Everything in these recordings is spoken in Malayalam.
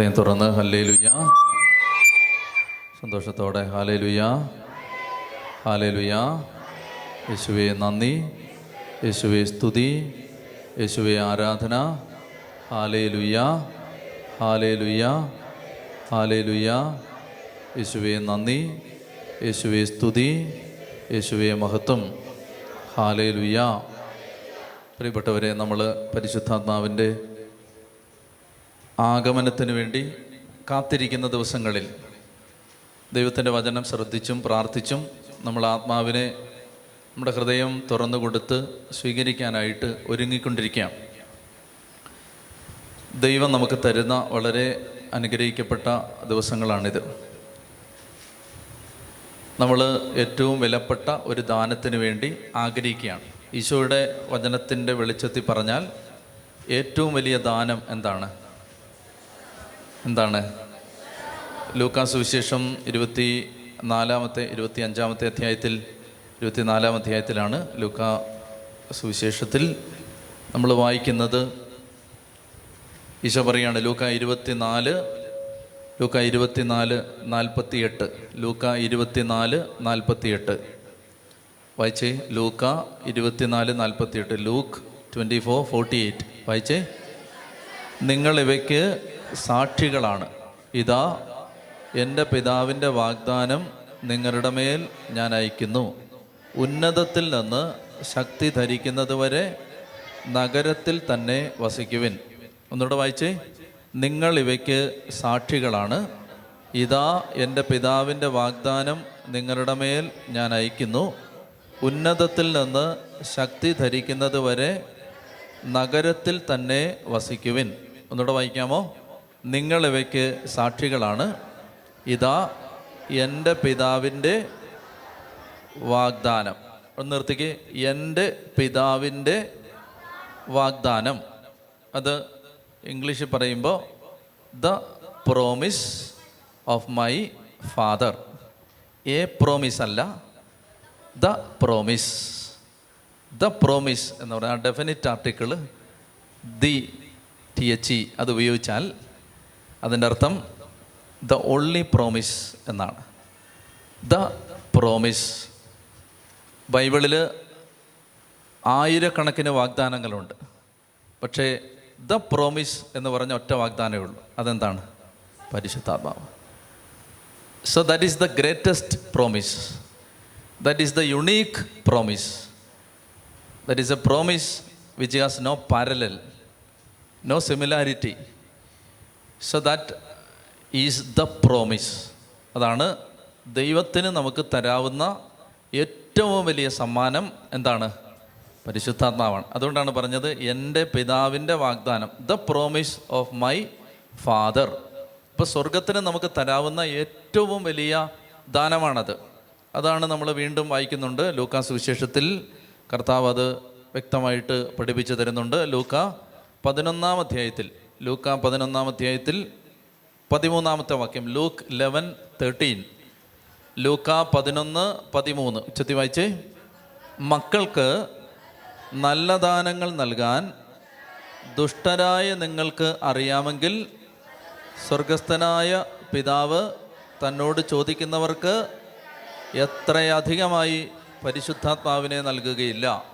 ഹൃദയം തുറന്ന് ഹല്ലേ ലുയ്യ സന്തോഷത്തോടെ ഹാലേ ലുയ്യ ഹാലേ ലുയ്യ യേശുവെ നന്ദി. യേശുവെ സ്തുതി. യേശുവെ ആരാധന. ഹാലേ ലുയ്യ ഹാലേ ലുയ്യ ഹാലേ ലുയ്യ യേശുവെ നന്ദി. യേശുവെ സ്തുതി. യേശുവെ മഹത്വം. ഹാലേ ലുയ്യ പ്രിയപ്പെട്ടവരെ നമ്മൾ പരിശുദ്ധാത്മാവിന്റെ ആഗമനത്തിന് വേണ്ടി കാത്തിരിക്കുന്ന ദിവസങ്ങളിൽ ദൈവത്തിന്റെ വചനം ശ്രദ്ധിച്ചും പ്രാർത്ഥിച്ചും നമ്മൾ ആത്മാവിനെ നമ്മുടെ ഹൃദയം തുറന്നു കൊടുത്ത് സ്വീകരിക്കാനായിട്ട് ഒരുങ്ങിക്കൊണ്ടിരിക്കാം. ദൈവം നമുക്ക് തരുന്ന വളരെ അനുഗ്രഹിക്കപ്പെട്ട ദിവസങ്ങളാണിത്. നമ്മൾ ഏറ്റവും വിലപ്പെട്ട ഒരു ദാനത്തിന് വേണ്ടി ആഗ്രഹിക്കുകയാണ്. ഈശോയുടെ വചനത്തിന്റെ വെളിച്ചത്തിൽ പറഞ്ഞാൽ ഏറ്റവും വലിയ ദാനം എന്താണ്? എന്താണ്? ലൂക്കാസ് വിശേഷം ഇരുപത്തി നാലാമത്തെ ഇരുപത്തി അഞ്ചാമത്തെ അധ്യായത്തിൽ ഇരുപത്തി നാലാം അധ്യായത്തിലാണ് ലൂക്ക സുവിശേഷത്തിൽ നമ്മൾ വായിക്കുന്നത്. ഈശോ പറയാണ് ലൂക്ക ഇരുപത്തിനാല് ലൂക്ക ഇരുപത്തിനാല് നാൽപ്പത്തി എട്ട് ലൂക്ക ഇരുപത്തിനാല് നാൽപ്പത്തി എട്ട് വായിച്ചേ ലൂക്ക ഇരുപത്തിനാല് നാൽപ്പത്തി എട്ട് Luke twenty four forty eight. വായിച്ചേ നിങ്ങൾ ഇവയ്ക്ക് സാക്ഷികളാണ്. ഇതാ എന്റെ പിതാവിന്റെ വാഗ്ദാനം നിങ്ങളുടെ മേൽ ഞാൻ അയക്കുന്നു. ഉന്നതത്തിൽ നിന്ന് ശക്തി ധരിക്കുന്നതുവരെ നഗരത്തിൽ തന്നെ വസിക്കുവിൻ. ഒന്നുകൂടെ വായിച്ചേ. നിങ്ങൾ ഇവയ്ക്ക് സാക്ഷികളാണ്. ഇതാ എന്റെ പിതാവിന്റെ വാഗ്ദാനം നിങ്ങളുടെ മേൽ ഞാൻ അയക്കുന്നു. ഉന്നതത്തിൽ നിന്ന് ശക്തി ധരിക്കുന്നതുവരെ നഗരത്തിൽ തന്നെ വസിക്കുവിൻ. ഒന്നുകൂടെ വായിക്കാമോ? നിങ്ങൾ ഇവയ്ക്ക് സാക്ഷികളാണ്. ഇതാ എന്റെ പിതാവിന്റെ വാഗ്ദാനം. ഒന്ന് നിർത്തിക്ക്. എന്റെ പിതാവിന്റെ വാഗ്ദാനം. അത് ഇംഗ്ലീഷിൽ പറയുമ്പോൾ the promise of my father. A promise അല്ല ദ പ്രോമിസ്. ദ പ്രോമിസ് എന്ന് പറയുന്ന definite article the T H E. അത് ഉപയോഗിച്ചാൽ അതിന്റെ അർത്ഥം ദ ഓൺലി പ്രോമിസ് എന്നാണ്. ദ പ്രോമിസ് ബൈബിളിൽ ആയിരക്കണക്കിന് വാഗ്ദാനങ്ങളുണ്ട്. പക്ഷേ ദ പ്രോമിസ് എന്ന് പറഞ്ഞ ഒറ്റ വാഗ്ദാനമേ ഉള്ളൂ. അതെന്താണ്? പരിശുദ്ധാത്മാവ്. So that is the greatest promise that is the unique promise that is a promise which has no parallel no similarity so that is the promise അതാണ് ദൈവത്തിന് നമുക്ക് തരാവുന്ന ഏറ്റവും വലിയ സമ്മാനം എന്താണ്? പരിശുദ്ധാത്മാവാണ്. അതുകൊണ്ടാണ് പറഞ്ഞത് എന്റെ പിതാവിന്റെ വാഗ്ദാനം the promise of my father ഇപ്പോൾ സ്വർഗത്തിന് നമുക്ക് തരാവുന്ന ഏറ്റവും വലിയ ദാനമാണത്. അതാണ് നമ്മൾ വീണ്ടും വായിക്കുന്നുണ്ട്. ലൂക്ക സുവിശേഷത്തിൽ കർത്താവ് അത് വ്യക്തമായിട്ട് പഠിപ്പിച്ചു തരുന്നുണ്ട്. ലൂക്ക പതിനൊന്നാം അധ്യായത്തിൽ. ലൂക്ക പതിനൊന്നാമധ്യായത്തിൽ പതിമൂന്നാമത്തെ വാക്യം ലൂക്ക് ലെവൻ തേർട്ടീൻ ലൂക്ക പതിനൊന്ന് പതിമൂന്ന്. ഉച്ചത്തി വായിച്ചേ. മക്കൾക്ക് നല്ല ദാനങ്ങൾ നൽകാൻ ദുഷ്ടരായ നിങ്ങൾക്ക് അറിയാമെങ്കിൽ സ്വർഗസ്ഥനായ പിതാവ് തന്നോട് ചോദിക്കുന്നവർക്ക് എത്രയധികമായി പരിശുദ്ധാത്മാവിനെ നൽകുകയില്ല.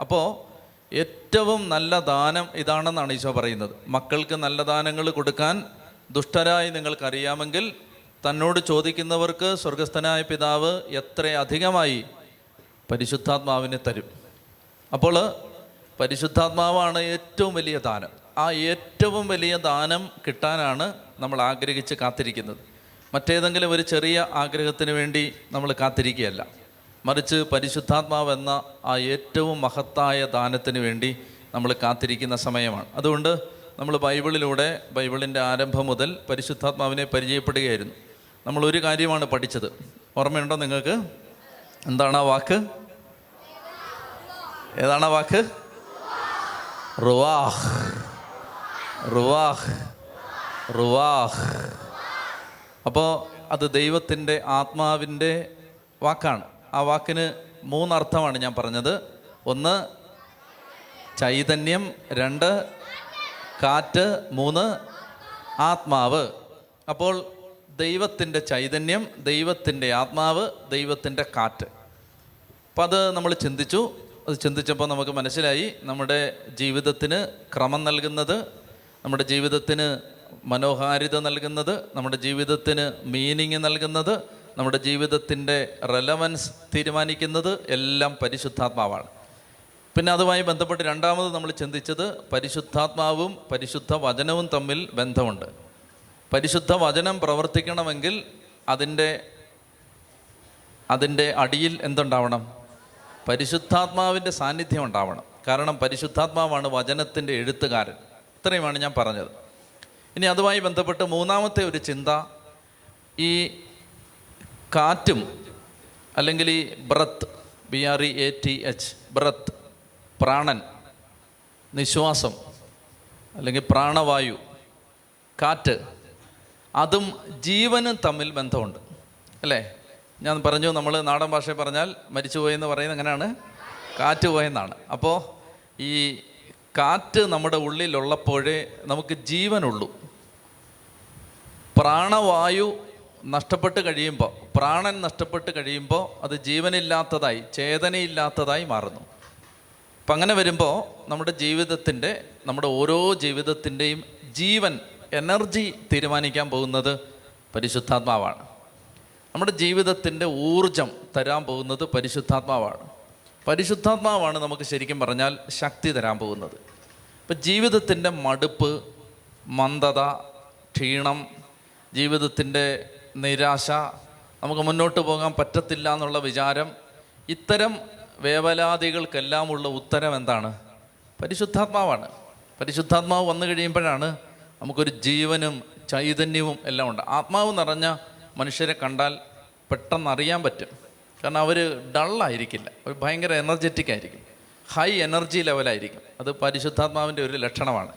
അപ്പോൾ ഏറ്റവും നല്ല ദാനം ഇതാണെന്നാണ് ഈശോ പറയുന്നത്. മക്കൾക്ക് നല്ല ദാനങ്ങൾ കൊടുക്കാൻ ദുഷ്ടരായി നിങ്ങൾക്കറിയാമെങ്കിൽ തന്നോട് ചോദിക്കുന്നവർക്ക് സ്വർഗസ്ഥനായ പിതാവ് എത്ര അധികമായി പരിശുദ്ധാത്മാവിനെ തരും. അപ്പോൾ പരിശുദ്ധാത്മാവാണ് ഏറ്റവും വലിയ ദാനം. ആ ഏറ്റവും വലിയ ദാനം കിട്ടാനാണ് നമ്മൾ ആഗ്രഹിച്ച് കാത്തിരിക്കുന്നത്. മറ്റേതെങ്കിലും ഒരു ചെറിയ ആഗ്രഹത്തിന് വേണ്ടി നമ്മൾ കാത്തിരിക്കുകയല്ല. മറിച്ച് പരിശുദ്ധാത്മാവ് എന്ന ആ ഏറ്റവും മഹത്തായ ദാനത്തിന് വേണ്ടി നമ്മൾ കാത്തിരിക്കുന്ന സമയമാണ്. അതുകൊണ്ട് നമ്മൾ ബൈബിളിലൂടെ ബൈബിളിന്റെ ആരംഭം മുതൽ പരിശുദ്ധാത്മാവിനെ പരിചയപ്പെടുകയായിരുന്നു. നമ്മൾ ഒരു കാര്യമാണ് പഠിച്ചത്. ഓർമ്മയുണ്ടോ നിങ്ങൾക്ക്? എന്താണ് ആ വാക്ക്? ഏതാണ് ആ വാക്ക്? റുവാഹ്. റുവാഹ്. റുവാഹ്. അപ്പോൾ അത് ദൈവത്തിന്റെ ആത്മാവിന്റെ വാക്കാണ്. ആ വാക്കിന് മൂന്നർത്ഥമാണ് ഞാൻ പറഞ്ഞത്. ഒന്ന് ചൈതന്യം. രണ്ട് കാറ്റ്. മൂന്ന് ആത്മാവ്. അപ്പോൾ ദൈവത്തിന്റെ ചൈതന്യം ദൈവത്തിന്റെ ആത്മാവ് ദൈവത്തിന്റെ കാറ്റ്. അപ്പം അത് നമ്മൾ ചിന്തിച്ചു. അത് ചിന്തിച്ചപ്പോൾ നമുക്ക് മനസ്സിലായി നമ്മുടെ ജീവിതത്തിന് ക്രമം നൽകുന്നത് നമ്മുടെ ജീവിതത്തിന് മനോഹാരിത നൽകുന്നത് നമ്മുടെ ജീവിതത്തിന് മീനിങ് നൽകുന്നത് നമ്മുടെ ജീവിതത്തിന്റെ റെലവൻസ് തീരുമാനിക്കുന്നത് എല്ലാം പരിശുദ്ധാത്മാവാണ്. പിന്നെ അതുമായി ബന്ധപ്പെട്ട് രണ്ടാമത് നമ്മൾ ചിന്തിച്ചത് പരിശുദ്ധാത്മാവും പരിശുദ്ധ വചനവും തമ്മിൽ ബന്ധമുണ്ട്. പരിശുദ്ധ വചനം പ്രവർത്തിക്കണമെങ്കിൽ അതിന്റെ അതിന്റെ അടിയിൽ എന്തുണ്ടാവണം? പരിശുദ്ധാത്മാവിന്റെ സാന്നിധ്യം ഉണ്ടാവണം. കാരണം പരിശുദ്ധാത്മാവാണ് വചനത്തിന്റെ എഴുത്തുകാരൻ. ഇത്രയുമാണ് ഞാൻ പറഞ്ഞത്. ഇനി അതുമായി ബന്ധപ്പെട്ട് മൂന്നാമത്തെ ഒരു ചിന്ത ഈ കാറ്റും അല്ലെങ്കിൽ ഈ breath B R E A T H breath പ്രാണൻ നിശ്വാസം അല്ലെങ്കിൽ പ്രാണവായു കാറ്റ് അതും ജീവനും തമ്മിൽ ബന്ധമുണ്ട്. അല്ലേ? ഞാൻ പറഞ്ഞു നമ്മൾ നാടൻ ഭാഷയിൽ പറഞ്ഞാൽ മരിച്ചുപോയെന്ന് പറയുന്നത് എങ്ങനെയാണ്? കാറ്റ് പോയെന്നാണ്. അപ്പോൾ ഈ കാറ്റ് നമ്മുടെ ഉള്ളിലുള്ളപ്പോഴേ നമുക്ക് ജീവനുള്ളൂ. പ്രാണവായു നഷ്ടപ്പെട്ട് കഴിയുമ്പോൾ പ്രാണൻ നഷ്ടപ്പെട്ട് കഴിയുമ്പോൾ അത് ജീവനില്ലാത്തതായി ചേതനയില്ലാത്തതായി മാറുന്നു. അപ്പം അങ്ങനെ വരുമ്പോൾ നമ്മുടെ ജീവിതത്തിന്റെ നമ്മുടെ ഓരോ ജീവിതത്തിന്റെയും ജീവൻ എനർജി തീരുമാനിക്കാൻ പോകുന്നത് പരിശുദ്ധാത്മാവാണ്. നമ്മുടെ ജീവിതത്തിന്റെ ഊർജം തരാൻ പോകുന്നത് പരിശുദ്ധാത്മാവാണ്. പരിശുദ്ധാത്മാവാണ് നമുക്ക് ശരിക്കും പറഞ്ഞാൽ ശക്തി തരാൻ പോകുന്നത്. ഇപ്പം ജീവിതത്തിന്റെ മടുപ്പ് മന്ദത ക്ഷീണം ജീവിതത്തിന്റെ നിരാശ നമുക്ക് മുന്നോട്ട് പോകാൻ പറ്റത്തില്ല എന്നുള്ള വിചാരം ഇത്തരം വേവലാതികൾക്കെല്ലാമുള്ള ഉത്തരം എന്താണ്? പരിശുദ്ധാത്മാവാണ്. പരിശുദ്ധാത്മാവ് വന്നു കഴിയുമ്പോഴാണ് നമുക്കൊരു ജീവനും ചൈതന്യവും എല്ലാം ഉണ്ട്. ആത്മാവ് നിറഞ്ഞ മനുഷ്യരെ കണ്ടാൽ പെട്ടെന്ന് അറിയാൻ പറ്റും. കാരണം അവർ ഡള്ളായിരിക്കില്ല അവർ ഭയങ്കര എനർജറ്റിക് ആയിരിക്കും. ഹൈ എനർജി ലെവലായിരിക്കും അത് പരിശുദ്ധാത്മാവിന്റെ ഒരു ലക്ഷണമാണ്.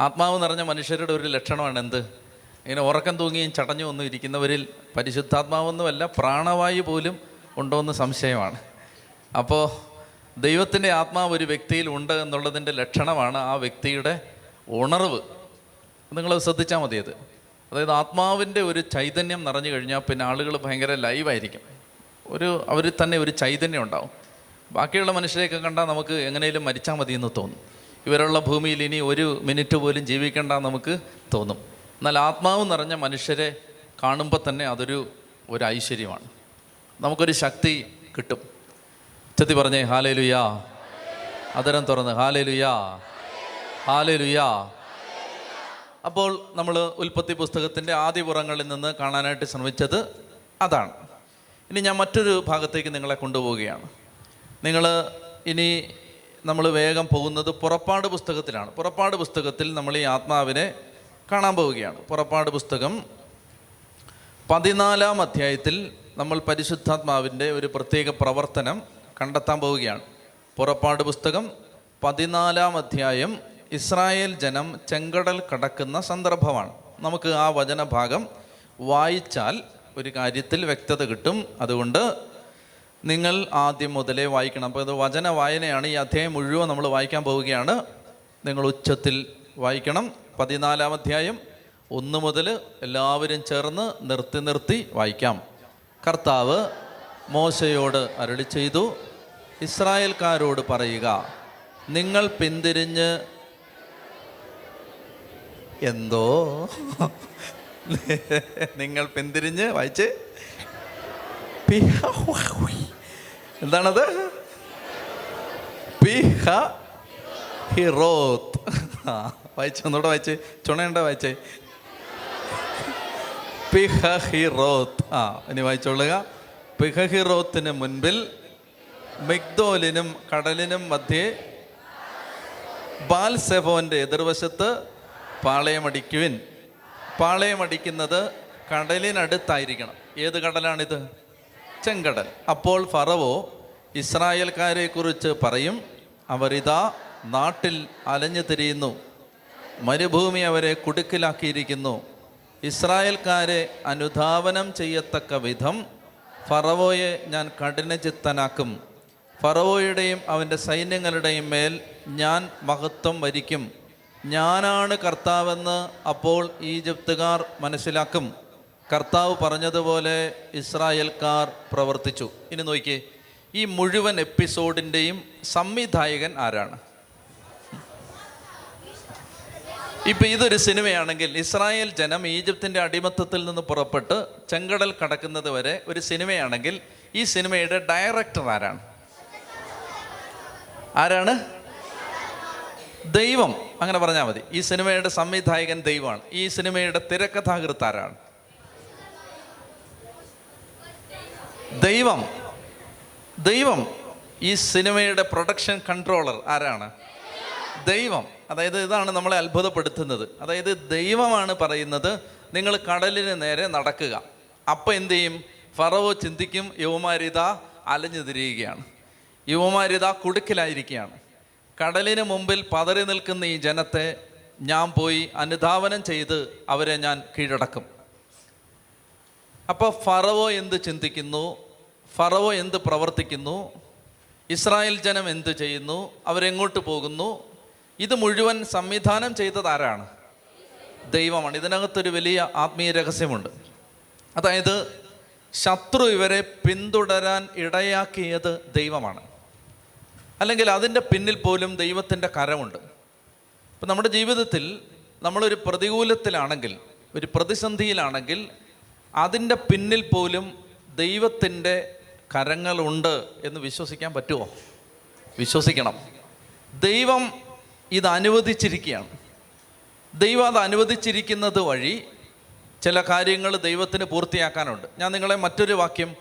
ആത്മാവ് നിറഞ്ഞ മനുഷ്യരുടെ ഒരു ലക്ഷണമാണ് എന്ത്? ഇങ്ങനെ ഉറക്കം തൂങ്ങിയും ചടഞ്ഞും ഒന്നും ഇരിക്കുന്നവരിൽ പരിശുദ്ധാത്മാവൊന്നുമല്ല പ്രാണവായു പോലും ഉണ്ടോ എന്ന് സംശയമാണ്. അപ്പോൾ ദൈവത്തിന്റെ ആത്മാവ് ഒരു വ്യക്തിയിൽ ഉണ്ട് എന്നുള്ളതിന്റെ ലക്ഷണമാണ് ആ വ്യക്തിയുടെ ഉണർവ്. നിങ്ങൾ ശ്രദ്ധിച്ചാൽ മതി അത്. അതായത് ആത്മാവിന്റെ ഒരു ചൈതന്യം നിറഞ്ഞു കഴിഞ്ഞാൽ പിന്നെ ആളുകൾ ഭയങ്കര ലൈവായിരിക്കും ഒരു അവരിൽ തന്നെ ഒരു ചൈതന്യം ഉണ്ടാവും. ബാക്കിയുള്ള മനുഷ്യരെയൊക്കെ കണ്ടാൽ നമുക്ക് എങ്ങനെയും മരിച്ചാൽ മതി എന്ന് തോന്നും. ഇവരുള്ള ഭൂമിയിൽ ഇനി ഒരു മിനിറ്റ് പോലും ജീവിക്കേണ്ട നമുക്ക് തോന്നും. എന്നാൽ ആത്മാവ് നിറഞ്ഞ മനുഷ്യരെ കാണുമ്പോൾ തന്നെ അതൊരു ഒരു ഐശ്വര്യമാണ്. നമുക്കൊരു ശക്തി കിട്ടും. ചെത്തി പറഞ്ഞേ ഹാലേ ലുയാ അതരം തുറന്ന് ഹാലേ ലുയാ ഹാലേ ലുയാ അപ്പോൾ നമ്മൾ ഉൽപ്പത്തി പുസ്തകത്തിന്റെ ആദ്യ പുറങ്ങളിൽ നിന്ന് കാണാനായിട്ട് ശ്രമിച്ചത് അതാണ്. ഇനി ഞാൻ മറ്റൊരു ഭാഗത്തേക്ക് നിങ്ങളെ കൊണ്ടുപോവുകയാണ്. നിങ്ങൾ ഇനി നമ്മൾ വേഗം പോകുന്നത് പുറപ്പാട് പുസ്തകത്തിലാണ്. പുറപ്പാട് പുസ്തകത്തിൽ നമ്മൾ ഈ ആത്മാവിനെ കാണാൻ പോവുകയാണ്. പുറപ്പാട് പുസ്തകം പതിനാലാം അധ്യായത്തിൽ നമ്മൾ പരിശുദ്ധാത്മാവിന്റെ ഒരു പ്രത്യേക പ്രവർത്തനം കണ്ടെത്താൻ പോവുകയാണ്. പുറപ്പാട് പുസ്തകം പതിനാലാം അധ്യായം ഇസ്രായേൽ ജനം ചെങ്കടൽ കടക്കുന്ന സന്ദർഭമാണ്. നമുക്ക് ആ വചനഭാഗം വായിച്ചാൽ ഒരു കാര്യത്തിൽ വ്യക്തത കിട്ടും. അതുകൊണ്ട് നിങ്ങൾ ആദ്യം മുതലേ വായിക്കണം. അപ്പോൾ ഇത് വചന വായനയാണ്. ഈ അധ്യായം മുഴുവൻ നമ്മൾ വായിക്കാൻ പോവുകയാണ്. നിങ്ങൾ ഉച്ചത്തിൽ വായിക്കണം. പതിനാലാം അധ്യായം ഒന്ന് മുതൽ എല്ലാവരും ചേർന്ന് നിർത്തി നിർത്തി വായിക്കാം. കർത്താവ് മോശയോട് അരളി ചെയ്തു ഇസ്രായേൽക്കാരോട് പറയുക നിങ്ങൾ പിന്തിരിഞ്ഞ് എന്തോ? നിങ്ങൾ പിന്തിരിഞ്ഞ് വായിച്ച്? എന്താണത്? പിഹ ഹിറോത്ത്. വായിച്ചു ഒന്നുകൂടെ വായിച്ച്. ചുണയുണ്ട വായിച്ചേ? പിഹ ഹിറോത്ത് ആ ഇനി വായിച്ചോളുക. പിഹഹിറോത്തിന് മുൻപിൽ മിഗ്ദോലിനും കടലിനും മധ്യേ ബാൽസെബോന്റെ എതിർവശത്ത് പാളയമടിക്കുവിൻ. പാളയമടിക്കുന്നത് കടലിനടുത്തായിരിക്കണം. ഏത് കടലാണിത്? ചെങ്കടൽ. അപ്പോൾ ഫറവോ ഇസ്രായേൽക്കാരെ കുറിച്ച് പറയും അവരിതാ നാട്ടിൽ അലഞ്ഞു തിരിയുന്നു. മരുഭൂമി അവരെ കുടുക്കിലാക്കിയിരിക്കുന്നു. ഇസ്രായേൽക്കാരെ അനുധാവനം ചെയ്യത്തക്ക വിധം ഫറവോയെ ഞാൻ കഠിനചിത്തനാക്കും. ഫറവോയുടെയും അവന്റെ സൈന്യങ്ങളുടെയും മേൽ ഞാൻ മഹത്വം വരിക്കും. ഞാനാണ് കർത്താവെന്ന് അപ്പോൾ ഈജിപ്തുകാർ മനസ്സിലാക്കും. കർത്താവ് പറഞ്ഞതുപോലെ ഇസ്രായേൽക്കാർ പ്രവർത്തിച്ചു. ഇനി നോക്കിയേ ഈ മുഴുവൻ എപ്പിസോഡിന്റെയും സംവിധായകൻ ആരാണ്? ഇപ്പൊ ഇതൊരു സിനിമയാണെങ്കിൽ ഇസ്രായേൽ ജനം ഈജിപ്തിന്റെ അടിമത്തത്തിൽ നിന്ന് പുറപ്പെട്ട് ചെങ്കടൽ കടക്കുന്നത് വരെ ഒരു സിനിമയാണെങ്കിൽ ഈ സിനിമയുടെ ഡയറക്ടർ ആരാണ്? ആരാണ്? ദൈവം. അങ്ങനെ പറഞ്ഞാൽ മതി. ഈ സിനിമയുടെ സംവിധായകൻ ദൈവമാണ്. ഈ സിനിമയുടെ തിരക്കഥാകൃത്ത് ആരാണ് ദൈവം. ദൈവം. ഈ സിനിമയുടെ പ്രൊഡക്ഷൻ കൺട്രോളർ ആരാണ്? ദൈവം. അതായത് ഇതാണ് നമ്മളെ അത്ഭുതപ്പെടുത്തുന്നത്. അതായത് ദൈവമാണ് പറയുന്നത് നിങ്ങൾ കടലിന് നേരെ നടക്കുക. അപ്പം എന്ത് ചെയ്യും? ഫറവോ ചിന്തിക്കും യുവമാരിത അലഞ്ഞു തിരിയുകയാണ്. യുവമാരിത കുടുക്കിലായിരിക്കുകയാണ്. കടലിന് മുമ്പിൽ പതറി നിൽക്കുന്ന ഈ ജനത്തെ ഞാൻ പോയി അനുധാവനം ചെയ്ത് അവരെ ഞാൻ കീഴടക്കും. അപ്പോൾ ഫറവോ എന്ത് ചിന്തിക്കുന്നു? ഫറവോ എന്ത് പ്രവർത്തിക്കുന്നു? ഇസ്രായേൽ ജനം എന്ത് ചെയ്യുന്നു? അവരെങ്ങോട്ട് പോകുന്നു? ഇത് മുഴുവൻ സംവിധാനം ചെയ്തത് ആരാണ്? ദൈവമാണ്. ഇതിനകത്തൊരു വലിയ ആത്മീയ രഹസ്യമുണ്ട്. അതായത് ശത്രു ഇവരെ പിന്തുടരാൻ ഇടയാക്കിയത് ദൈവമാണ്. അല്ലെങ്കിൽ അതിന്റെ പിന്നിൽ പോലും ദൈവത്തിന്റെ കരമുണ്ട്. ഇപ്പം നമ്മുടെ ജീവിതത്തിൽ നമ്മളൊരു പ്രതികൂലത്തിലാണെങ്കിൽ ഒരു പ്രതിസന്ധിയിലാണെങ്കിൽ അതിന്റെ പിന്നിൽ പോലും ദൈവത്തിന്റെ കരങ്ങളുണ്ട് എന്ന് വിശ്വസിക്കാൻ പറ്റുമോ? വിശ്വസിക്കണം. ദൈവം ഇത് അനുവദിച്ചിരിക്കുകയാണ് ദൈവം അത് അനുവദിച്ചിരിക്കുന്നത് വഴി ചില കാര്യങ്ങൾ ദൈവത്തിന് പൂർത്തിയാക്കാനുണ്ട്. ഞാൻ നിങ്ങളെ മറ്റൊരു വാക്യം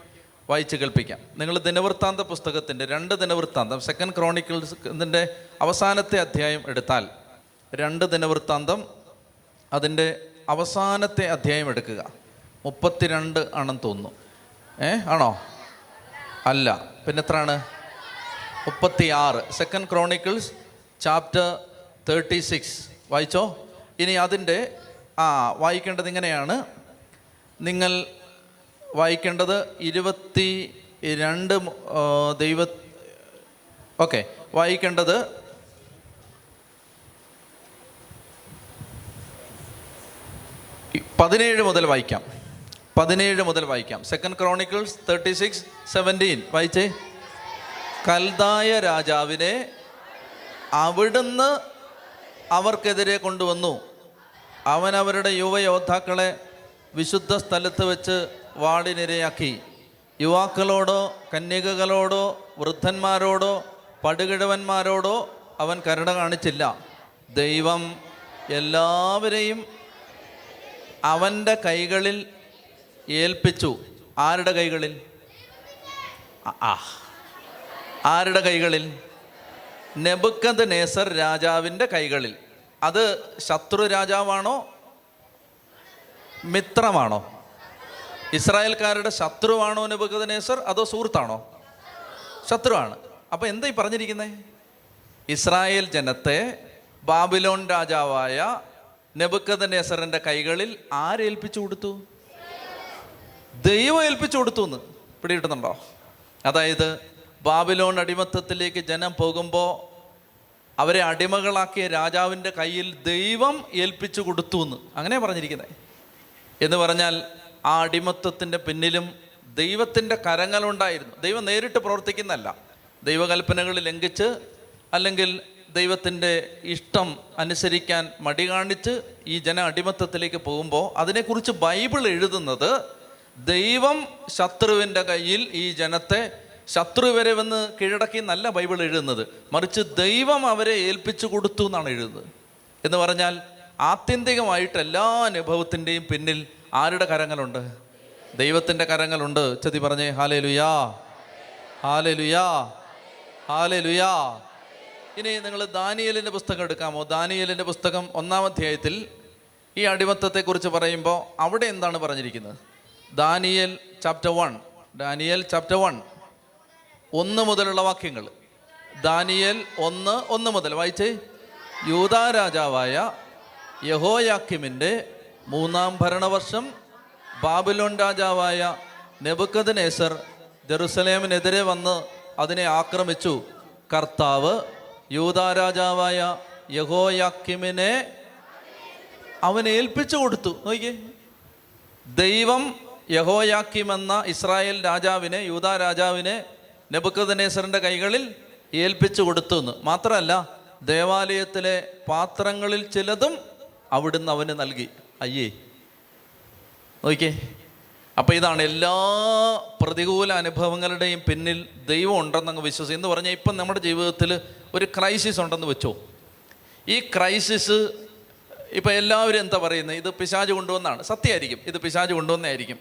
വായിച്ച് കേൾപ്പിക്കാം. നിങ്ങൾ ദിനവൃത്താന്ത പുസ്തകത്തിന്റെ രണ്ട് ദിനവൃത്താന്തം സെക്കൻഡ് ക്രോണിക്കിൾസ് ഇതിന്റെ അവസാനത്തെ അധ്യായം എടുത്താൽ രണ്ട് ദിനവൃത്താന്തം അതിന്റെ അവസാനത്തെ അധ്യായം എടുക്കുക. മുപ്പത്തിരണ്ട് ആണെന്ന് തോന്നുന്നു. ഏ ആണോ? അല്ല. പിന്നെ എത്രയാണ് മുപ്പത്തി ആറ് second chronicles chapter thirty six വായിച്ചോ? ഇനി അതിന്റെ ആ വായിക്കേണ്ടത് ഇങ്ങനെയാണ്. നിങ്ങൾ വായിക്കേണ്ടത് ഇരുപത്തി രണ്ട് ദൈവ ഓക്കെ. വായിക്കേണ്ടത് പതിനേഴ് മുതൽ വായിക്കാം. പതിനേഴ് മുതൽ വായിക്കാം. Second chronicles thirty six seventeen വായിച്ചേ? കൽദായ രാജാവിനെ അവിടുന്ന് അവർക്കെതിരെ കൊണ്ടുവന്നു. അവൻ അവരുടെ യുവയോദ്ധാക്കളെ വിശുദ്ധ സ്ഥലത്ത് വെച്ച് വാടിനിരയാക്കി യുവാക്കളോടോ കന്യകകളോടോ വൃദ്ധന്മാരോടോ പടുകിഴവന്മാരോടോ അവൻ കരുണ കാണിച്ചില്ല. ദൈവം എല്ലാവരെയും അവന്റെ കൈകളിൽ ഏൽപ്പിച്ചു. ആരുടെ കൈകളിൽ? ആ- ആ. ആരുടെ കൈകളിൽ? നെബുക്കത് നേസർ രാജാവിന്റെ കൈകളിൽ. അത് ശത്രു രാജാവാണോ? മിത്രമാണോ? ഇസ്രായേൽക്കാരുടെ ശത്രുവാണോ നെബുക്കത് നേസർ അതോ സുഹൃത്താണോ? ശത്രുവാണ്. അപ്പോൾ എന്താ ഈ പറഞ്ഞിരിക്കുന്നത് ഇസ്രായേൽ ജനത്തെ ബാബിലോൺ രാജാവായ നെബുക്കത് നേസറിന്റെ കൈകളിൽ ആരേൽപ്പിച്ചു കൊടുത്തു? ദൈവം ഏൽപ്പിച്ചു കൊടുത്തു എന്ന്. പിടികിട്ടുന്നുണ്ടോ? അതായത് ബാബിലോൺ അടിമത്തത്തിലേക്ക് ജനം പോകുമ്പോൾ അവരെ അടിമകളാക്കിയ രാജാവിന്റെ കയ്യിൽ ദൈവം ഏൽപ്പിച്ചു കൊടുത്തു എന്ന്. അങ്ങനെ പറഞ്ഞിരിക്കുന്നത് എന്ന് പറഞ്ഞാൽ ആ അടിമത്തത്തിന്റെ പിന്നിലും ദൈവത്തിന്റെ കരങ്ങളുണ്ടായിരുന്നു. ദൈവം നേരിട്ട് പ്രവർത്തിക്കുന്നതല്ല. ദൈവകൽപ്പനകൾ ലംഘിച്ച് അല്ലെങ്കിൽ ദൈവത്തിന്റെ ഇഷ്ടം അനുസരിക്കാൻ മടി കാണിച്ച് ഈ ജന അടിമത്തത്തിലേക്ക് പോകുമ്പോൾ അതിനെക്കുറിച്ച് ബൈബിൾ എഴുതുന്നത് ദൈവം ശത്രുവിന്റെ കയ്യിൽ ഈ ജനത്തെ ശത്രു വരെ വന്ന് കീഴടക്കി നല്ല ബൈബിൾ എഴുതുന്നത്. മറിച്ച് ദൈവം അവരെ ഏൽപ്പിച്ചു കൊടുത്തു എന്നാണ് എഴുതുന്നത്. എന്ന് പറഞ്ഞാൽ ആത്യന്തികമായിട്ട് എല്ലാ അനുഭവത്തിന്റെയും പിന്നിൽ ആരുടെ കരങ്ങളുണ്ട്? ദൈവത്തിന്റെ കരങ്ങളുണ്ട്. ചതി പറഞ്ഞേ ഹാലേ ലുയാ ഹാലേ ലുയാ ഹാലേ ലുയാ ഇനി നിങ്ങൾ ദാനിയലിന്റെ പുസ്തകം എടുക്കാമോ? ദാനിയലിന്റെ പുസ്തകം ഒന്നാം അധ്യായത്തിൽ ഈ അടിമത്തത്തെക്കുറിച്ച് പറയുമ്പോൾ അവിടെ എന്താണ് പറഞ്ഞിരിക്കുന്നത്? ദാനിയൽ ചാപ്റ്റർ വൺ ദാനിയൽ ചാപ്റ്റർ വൺ ഒന്ന് മുതലുള്ള വാക്യങ്ങൾ. ദാനിയൽ ഒന്ന് ഒന്ന് മുതൽ. വായിച്ചേ. യൂതാ രാജാവായ യഹോയാക്കിമിന്റെ മൂന്നാം ഭരണവർഷം ബാബിലോൺ രാജാവായ നെബുക്കത് നേസർ ജെറുസലേമിനെതിരെ വന്ന് അതിനെ ആക്രമിച്ചു. കർത്താവ് യൂതാ രാജാവായ യഹോയാക്കിമിനെ അവനെ ഏൽപ്പിച്ചു കൊടുത്തു. നോക്കിയേ. ദൈവം യഹോയാക്കിം എന്ന ഇസ്രായേൽ രാജാവിനെ യൂതാ രാജാവിനെ നെബുക്കദനേസറിന്റെ കൈകളിൽ ഏൽപ്പിച്ചു കൊടുത്തു എന്ന് മാത്രമല്ല ദേവാലയത്തിലെ പാത്രങ്ങളിൽ ചിലതും അവിടുന്ന് അവന് നൽകി. അയ്യേ നോക്കിയേ. അപ്പോൾ ഇതാണ് എല്ലാ പ്രതികൂല അനുഭവങ്ങളുടെയും പിന്നിൽ ദൈവം ഉണ്ടെന്നങ്ങ് വിശ്വസിക്കും എന്ന് പറഞ്ഞാൽ ഇപ്പം നമ്മുടെ ജീവിതത്തിൽ ഒരു ക്രൈസിസ് ഉണ്ടെന്ന് വെച്ചോ. ഈ ക്രൈസിസ് ഇപ്പം എല്ലാവരും എന്താ പറയുന്നത്? ഇത് പിശാജ് കൊണ്ടുവന്നാണ്. സത്യമായിരിക്കും. ഇത് പിശാജ് കൊണ്ടുവന്നായിരിക്കും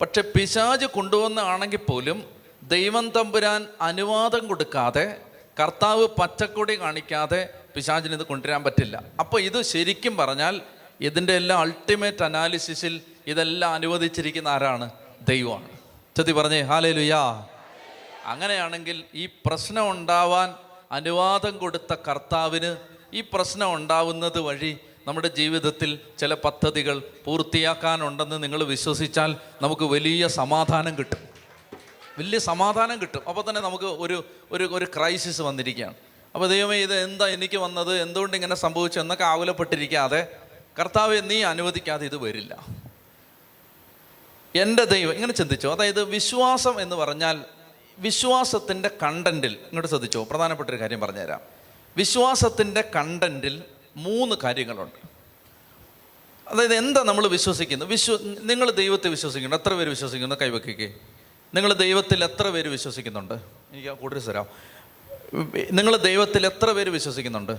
പക്ഷെ പിശാജ് കൊണ്ടുവന്നാണെങ്കിൽ പോലും ദൈവം തമ്പുരാൻ അനുവാദം കൊടുക്കാതെ കർത്താവ് പച്ചക്കൊടി കാണിക്കാതെ പിശാചിന് ഇത് കൊണ്ടുവരാൻ പറ്റില്ല. അപ്പോൾ ഇത് ശരിക്കും പറഞ്ഞാൽ ഇതിന്റെ എല്ലാം അൾട്ടിമേറ്റ് അനാലിസിസിൽ ഇതെല്ലാം അനുവദിച്ചിരിക്കുന്ന ആരാണ്? ദൈവമാണ്. ചതി പറഞ്ഞേ ഹാലേ ലുയാ അങ്ങനെയാണെങ്കിൽ ഈ പ്രശ്നം ഉണ്ടാവാൻ അനുവാദം കൊടുത്ത കർത്താവിന് ഈ പ്രശ്നം ഉണ്ടാവുന്നത് വഴി നമ്മുടെ ജീവിതത്തിൽ ചില പദ്ധതികൾ പൂർത്തിയാക്കാനുണ്ടെന്ന് നിങ്ങൾ വിശ്വസിച്ചാൽ നമുക്ക് വലിയ സമാധാനം കിട്ടും. വലിയ സമാധാനം കിട്ടും. അപ്പോൾ തന്നെ നമുക്ക് ഒരു ഒരു ഒരു ക്രൈസിസ് വന്നിരിക്കുകയാണ്. അപ്പോൾ ദൈവമേ ഇത് എന്താ എനിക്ക് വന്നത്? എന്തുകൊണ്ട് ഇങ്ങനെ സംഭവിച്ചു? എന്നൊക്കെ ആകുലപ്പെട്ടിരിക്കാതെ കർത്താവ് നീ അനുവദിക്കാതെ ഇത് വരില്ല. എന്റെ ദൈവം ഇങ്ങനെ ചിന്തിച്ചോ. അതായത് വിശ്വാസം എന്ന് പറഞ്ഞാൽ വിശ്വാസത്തിന്റെ കണ്ടന്റിൽ ഇങ്ങോട്ട് ശ്രദ്ധിച്ചോ പ്രധാനപ്പെട്ട ഒരു കാര്യം പറഞ്ഞുതരാം. വിശ്വാസത്തിന്റെ കണ്ടന്റിൽ മൂന്ന് കാര്യങ്ങളുണ്ട്. അതായത് എന്താ നമ്മൾ വിശ്വസിക്കുന്നത്? വിശ്വ നിങ്ങൾ ദൈവത്തെ വിശ്വസിക്കുന്നു. എത്ര പേര് വിശ്വസിക്കുന്നു? കൈവയ്ക്കേ നിങ്ങൾ ദൈവത്തിൽ എത്ര പേര് വിശ്വസിക്കുന്നുണ്ട്? എനിക്ക് ആ കൂടുതൽ തരാം. നിങ്ങൾ ദൈവത്തിൽ എത്ര പേര് വിശ്വസിക്കുന്നുണ്ട്?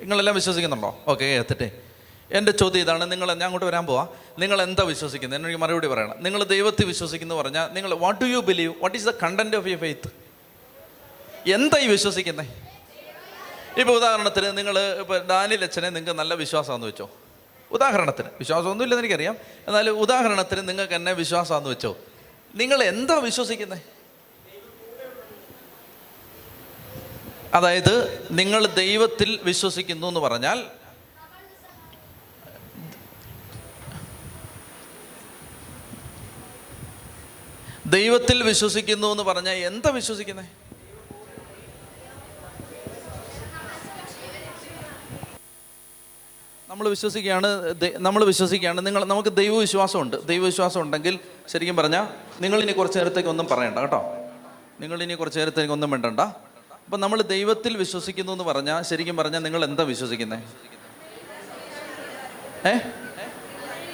നിങ്ങളെല്ലാം വിശ്വസിക്കുന്നുണ്ടോ? ഓക്കെ എത്തട്ടെ. എന്റെ ചോദ്യം ഇതാണ്. നിങ്ങൾ ഞാൻ അങ്ങോട്ട് വരാൻ പോവാ. നിങ്ങൾ എന്താ വിശ്വസിക്കുന്നത്? എന്നെനിക്ക് മറുപടി പറയണം. നിങ്ങൾ ദൈവത്തിൽ വിശ്വസിക്കുന്നു പറഞ്ഞാൽ നിങ്ങൾ what do you believe what is the content of you faith എന്താ ഈ വിശ്വസിക്കുന്നത് ഇപ്പോൾ ഉദാഹരണത്തിന് നിങ്ങൾ ഇപ്പോൾ ഡാനിൽ അച്ഛനെ നിങ്ങൾക്ക് നല്ല വിശ്വാസമാണെന്ന് വെച്ചോ. ഉദാഹരണത്തിന്. വിശ്വാസമൊന്നുമില്ലെന്ന് എനിക്കറിയാം. എന്നാൽ ഉദാഹരണത്തിന് നിങ്ങൾക്ക് എന്നെ വിശ്വാസമാണെന്ന് വെച്ചോ. നിങ്ങൾ എന്താ വിശ്വസിക്കുന്നത് അതായത് നിങ്ങൾ ദൈവത്തിൽ വിശ്വസിക്കുന്നു എന്ന് പറഞ്ഞാൽ ദൈവത്തിൽ വിശ്വസിക്കുന്നു എന്ന് പറഞ്ഞാൽ എന്താ വിശ്വസിക്കുന്നത് നമ്മൾ വിശ്വസിക്കുകയാണ് നമ്മൾ വിശ്വസിക്കുകയാണ്. നിങ്ങൾ നമുക്ക് ദൈവവിശ്വാസമുണ്ട്. ദൈവവിശ്വാസം ഉണ്ടെങ്കിൽ ശരിക്കും പറഞ്ഞാൽ നിങ്ങളിനി കുറച്ച് നേരത്തേക്ക് ഒന്നും പറയണ്ട കേട്ടോ. നിങ്ങളിനി കുറച്ച് നേരത്തേക്ക് ഒന്നും വേണ്ടണ്ട അപ്പം നമ്മൾ ദൈവത്തിൽ വിശ്വസിക്കുന്നു എന്ന് പറഞ്ഞാൽ ശരിക്കും പറഞ്ഞാൽ നിങ്ങൾ എന്താ വിശ്വസിക്കുന്നത് ഏ?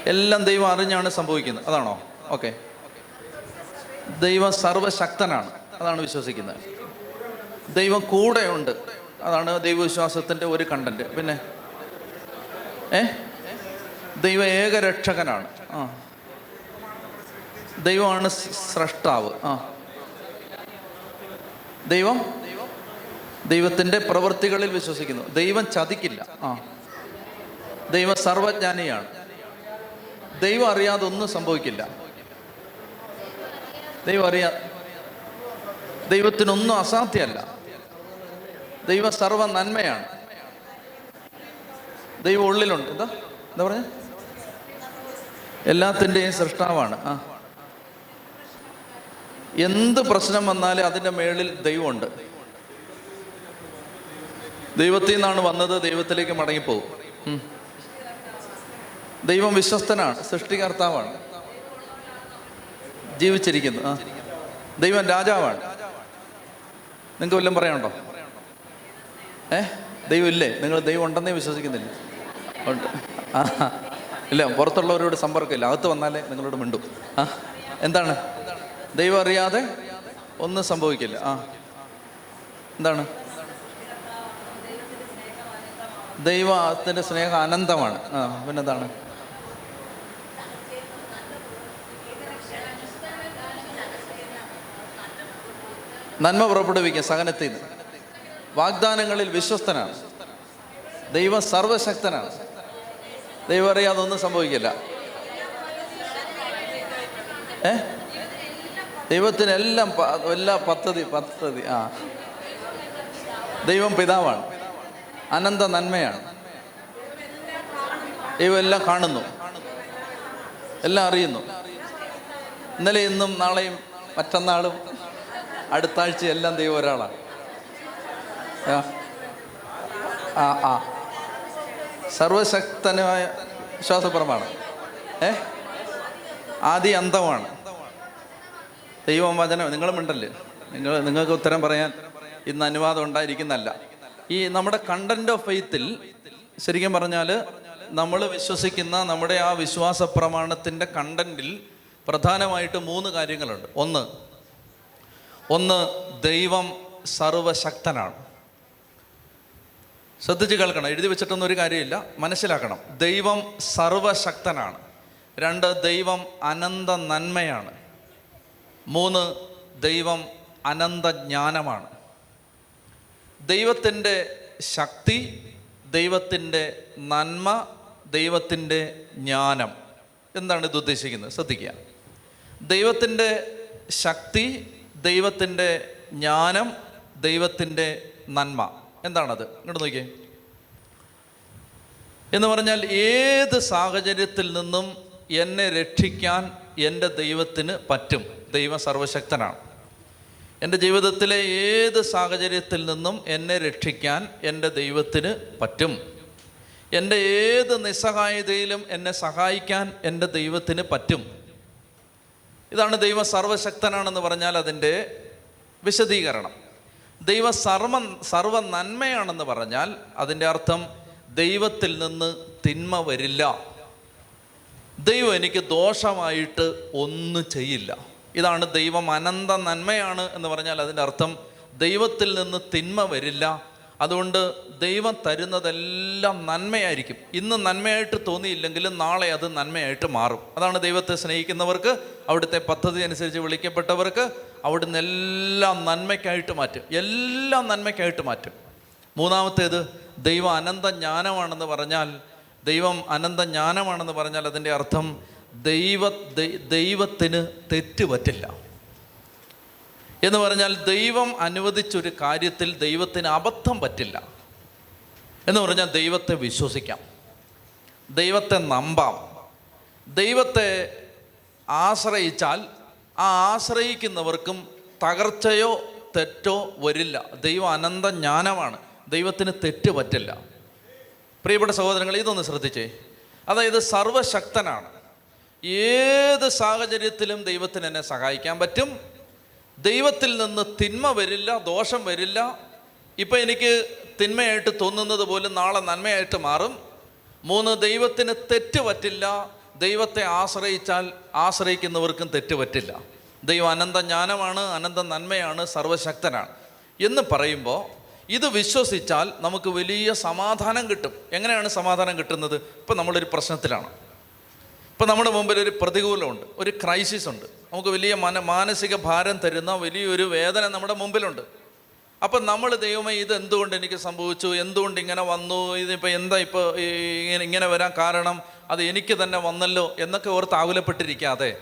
എല്ലാം ദൈവം അറിഞ്ഞാണ് സംഭവിക്കുന്നത്. അതാണോ? ഓക്കെ. ദൈവം സർവശക്തനാണ്. അതാണ് വിശ്വസിക്കുന്നത്. ദൈവം കൂടെയുണ്ട്. അതാണ് ദൈവവിശ്വാസത്തിന്റെ ഒരു കണ്ടന്റ് പിന്നെ ഏ? ദൈവ ഏകരക്ഷകനാണ്. ആ. ദൈവമാണ് സ്രഷ്ടാവ്. ആ. ദൈവം? ദൈവത്തിന്റെ പ്രവൃത്തികളിൽ വിശ്വസിക്കുന്നു. ദൈവം ചതിക്കില്ല. ആ. ദൈവം സർവജ്ഞാനിയാണ്. ദൈവം അറിയാതെ ഒന്നും സംഭവിക്കില്ല. ദൈവം അറിയാ ദൈവത്തിനൊന്നും അസാധ്യമല്ല ദൈവ സർവ നന്മയാണ് ദൈവം ഉള്ളിലുണ്ട്. എന്താ? എന്താ പറഞ്ഞ? എല്ലാത്തിന്റെയും സൃഷ്ടാവാണ്. ആ. എന്ത് പ്രശ്നം വന്നാലും അതിന്റെ മേളിൽ ദൈവമുണ്ട്. ദൈവത്തിൽ നിന്നാണ് വന്നത് ദൈവത്തിലേക്ക് മടങ്ങിപ്പോകും. ദൈവം വിശ്വസ്തനാണ് സൃഷ്ടികർത്താവാണ്. ജീവിച്ചിരിക്കുന്നു. ആ. ദൈവം രാജാവാണ്. നിങ്ങൾക്ക് വല്ലതും പറയാനുണ്ടോ? ഏ? ദൈവം ഇല്ലേ? നിങ്ങൾ ദൈവം ഉണ്ടെന്നേ വിശ്വസിക്കുന്നില്ല. ഇല്ല പുറത്തുള്ളവരോട് സമ്പർക്കമില്ല. അകത്ത് വന്നാലേ നിങ്ങളോട് മിണ്ടും. ആ എന്താണ്? ദൈവം അറിയാതെ ഒന്നും സംഭവിക്കില്ല. ആ. എന്താണ്? ദൈവത്തിന്റെ സ്നേഹം അനന്തമാണ്. ആ പിന്നെന്താണ്? നന്മ പുറപ്പെടുവിക്കുക സഹനത്തിൽ വാഗ്ദാനങ്ങളിൽ വിശ്വസ്തനാണ്. ദൈവം സർവശക്തനാണ്. ദൈവം അറിയാം അതൊന്നും സംഭവിക്കില്ല. ഏ? ദൈവത്തിനെല്ലാം എല്ലാ പദ്ധതി പദ്ധതി ആ. ദൈവം പിതാവാണ്. അനന്ത നന്മയാണ്. ദൈവം എല്ലാം കാണുന്നു. എല്ലാം അറിയുന്നു. ഇന്നലെ ഇന്നും നാളെയും മറ്റന്നാളും അടുത്താഴ്ച എല്ലാം ദൈവം ഒരാളാണ്. ആ. ആ. സർവശക്തനായ വിശ്വാസപ്രമാണം. ഏ? ആദി അന്തമാണ്. ദൈവം വചനം നിങ്ങളും ഉണ്ടല്ലേ? നിങ്ങൾ നിങ്ങൾക്ക് ഉത്തരം പറയാൻ ഇന്ന് അനുവാദം ഉണ്ടായിരിക്കുന്നല്ല ഈ നമ്മുടെ കണ്ടന്റ് ഓഫ് ഫെയ്ത്തിൽ ശരിക്കും പറഞ്ഞാൽ നമ്മൾ വിശ്വസിക്കുന്ന നമ്മുടെ ആ വിശ്വാസ പ്രമാണത്തിന്റെ കണ്ടന്റിൽ പ്രധാനമായിട്ട് മൂന്ന് കാര്യങ്ങളുണ്ട്. ഒന്ന് ഒന്ന് ദൈവം സർവശക്തനാണ്. ശ്രദ്ധിച്ച് കേൾക്കണം. എഴുതി വെച്ചിട്ടൊന്നും ഒരു കാര്യമില്ല. മനസ്സിലാക്കണം. ദൈവം സർവശക്തനാണ്. രണ്ട് ദൈവം അനന്ത നന്മയാണ്. മൂന്ന് ദൈവം അനന്ത ജ്ഞാനമാണ്. ദൈവത്തിന്റെ ശക്തി ദൈവത്തിന്റെ നന്മ ദൈവത്തിന്റെ ജ്ഞാനം എന്താണ് ഇത് ഉദ്ദേശിക്കുന്നത്? ശ്രദ്ധിക്കുക. ദൈവത്തിന്റെ ശക്തി ദൈവത്തിന്റെ ജ്ഞാനം ദൈവത്തിന്റെ നന്മ. എന്താണത്? ഇങ്ങോട്ട് നോക്കിയേ. എന്ന് പറഞ്ഞാൽ ഏത് സാഹചര്യത്തിൽ നിന്നും എന്നെ രക്ഷിക്കാൻ എന്റെ ദൈവത്തിന് പറ്റും? ദൈവം സർവശക്തനാണ്. എന്റെ ജീവിതത്തിലെ ഏത് സാഹചര്യത്തിൽ നിന്നും എന്നെ രക്ഷിക്കാൻ എന്റെ ദൈവത്തിന് പറ്റും? എന്റെ ഏത് നിസ്സഹായതയിലും എന്നെ സഹായിക്കാൻ എന്റെ ദൈവത്തിന് പറ്റും? ഇതാണ് ദൈവം സർവശക്തനാണെന്ന് പറഞ്ഞാൽ അതിന്റെ വിശദീകരണം. ദൈവ സർവ സർവ നന്മയാണെന്ന് പറഞ്ഞാൽ അതിന്റെ അർത്ഥം ദൈവത്തിൽ നിന്ന് തിന്മ വരില്ല. ദൈവം എനിക്ക് ദോഷമായിട്ട് ഒന്നും ചെയ്യില്ല. ഇതാണ് ദൈവം അനന്ത നന്മയാണ് എന്ന് പറഞ്ഞാൽ അതിന്റെ അർത്ഥം ദൈവത്തിൽ നിന്ന് തിന്മ വരില്ല. അതുകൊണ്ട് ദൈവം തരുന്നതെല്ലാം നന്മയായിരിക്കും. ഇന്ന് നന്മയായിട്ട് തോന്നിയില്ലെങ്കിലും നാളെ അത് നന്മയായിട്ട് മാറും. അതാണ് ദൈവത്തെ സ്നേഹിക്കുന്നവർക്ക് അവിടുത്തെ പദ്ധതി അനുസരിച്ച് വിളിക്കപ്പെട്ടവർക്ക് അവിടുന്ന് എല്ലാം നന്മയ്ക്കായിട്ട് മാറ്റും. എല്ലാം നന്മയ്ക്കായിട്ട് മാറ്റും. മൂന്നാമത്തേത് ദൈവം അനന്ത ജ്ഞാനമാണെന്ന് പറഞ്ഞാൽ ദൈവം അനന്ത ജ്ഞാനമാണെന്ന് പറഞ്ഞാൽ അതിന്റെ അർത്ഥം ദൈവ ദൈവത്തിന് തെറ്റ് പറ്റില്ല. എന്ന് പറഞ്ഞാൽ ദൈവം അനുവദിച്ചൊരു കാര്യത്തിൽ ദൈവത്തിന് അബദ്ധം പറ്റില്ല. എന്ന് പറഞ്ഞാൽ ദൈവത്തെ വിശ്വസിക്കാം. ദൈവത്തെ നമ്പാം. ദൈവത്തെ ആശ്രയിച്ചാൽ ആ ആശ്രയിക്കുന്നവർക്കും തകർച്ചയോ തെറ്റോ വരില്ല. ദൈവം അനന്ത ജ്ഞാനമാണ്. ദൈവത്തിന് തെറ്റ് പറ്റില്ല. പ്രിയപ്പെട്ട സഹോദരങ്ങൾ ഇതൊന്ന് ശ്രദ്ധിച്ചേ. അതായത് സർവശക്തനാണ്. ഏത് സാഹചര്യത്തിലും ദൈവത്തിന് എന്നെ സഹായിക്കാൻ പറ്റും. ദൈവത്തിൽ നിന്ന് തിന്മ വരില്ല ദോഷം വരില്ല. ഇപ്പം എനിക്ക് തിന്മയായിട്ട് തോന്നുന്നത് പോലും നാളെ നന്മയായിട്ട് മാറും. മൂന്ന് ദൈവത്തിന് തെറ്റ് പറ്റില്ല. ദൈവത്തെ ആശ്രയിച്ചാൽ ആശ്രയിക്കുന്നവർക്കും തെറ്റ് പറ്റില്ല. ദൈവം അനന്ത ജ്ഞാനമാണ് അനന്ത നന്മയാണ് സർവശക്തനാണ്. എന്ന് പറയുമ്പോൾ ഇത് വിശ്വസിച്ചാൽ നമുക്ക് വലിയ സമാധാനം കിട്ടും. എങ്ങനെയാണ് സമാധാനം കിട്ടുന്നത്? ഇപ്പം നമ്മളൊരു പ്രശ്നത്തിലാണ്. ഇപ്പം നമ്മുടെ മുമ്പിൽ ഒരു പ്രതികൂലമുണ്ട് ഒരു ക്രൈസിസ് ഉണ്ട് നമുക്ക് വലിയ മന മാനസിക ഭാരം തരുന്ന വലിയൊരു വേദന നമ്മുടെ മുമ്പിലുണ്ട്. അപ്പം നമ്മൾ ദൈവമേ ഇത് എന്തുകൊണ്ട് എനിക്ക് സംഭവിച്ചു? എന്തുകൊണ്ട് ഇങ്ങനെ വന്നു? ഇതിപ്പോൾ എന്താ ഇപ്പോൾ ഇങ്ങനെ ഇങ്ങനെ വരാൻ കാരണം? അത് എനിക്ക് തന്നെ വന്നല്ലോ എന്നൊക്കെ ഓർത്ത് ആകുലപ്പെട്ടിരിക്കാതെ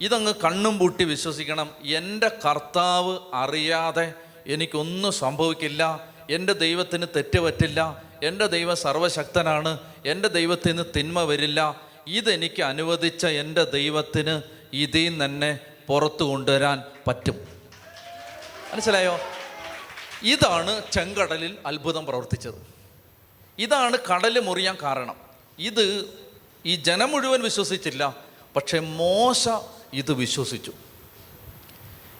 ഇതങ്ങ് കണ്ണും പൂട്ടി വിശ്വസിക്കണം. എന്റെ കർത്താവ് അറിയാതെ എനിക്കൊന്നും സംഭവിക്കില്ല. എന്റെ ദൈവത്തിന് തെറ്റ് പറ്റില്ല. എന്റെ ദൈവം സർവശക്തനാണ്. എന്റെ ദൈവത്തിന് തിന്മ വരില്ല. ഇതെനിക്ക് അനുവദിച്ച എന്റെ ദൈവത്തിന് ഇതിൽ നിന്ന് തന്നെ പുറത്തു കൊണ്ടുവരാൻ പറ്റും. മനസ്സിലായോ? ഇതാണ് ചെങ്കടലിൽ അത്ഭുതം പ്രവർത്തിച്ചത്. ഇതാണ് കടൽ മുറിയാൻ കാരണം. ഇത് ഈ ജനം മുഴുവൻ വിശ്വസിച്ചില്ല പക്ഷേ മോശ ഇത് വിശ്വസിച്ചു.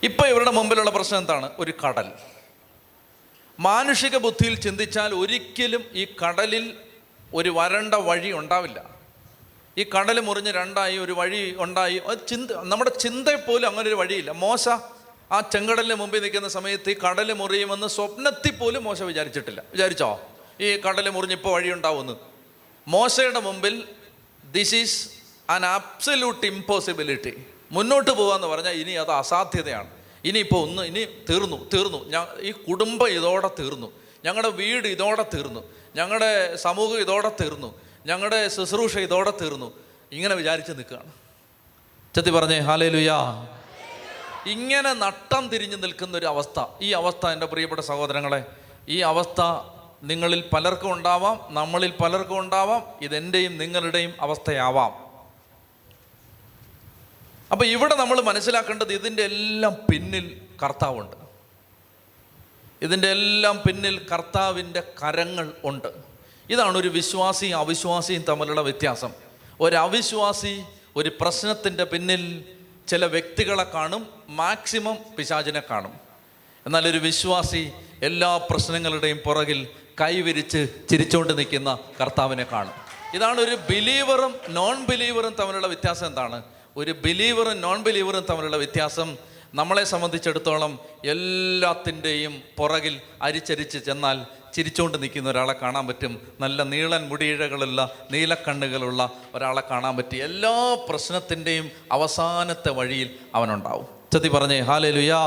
ഇപ്പോൾ ഇവരുടെ മുമ്പിലുള്ള പ്രശ്നം എന്താണ്? ഒരു കടൽ. മാനുഷിക ബുദ്ധിയിൽ ചിന്തിച്ചാൽ ഒരിക്കലും ഈ കടലിൽ ഒരു വരണ്ട വഴി ഉണ്ടാവില്ല. ഈ കടൽ മുറിഞ്ഞ് രണ്ടായി ഒരു വഴി ഉണ്ടായി. ചിന്ത നമ്മുടെ ചിന്തയിൽ പോലും അങ്ങനെ ഒരു വഴിയില്ല. മോശ ആ ചെങ്കടലിന് മുമ്പിൽ നിൽക്കുന്ന സമയത്ത് ഈ കടൽ മുറിയുമെന്ന് സ്വപ്നത്തിൽ പോലും മോശ വിചാരിച്ചിട്ടില്ല. വിചാരിച്ചോ? ഈ കടൽ മുറിഞ്ഞിപ്പോൾ വഴിയുണ്ടാവുമെന്ന്. മോശയുടെ മുമ്പിൽ this is an absolute impossibility മുന്നോട്ട് പോകാന്ന് പറഞ്ഞാൽ ഇനി അത് അസാധ്യതയാണ്. ഇനിയിപ്പോൾ ഒന്ന് ഇനി തീർന്നു തീർന്നു. ഞാൻ ഈ കുടുംബം ഇതോടെ തീർന്നു. ഞങ്ങളുടെ വീട് ഇതോടെ തീർന്നു. ഞങ്ങളുടെ സമൂഹം ഇതോടെ തീർന്നു. ഞങ്ങളുടെ ശുശ്രൂഷ ഇതോടെ തീർന്നു. ഇങ്ങനെ വിചാരിച്ച് നിൽക്കുകയാണ്. ചെത്തി പറഞ്ഞേ ഹാലേ ലുയാ ഇങ്ങനെ നട്ടം തിരിഞ്ഞു നിൽക്കുന്ന ഒരു അവസ്ഥ. ഈ അവസ്ഥ എന്റെ പ്രിയപ്പെട്ട സഹോദരങ്ങളെ ഈ അവസ്ഥ നിങ്ങളിൽ പലർക്കും ഉണ്ടാവാം നമ്മളിൽ പലർക്കും ഉണ്ടാവാം ഇതെന്റെയും നിങ്ങളുടെയും അവസ്ഥയാവാം. അപ്പോൾ ഇവിടെ നമ്മൾ മനസ്സിലാക്കേണ്ടത് ഇതിന്റെ എല്ലാം പിന്നിൽ കർത്താവുണ്ട്. ഇതിന്റെ എല്ലാം പിന്നിൽ കർത്താവിന്റെ കരങ്ങൾ ഉണ്ട്. ഇതാണ് ഒരു വിശ്വാസിയും അവിശ്വാസിയും തമ്മിലുള്ള വ്യത്യാസം. ഒരു അവിശ്വാസി ഒരു പ്രശ്നത്തിന്റെ പിന്നിൽ ചില വ്യക്തികളെ കാണും മാക്സിമം പിശാചിനെ കാണും. എന്നാൽ ഒരു വിശ്വാസി എല്ലാ പ്രശ്നങ്ങളുടെയും പുറകിൽ കൈവിരിച്ച് ചിരിച്ചുകൊണ്ട് നിൽക്കുന്ന കർത്താവിനെ കാണും. ഇതാണ് ഒരു ബിലീവറും നോൺ ബിലീവറും തമ്മിലുള്ള വ്യത്യാസം എന്താണ്? ഒരു ബിലീവറും നോൺ ബിലീവറും തമ്മിലുള്ള വ്യത്യാസം നമ്മളെ സംബന്ധിച്ചിടത്തോളം എല്ലാത്തിന്റെയും പുറകിൽ അരിച്ചരിച്ച് ചെന്നാൽ ചിരിച്ചുകൊണ്ട് നിൽക്കുന്ന ഒരാളെ കാണാൻ പറ്റും. നല്ല നീളൻ മുടിയിഴകളുള്ള നീലക്കണ്ണുകളുള്ള ഒരാളെ കാണാൻ പറ്റും. എല്ലാ പ്രശ്നത്തിന്റെയും അവസാനത്തെ വഴിയിൽ അവനുണ്ടാവും. ചതി പറഞ്ഞേ ഹാലേ ലുയാ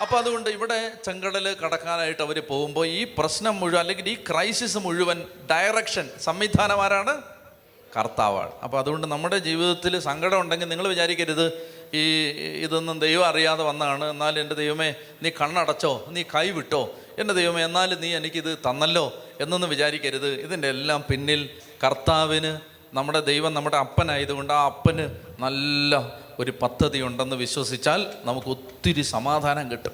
അപ്പോൾ അതുകൊണ്ട് ഇവിടെ ചെങ്കടൽ കടക്കാനായിട്ട് അവർ പോകുമ്പോൾ ഈ പ്രശ്നം മുഴുവൻ അല്ലെങ്കിൽ ഈ ക്രൈസിസ് മുഴുവൻ ഡയറക്ഷൻ സംവിധാനം ആരാണ് കർത്താവാണ്. അപ്പോൾ അതുകൊണ്ട് നമ്മുടെ ജീവിതത്തിൽ സങ്കടം ഉണ്ടെങ്കിൽ നിങ്ങൾ വിചാരിക്കരുത്. ഈ ഇതൊന്നും ദൈവം അറിയാതെ വന്നതാണ്. എന്നാലും എന്റെ ദൈവമേ നീ കണ്ണടച്ചോ നീ കൈവിട്ടോ. എന്റെ ദൈവമേ എന്നാലും നീ എനിക്കിത് തന്നല്ലോ എന്നൊന്നും വിചാരിക്കരുത്. ഇതിന്റെ എല്ലാം പിന്നിൽ കർത്താവിന് നമ്മുടെ ദൈവം നമ്മുടെ അപ്പനായതുകൊണ്ട് ആ അപ്പന് നല്ല ഒരു പദ്ധതി ഉണ്ടെന്ന് വിശ്വസിച്ചാൽ നമുക്ക് ഒത്തിരി സമാധാനം കിട്ടും.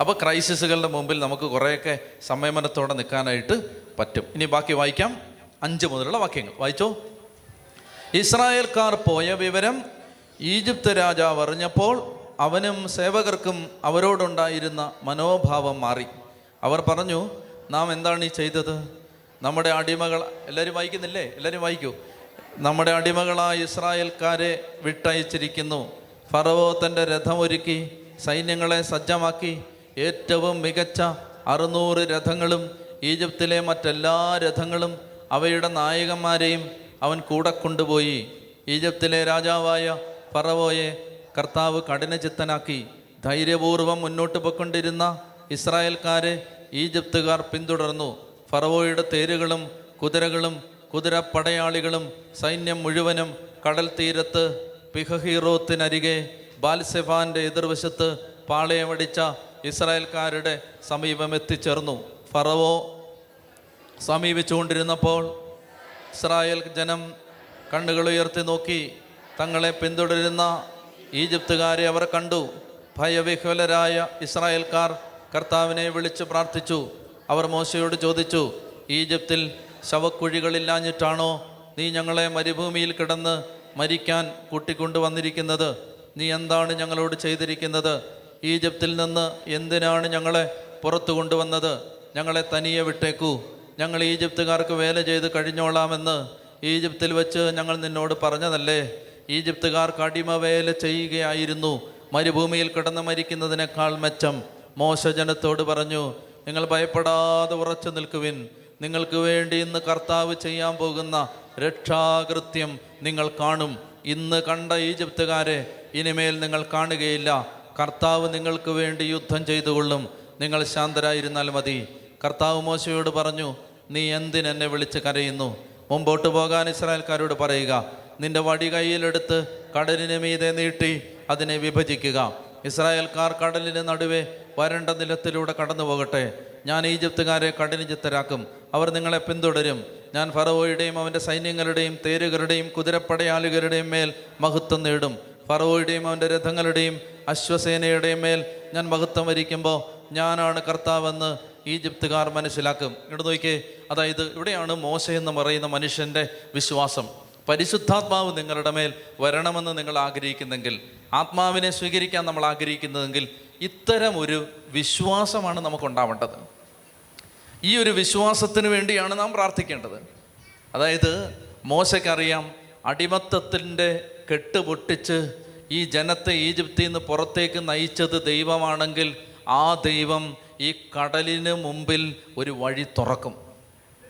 അപ്പോൾ ക്രൈസിസുകളുടെ മുമ്പിൽ നമുക്ക് കുറേയൊക്കെ സംയമനത്തോടെ നിൽക്കാനായിട്ട് പറ്റും. ഇനി ബാക്കി വായിക്കാം. അഞ്ച് മുതലുള്ള വാക്യങ്ങൾ. വായിച്ചോ. ഇസ്രായേൽക്കാർ പോയ വിവരം ഈജിപ്ത് രാജാവ് അറിഞ്ഞപ്പോൾ അവനും സേവകർക്കും അവരോടുണ്ടായിരുന്ന മനോഭാവം മാറി. അവർ പറഞ്ഞു നാം എന്താണ് ഈ ചെയ്തത്? നമ്മുടെ അടിമകൾ എല്ലാവരും വായിക്കുന്നില്ലേ? എല്ലാവരും വായിക്കൂ. നമ്മുടെ അടിമകളായ ഇസ്രായേൽക്കാരെ വിട്ടയച്ചിരിക്കുന്നു. ഫറവോ തന്റെ രഥമൊരുക്കി സൈന്യങ്ങളെ സജ്ജമാക്കി. ഏറ്റവും മികച്ച അറുന്നൂറ് രഥങ്ങളും ഈജിപ്തിലെ മറ്റെല്ലാ രഥങ്ങളും അവയുടെ നായകന്മാരെയും അവൻ കൂടെ കൊണ്ടുപോയി. ഈജിപ്തിലെ രാജാവായ ഫറവോയെ കർത്താവ് കഠിനചിത്തനാക്കി ധൈര്യപൂർവം മുന്നോട്ട് പോയിക്കൊണ്ടിരുന്ന ഇസ്രായേൽക്കാരെ ഈജിപ്തുകാർ പിന്തുടർന്നു. ഫറവോയുടെ തേരുകളും കുതിരകളും കുതിരപ്പടയാളികളും സൈന്യം മുഴുവനും കടൽ തീരത്ത് പിഹഹീറോത്തിനരികെ ബാൽസെഫാന്റെ എതിർവശത്ത് പാളയമടിച്ച ഇസ്രായേൽക്കാരുടെ സമീപം എത്തിച്ചേർന്നു. ഫറവോ സമീപിച്ചുകൊണ്ടിരുന്നപ്പോൾ ഇസ്രായേൽ ജനം കണ്ണുകൾ ഉയർത്തി നോക്കി. തങ്ങളെ പിന്തുടരുന്ന ഈജിപ്തുകാരെ അവർ കണ്ടു. ഭയവിഹ്വലരായ ഇസ്രായേൽക്കാർ കർത്താവിനെ വിളിച്ച് പ്രാർത്ഥിച്ചു. അവർ മോശയോട് ചോദിച്ചു ഈജിപ്തിൽ ശവക്കുഴികളില്ലാഞ്ഞിട്ടാണോ നീ ഞങ്ങളെ മരുഭൂമിയിൽ കിടന്ന് മരിക്കാൻ കൂട്ടിക്കൊണ്ടു വന്നിരിക്കുന്നത് നീ എന്താണ് ഞങ്ങളോട് ചെയ്തിരിക്കുന്നത്? ഈജിപ്തിൽ നിന്ന് എന്തിനാണ് ഞങ്ങളെ പുറത്തു കൊണ്ടുവന്നത്? ഞങ്ങളെ തനിയെ വിട്ടേക്കൂ. ഞങ്ങൾ ഈജിപ്തുകാർക്ക് വേല ചെയ്ത് കഴിഞ്ഞോളാമെന്ന് ഈജിപ്തിൽ വെച്ച് ഞങ്ങൾ നിന്നോട് പറഞ്ഞതല്ലേ? ഈജിപ്തുകാർക്ക് കടിമവേല ചെയ്യുകയായിരുന്നു. മരുഭൂമിയിൽ കിടന്ന് മരിക്കുന്നതിനേക്കാൾ മെച്ചം. മോശ ജനത്തോട് പറഞ്ഞു നിങ്ങൾ ഭയപ്പെടാതെ ഉറച്ചു നിൽക്കുവിൻ. നിങ്ങൾക്ക് വേണ്ടി ഇന്ന് കർത്താവ് ചെയ്യാൻ പോകുന്ന രക്ഷാകൃത്യം നിങ്ങൾ കാണും. ഇന്ന് കണ്ട ഈജിപ്തുകാരെ ഇനിമേൽ നിങ്ങൾ കാണുകയില്ല. കർത്താവ് നിങ്ങൾക്ക് വേണ്ടി യുദ്ധം ചെയ്തുകൊള്ളും. നിങ്ങൾ ശാന്തരായിരുന്നാൽ മതി. കർത്താവ് മോശയോട് പറഞ്ഞു നീ എന്തിനെന്നെ വിളിച്ച് കരയുന്നു? മുമ്പോട്ട് പോകാൻ ഇസ്രായേൽക്കാരോട് പറയുക. നിന്റെ വടി കയ്യിലെടുത്ത് കടലിന് മീതെ നീട്ടി അതിനെ വിഭജിക്കുക. ഇസ്രായേൽക്കാർ കടലിന് നടുവേ വരണ്ട നിലത്തിലൂടെ കടന്നു പോകട്ടെ ഞാൻ ഈജിപ്തുകാരെ കഠിനചിത്തരാക്കും. അവർ നിങ്ങളെ പിന്തുടരും. ഞാൻ ഫറവോയുടെയും അവന്റെ സൈന്യങ്ങളുടെയും തേരുകളുടെയും കുതിരപ്പടയാളികളുടെയും മേൽ മഹത്വം നേടും. ഫറവോയുടെയും അവന്റെ രഥങ്ങളുടെയും അശ്വസേനയുടെയും മേൽ ഞാൻ മഹത്വം വരിക്കുമ്പോൾ ഞാനാണ് കർത്താവെന്ന് ഈജിപ്തുകാർ മനസ്സിലാക്കും. ഇവിടെ നോക്കിയേ. അതായത് ഇവിടെയാണ് മോശ എന്ന് പറയുന്ന മനുഷ്യന്റെ വിശ്വാസം. പരിശുദ്ധാത്മാവ് നിങ്ങളുടെ മേൽ വരണമെന്ന് നിങ്ങൾ ആഗ്രഹിക്കുന്നെങ്കിൽ ആത്മാവിനെ സ്വീകരിക്കാൻ നമ്മൾ ആഗ്രഹിക്കുന്നതെങ്കിൽ ഇത്തരം ഒരു വിശ്വാസമാണ് നമുക്കുണ്ടാവേണ്ടത്. ഈ ഒരു വിശ്വാസത്തിന് വേണ്ടിയാണ് നാം പ്രാർത്ഥിക്കേണ്ടത്. അതായത് മോശക്കറിയാം അടിമത്തത്തിന്റെ കെട്ട് പൊട്ടിച്ച് ഈ ജനത്തെ ഈജിപ്തിൽ നിന്ന് പുറത്തേക്ക് നയിച്ചത് ദൈവമാണെങ്കിൽ ആ ദൈവം ഈ കടലിന് മുമ്പിൽ ഒരു വഴി തുറക്കും.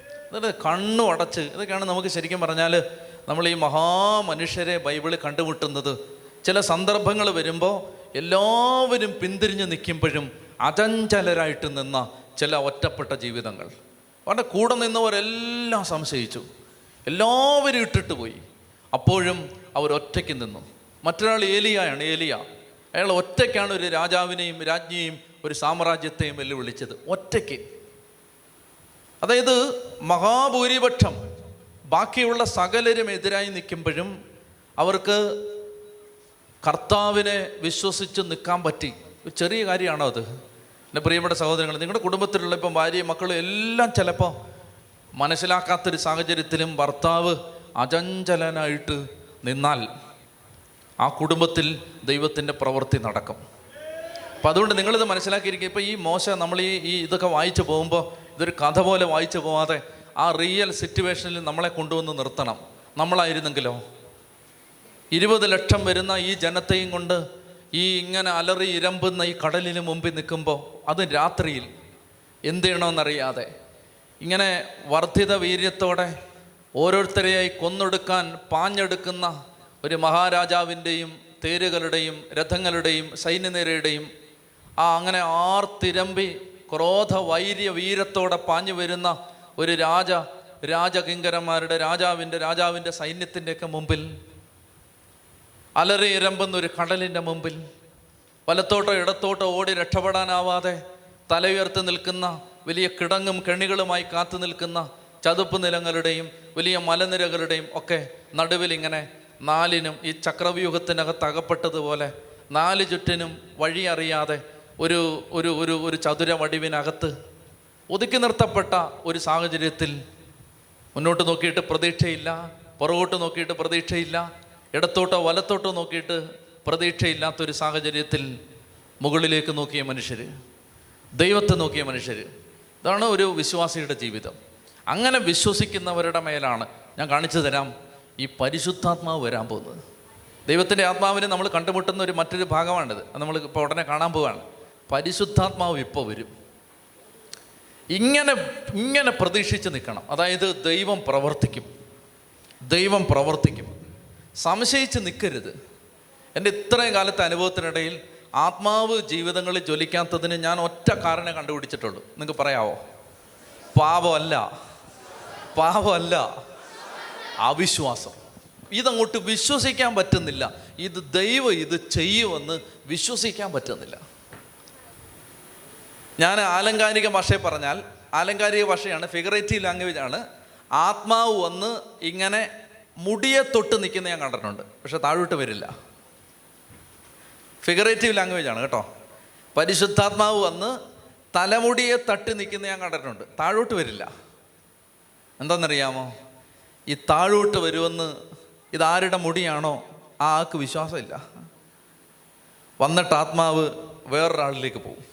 എന്നിട്ട് കണ്ണു അടച്ച് ഇതൊക്കെയാണ് നമുക്ക് ശരിക്കും പറഞ്ഞാൽ നമ്മൾ ഈ മഹാമനുഷ്യരെ ബൈബിളിൽ കണ്ടുമുട്ടുന്നത്. ചില സന്ദർഭങ്ങൾ വരുമ്പോൾ എല്ലാവരും പിന്തിരിഞ്ഞ് നിൽക്കുമ്പോഴും അചഞ്ചലരായിട്ട് നിന്ന ചില ഒറ്റപ്പെട്ട ജീവിതങ്ങൾ. അവരുടെ കൂടെ നിന്നവരെല്ലാം സംശയിച്ചു. എല്ലാവരും ഇട്ടിട്ട് പോയി. അപ്പോഴും അവർ ഒറ്റയ്ക്ക് നിന്നു. മറ്റൊരാൾ ഏലിയാണ് ഏലിയ. അയാൾ ഒറ്റയ്ക്കാണ് ഒരു രാജാവിനെയും രാജ്ഞിയെയും ഒരു സാമ്രാജ്യത്തെയും വെല്ലുവിളിച്ചത്. ഒറ്റയ്ക്ക്. അതായത് മഹാഭൂരിപക്ഷം ബാക്കിയുള്ള സകലരും എതിരായി നിൽക്കുമ്പോഴും അവർക്ക് കർത്താവിനെ വിശ്വസിച്ച് നിൽക്കാൻ പറ്റി. ചെറിയ കാര്യമാണോ അത്? എന്റെ പ്രിയപ്പെട്ട സഹോദരങ്ങൾ നിങ്ങളുടെ കുടുംബത്തിലുള്ള ഇപ്പം ഭാര്യയും മക്കളും എല്ലാം ചിലപ്പോൾ മനസ്സിലാക്കാത്തൊരു സാഹചര്യത്തിലും ഭർത്താവ് അചഞ്ചലനായിട്ട് നിന്നാൽ ആ കുടുംബത്തിൽ ദൈവത്തിന്റെ പ്രവൃത്തി നടക്കും. അപ്പം അതുകൊണ്ട് നിങ്ങളിത് മനസ്സിലാക്കിയിരിക്കുക ഇപ്പം ഈ മോശ നമ്മൾ ഈ ഈ ഇതൊക്കെ വായിച്ചു പോകുമ്പോൾ ഇതൊരു കഥ പോലെ വായിച്ചു പോവാതെ ആ റിയൽ സിറ്റുവേഷനിൽ നമ്മളെ കൊണ്ടുവന്ന് നിർത്തണം. നമ്മളായിരുന്നെങ്കിലോ? ഇരുപത് ലക്ഷം വരുന്ന ഈ ജനത്തെയും കൊണ്ട് ഈ ഇങ്ങനെ അലറി ഇരമ്പുന്ന ഈ കടലിന് മുമ്പിൽ നിൽക്കുമ്പോൾ അത് രാത്രിയിൽ എന്ത് ചെയ്യണമെന്നറിയാതെ ഇങ്ങനെ വർദ്ധിത വീര്യത്തോടെ ഓരോരുത്തരെയായി കൊന്നൊടുക്കാൻ പാഞ്ഞെടുക്കുന്ന ഒരു മഹാരാജാവിന്റെയും തേരുകളുടെയും രഥങ്ങളുടെയും സൈന്യനിരയുടെയും ആ അങ്ങനെ ആർത്തിരമ്പി ക്രോധ വൈര്യ വീരത്തോടെ പാഞ്ഞു വരുന്ന ഒരു രാജ രാജകിങ്കരന്മാരുടെ രാജാവിന്റെ രാജാവിന്റെ സൈന്യത്തിന്റെയൊക്കെ മുമ്പിൽ അലറി ഇരമ്പുന്ന ഒരു കടലിന്റെ മുമ്പിൽ വലത്തോട്ടോ ഇടത്തോട്ടോ ഓടി രക്ഷപ്പെടാനാവാതെ തലയുയർത്തി നിൽക്കുന്ന വലിയ കിടങ്ങും കെണികളുമായി കാത്തു നിൽക്കുന്ന ചതുപ്പ് നിലങ്ങളുടെയും വലിയ മലനിരകളുടെയും ഒക്കെ നടുവിൽ ഇങ്ങനെ നാലിനും ഈ ചക്രവ്യൂഹത്തിനകത്ത് അകപ്പെട്ടതുപോലെ നാല് ചുറ്റിനും വഴിയറിയാതെ ഒരു ഒരു ഒരു ഒരു ചതുര വടിവിനകത്ത് ഒതുക്കി നിർത്തപ്പെട്ട ഒരു സാഹചര്യത്തിൽ മുന്നോട്ട് നോക്കിയിട്ട് പ്രതീക്ഷയില്ല പുറകോട്ട് നോക്കിയിട്ട് പ്രതീക്ഷയില്ല ഇടത്തോട്ടോ വലത്തോട്ടോ നോക്കിയിട്ട് പ്രതീക്ഷയില്ലാത്തൊരു സാഹചര്യത്തിൽ മുകളിലേക്ക് നോക്കിയ മനുഷ്യർ ദൈവത്തെ നോക്കിയ മനുഷ്യർ ഇതാണ് ഒരു വിശ്വാസിയുടെ ജീവിതം. അങ്ങനെ വിശ്വസിക്കുന്നവരുടെ മേലാണ് ഞാൻ കാണിച്ചു തരാം ഈ പരിശുദ്ധാത്മാവ് വരാൻ പോകുന്നത്. ദൈവത്തിന്റെ ആത്മാവിനെ നമ്മൾ കണ്ടുമുട്ടുന്ന ഒരു മറ്റൊരു ഭാഗമാണിത്. അത് നമ്മൾ ഇപ്പോൾ ഉടനെ കാണാൻ പോവുകയാണ് പരിശുദ്ധാത്മാവ് ഇപ്പോൾ വരും. ഇങ്ങനെ ഇങ്ങനെ പ്രതീക്ഷിച്ച് നിൽക്കണം. അതായത് ദൈവം പ്രവർത്തിക്കും. ദൈവം പ്രവർത്തിക്കും. സംശയിച്ച് നിൽക്കരുത്. എന്റെ ഇത്രയും കാലത്തെ അനുഭവത്തിനിടയിൽ ആത്മാവ് ജീവിതങ്ങളിൽ ജ്വലിക്കാത്തതിന് ഞാൻ ഒറ്റ കാരണം കണ്ടുപിടിച്ചിട്ടുള്ളൂ. നിങ്ങൾക്ക് പറയാവോ? പാപമല്ല. പാപമല്ല. അവിശ്വാസം. ഇതങ്ങോട്ട് വിശ്വസിക്കാൻ പറ്റുന്നില്ല. ഇത് ദൈവം ഇത് ചെയ്യുമെന്ന് വിശ്വസിക്കാൻ പറ്റുന്നില്ല. ഞാൻ ആലങ്കാരിക ഭാഷയെ പറഞ്ഞാൽ ആലങ്കാരിക ഭാഷയാണ് ഫിഗറേറ്റീവ് ലാംഗ്വേജ് ആണ്. ആത്മാവ് വന്ന് ഇങ്ങനെ മുടിയെ തൊട്ട് നിൽക്കുന്ന ഞാൻ കണ്ടിട്ടുണ്ട് പക്ഷെ താഴോട്ട് വരില്ല. ഫിഗറേറ്റീവ് ലാംഗ്വേജ് ആണ് കേട്ടോ. പരിശുദ്ധാത്മാവ് വന്ന് തലമുടിയെ തട്ടി നിൽക്കുന്ന ഞാൻ കണ്ടിട്ടുണ്ട് താഴോട്ട് വരില്ല. എന്താണെന്നറിയാമോ? ഈ താഴോട്ട് വരുമെന്ന് ഇതാരുടെ മുടിയാണോ ആ ആൾക്ക് വിശ്വാസമില്ല. വന്നിട്ട് ആത്മാവ് വേറൊരാളിലേക്ക് പോകും.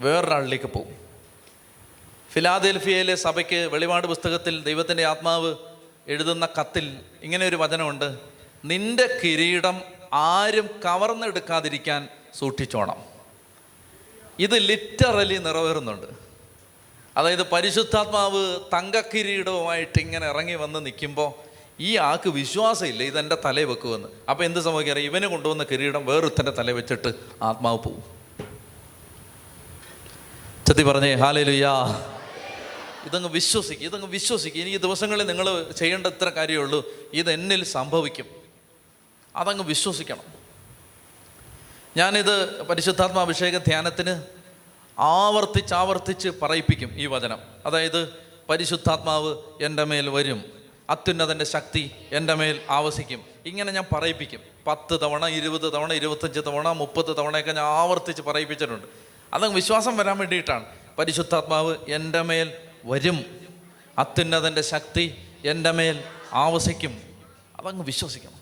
വേറൊരാളിലേക്ക് പോകും. ഫിലാദേൽഫിയയിലെ സഭയ്ക്ക് വെളിപാട് പുസ്തകത്തിൽ ദൈവത്തിന്റെ ആത്മാവ് എഴുതുന്ന കത്തിൽ ഇങ്ങനെ ഒരു വചനമുണ്ട് നിന്റെ കിരീടം ആരും കവർന്നെടുക്കാതിരിക്കാൻ സൂക്ഷിച്ചോണം. ഇത് ലിറ്ററലി നിറവേറുന്നുണ്ട്. അതായത് പരിശുദ്ധാത്മാവ് തങ്കക്കിരീടവുമായിട്ട് ഇങ്ങനെ ഇറങ്ങി വന്ന് നിൽക്കുമ്പോൾ ഈ ആൾക്ക് വിശ്വാസമില്ല ഇതെന്റെ തലയിൽ വെക്കുമെന്ന്. അപ്പോൾ എന്ത് സംഭവിക്കാറ് ഇവന് കൊണ്ടുവന്ന കിരീടം വേറൊരുത്തന്റെ തല വെച്ചിട്ട് ആത്മാവ് പോവും. ചത്തി പറഞ്ഞേ ഹാലേലുയാ. ഇതങ്ങ് വിശ്വസിക്കുക ഇതങ്ങ് വിശ്വസിക്കുക ഇനി ഈ ദിവസങ്ങളിൽ നിങ്ങൾ ചെയ്യേണ്ട ഇത്ര കാര്യമേ ഉള്ളൂ. ഇത് എന്നിൽ സംഭവിക്കും. അതങ്ങ് വിശ്വസിക്കണം. ഞാനിത് പരിശുദ്ധാത്മാഭിഷേക ധ്യാനത്തിന് ആവർത്തിച്ച് ആവർത്തിച്ച് പറയിപ്പിക്കും ഈ വചനം. അതായത് പരിശുദ്ധാത്മാവ് എന്റെ മേൽ വരും. അത്യുന്നതന്റെ ശക്തി എന്റെ മേൽ ആവസിക്കും. ഇങ്ങനെ ഞാൻ പറയിപ്പിക്കും. പത്ത് തവണ ഇരുപത് തവണ ഇരുപത്തഞ്ച് തവണ മുപ്പത് തവണയൊക്കെ ഞാൻ ആവർത്തിച്ച് പറയിപ്പിച്ചിട്ടുണ്ട്. അതങ്ങ് വിശ്വാസം വരാൻ വേണ്ടിയിട്ടാണ്. പരിശുദ്ധാത്മാവ് എന്റെ മേൽ വരും. അത്യുന്നതന്റെ ശക്തി എന്റെ മേൽ ആവസിക്കും. അതങ്ങ് വിശ്വസിക്കണം.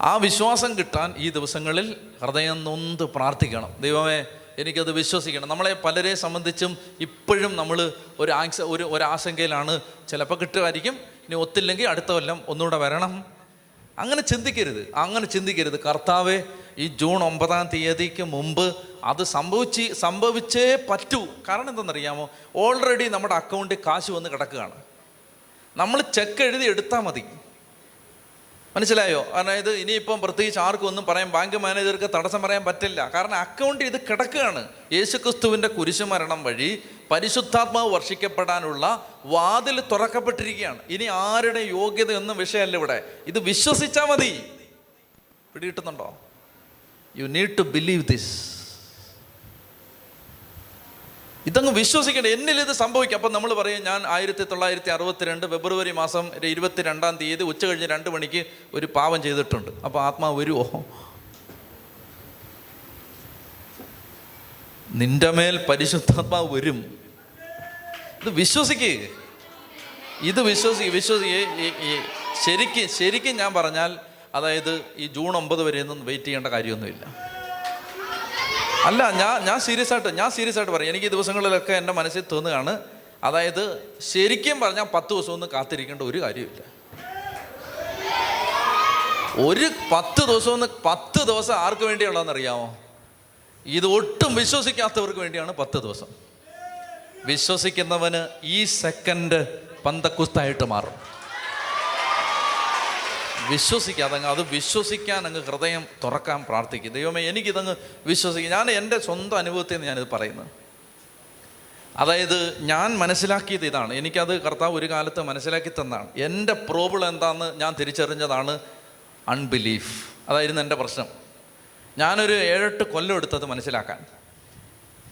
ആ വിശ്വാസം കിട്ടാൻ ഈ ദിവസങ്ങളിൽ ഹൃദയം നൊന്ത് പ്രാർത്ഥിക്കണം. ദൈവമേ എനിക്കത് വിശ്വസിക്കണം. നമ്മളെ പലരെ സംബന്ധിച്ചും ഇപ്പോഴും നമ്മൾ ഒരു ആങ്സ ഒരു ഒരാശങ്കയിലാണ്. ചിലപ്പോൾ കിട്ടുമായിരിക്കും. ഇനി ഒത്തില്ലെങ്കിൽ അടുത്ത കൊല്ലം ഒന്നുകൂടെ വരണം. അങ്ങനെ ചിന്തിക്കരുത്. അങ്ങനെ ചിന്തിക്കരുത്. കർത്താവെ ഈ ജൂൺ ഒമ്പതാം തീയതിക്ക് മുമ്പ് അത് സംഭവിച്ച് സംഭവിച്ചേ പറ്റൂ. കാരണം എന്തെന്നറിയാമോ ഓൾറെഡി നമ്മുടെ അക്കൗണ്ടിൽ കാശ് വന്ന് കിടക്കുകയാണ്. നമ്മൾ ചെക്ക് എഴുതി എടുത്താൽ മതി. മനസ്സിലായോ? അതായത് ഇനിയിപ്പം പ്രത്യേകിച്ച് ആർക്കും ഒന്നും പറയാൻ ബാങ്ക് മാനേജർക്ക് തടസ്സം പറയാൻ പറ്റില്ല. കാരണം അക്കൗണ്ട് ഇത് കിടക്കുകയാണ്. യേശുക്രിസ്തുവിന്റെ കുരിശുമരണം വഴി പരിശുദ്ധാത്മാവ് വർഷിക്കപ്പെടാനുള്ള വാതിൽ തുറക്കപ്പെട്ടിരിക്കുകയാണ്. ഇനി ആരുടെ യോഗ്യത എന്നും വിഷയമല്ല ഇവിടെ. ഇത് വിശ്വസിച്ചാൽ മതി. പിടികിട്ടുന്നുണ്ടോ? You need to believe this ഇതങ്ങ് വിശ്വസിക്കേണ്ട. എന്നിൽ ഇത് സംഭവിക്കും. അപ്പം നമ്മൾ പറയും ഞാൻ ആയിരത്തി തൊള്ളായിരത്തി അറുപത്തിരണ്ട് ഫെബ്രുവരി മാസം ഇരുപത്തി രണ്ടാം തീയതി ഉച്ച കഴിഞ്ഞ് രണ്ട് മണിക്ക് ഒരു പാവം ചെയ്തിട്ടുണ്ട്. അപ്പോൾ ആത്മാവ് വരുമോ നിന്റെ മേൽ പരിശുദ്ധാത്മാവ് വരും. ഇത് വിശ്വസിക്കുക ഇത് വിശ്വസി വിശ്വസി ശരിക്കും ശരിക്കും ഞാൻ പറഞ്ഞാൽ അതായത് ഈ ജൂൺ ഒമ്പത് വരെ ഒന്നും വെയിറ്റ് ചെയ്യേണ്ട കാര്യമൊന്നുമില്ല. അല്ല ഞാൻ ഞാൻ സീരിയസ് ആയിട്ട് ഞാൻ സീരിയസ് ആയിട്ട് പറയും. എനിക്ക് ഈ ദിവസങ്ങളിലൊക്കെ എന്റെ മനസ്സിൽ തോന്നുകയാണ് അതായത് ശരിക്കും പറഞ്ഞാൽ പത്ത് ദിവസം ഒന്നും കാത്തിരിക്കേണ്ട ഒരു കാര്യമില്ല. ഒരു പത്ത് ദിവസം ഒന്ന് പത്ത് ദിവസം ആർക്ക് വേണ്ടിയുള്ളതെന്ന് അറിയാമോ ഇത് ഒട്ടും വിശ്വസിക്കാത്തവർക്ക് വേണ്ടിയാണ് പത്ത് ദിവസം. വിശ്വസിക്കുന്നവന് ഈ സെക്കൻഡ് പന്തക്കുസ്തായിട്ട് മാറും. വിശ്വസിക്കാതെ അതങ്ങ് അത് വിശ്വസിക്കാൻ അങ്ങ് ഹൃദയം തുറക്കാൻ പ്രാർത്ഥിക്കും. ദൈവമേ എനിക്കിതങ്ങ് വിശ്വസിക്കും. ഞാൻ എന്റെ സ്വന്തം അനുഭവത്തിൽ നിന്ന് ഞാനിത് പറയുന്നത് അതായത് ഞാൻ മനസ്സിലാക്കിയത് ഇതാണ്. എനിക്കത് കർത്താവ് ഒരു കാലത്ത് മനസ്സിലാക്കി തന്നാണ്. എന്റെ പ്രോബ്ലം എന്താണെന്ന് ഞാൻ തിരിച്ചറിഞ്ഞതാണ് അൺബിലീഫ് അതായിരുന്നു എന്റെ പ്രശ്നം. ഞാനൊരു ഏഴെട്ട് കൊല്ലം എടുത്തത് മനസ്സിലാക്കാൻ.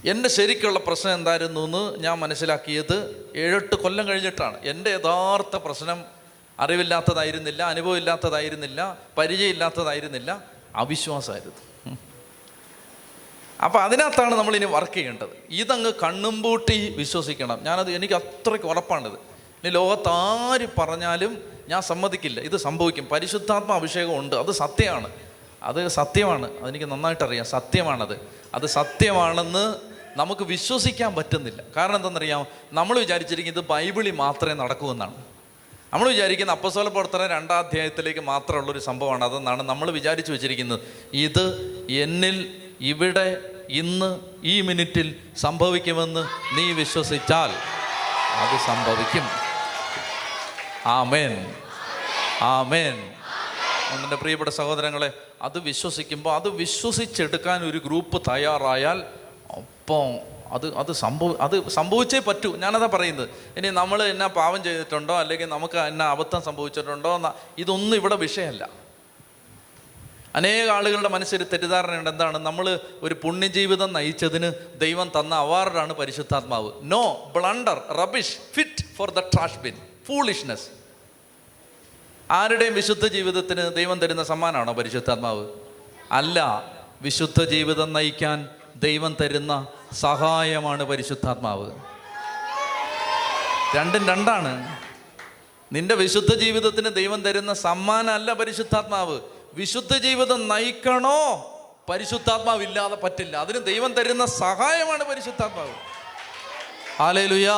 എന്റെ ശരിക്കുള്ള പ്രശ്നം എന്തായിരുന്നു എന്ന് ഞാൻ മനസ്സിലാക്കിയത് ഏഴെട്ട് കൊല്ലം കഴിഞ്ഞിട്ടാണ്. എന്റെ യഥാർത്ഥ പ്രശ്നം അറിവില്ലാത്തതായിരുന്നില്ല അനുഭവമില്ലാത്തതായിരുന്നില്ല പരിചയമില്ലാത്തതായിരുന്നില്ല അവിശ്വാസമായിരുന്നു. അപ്പോൾ അതിനകത്താണ് നമ്മളിനി വർക്ക് ചെയ്യേണ്ടത്. ഇതങ്ങ് കണ്ണും പൂട്ടി വിശ്വസിക്കണം. ഞാനത് എനിക്ക് അത്രയ്ക്ക് ഉറപ്പാണിത്. ഇനി ലോകത്താര് പറഞ്ഞാലും ഞാൻ സമ്മതിക്കില്ല. ഇത് സംഭവിക്കും. പരിശുദ്ധാത്മ അഭിഷേകം ഉണ്ട്. അത് സത്യമാണ്. അത് സത്യമാണ്. അതെനിക്ക് നന്നായിട്ടറിയാം. സത്യമാണത്. അത് സത്യമാണെന്ന് നമുക്ക് വിശ്വസിക്കാൻ പറ്റുന്നില്ല. കാരണം എന്താണെന്നറിയാം നമ്മൾ വിചാരിച്ചിരിക്കുന്നത് ബൈബിളിൽ മാത്രമേ നടക്കൂ എന്നാണ്. നമ്മൾ വിചാരിക്കുന്ന അപ്പസോല പ്രവർത്തനം രണ്ടാം അധ്യായത്തിലേക്ക് മാത്രമുള്ള ഒരു സംഭവമാണ്. അതെന്നാണ് നമ്മൾ വിചാരിച്ചു വെച്ചിരിക്കുന്നത്. ഇത് എന്നിൽ ഇവിടെ ഇന്ന് ഈ മിനിറ്റിൽ സംഭവിക്കുമെന്ന് നീ വിശ്വസിച്ചാൽ അത് സംഭവിക്കും. ആമേൻ. ആമേൻ. എന്റെ പ്രിയപ്പെട്ട സഹോദരങ്ങളെ അത് വിശ്വസിക്കുമ്പോൾ അത് വിശ്വസിച്ചെടുക്കാൻ ഒരു ഗ്രൂപ്പ് തയ്യാറായാൽ ഒപ്പം അത് അത് സംഭവ അത് സംഭവിച്ചേ പറ്റൂ. ഞാനതാ പറയുന്നത്. ഇനി നമ്മൾ എന്നാ പാവം ചെയ്തിട്ടുണ്ടോ? അല്ലെങ്കിൽ നമുക്ക് എന്നാ അബദ്ധം സംഭവിച്ചിട്ടുണ്ടോ എന്ന ഇതൊന്നും ഇവിടെ വിഷയമല്ല. അനേക ആളുകളുടെ മനസ്സിൽ തെറ്റിദ്ധാരണയുണ്ട്. എന്താണ്? നമ്മൾ ഒരു പുണ്യജീവിതം നയിച്ചതിന് ദൈവം തന്ന അവാർഡാണ് പരിശുദ്ധാത്മാവ്. No blunder rubbish fit for the trash bin foolishness ആരുടെയും വിശുദ്ധ ജീവിതത്തിന് ദൈവം തരുന്ന സമ്മാനമാണോ പരിശുദ്ധാത്മാവ്? അല്ല. വിശുദ്ധ ജീവിതം നയിക്കാൻ ദൈവം തരുന്ന സഹായമാണ് പരിശുദ്ധാത്മാവ്. രണ്ടും രണ്ടാണ്. നിന്റെ വിശുദ്ധ ജീവിതത്തിന് ദൈവം തരുന്ന സമ്മാനമല്ല പരിശുദ്ധാത്മാവ്. വിശുദ്ധ ജീവിതം നയിക്കണോ? പരിശുദ്ധാത്മാവ് ഇല്ലാതെ പറ്റില്ല. അതിന് ദൈവം തരുന്ന സഹായമാണ് പരിശുദ്ധാത്മാവ്. ആലേലുയാ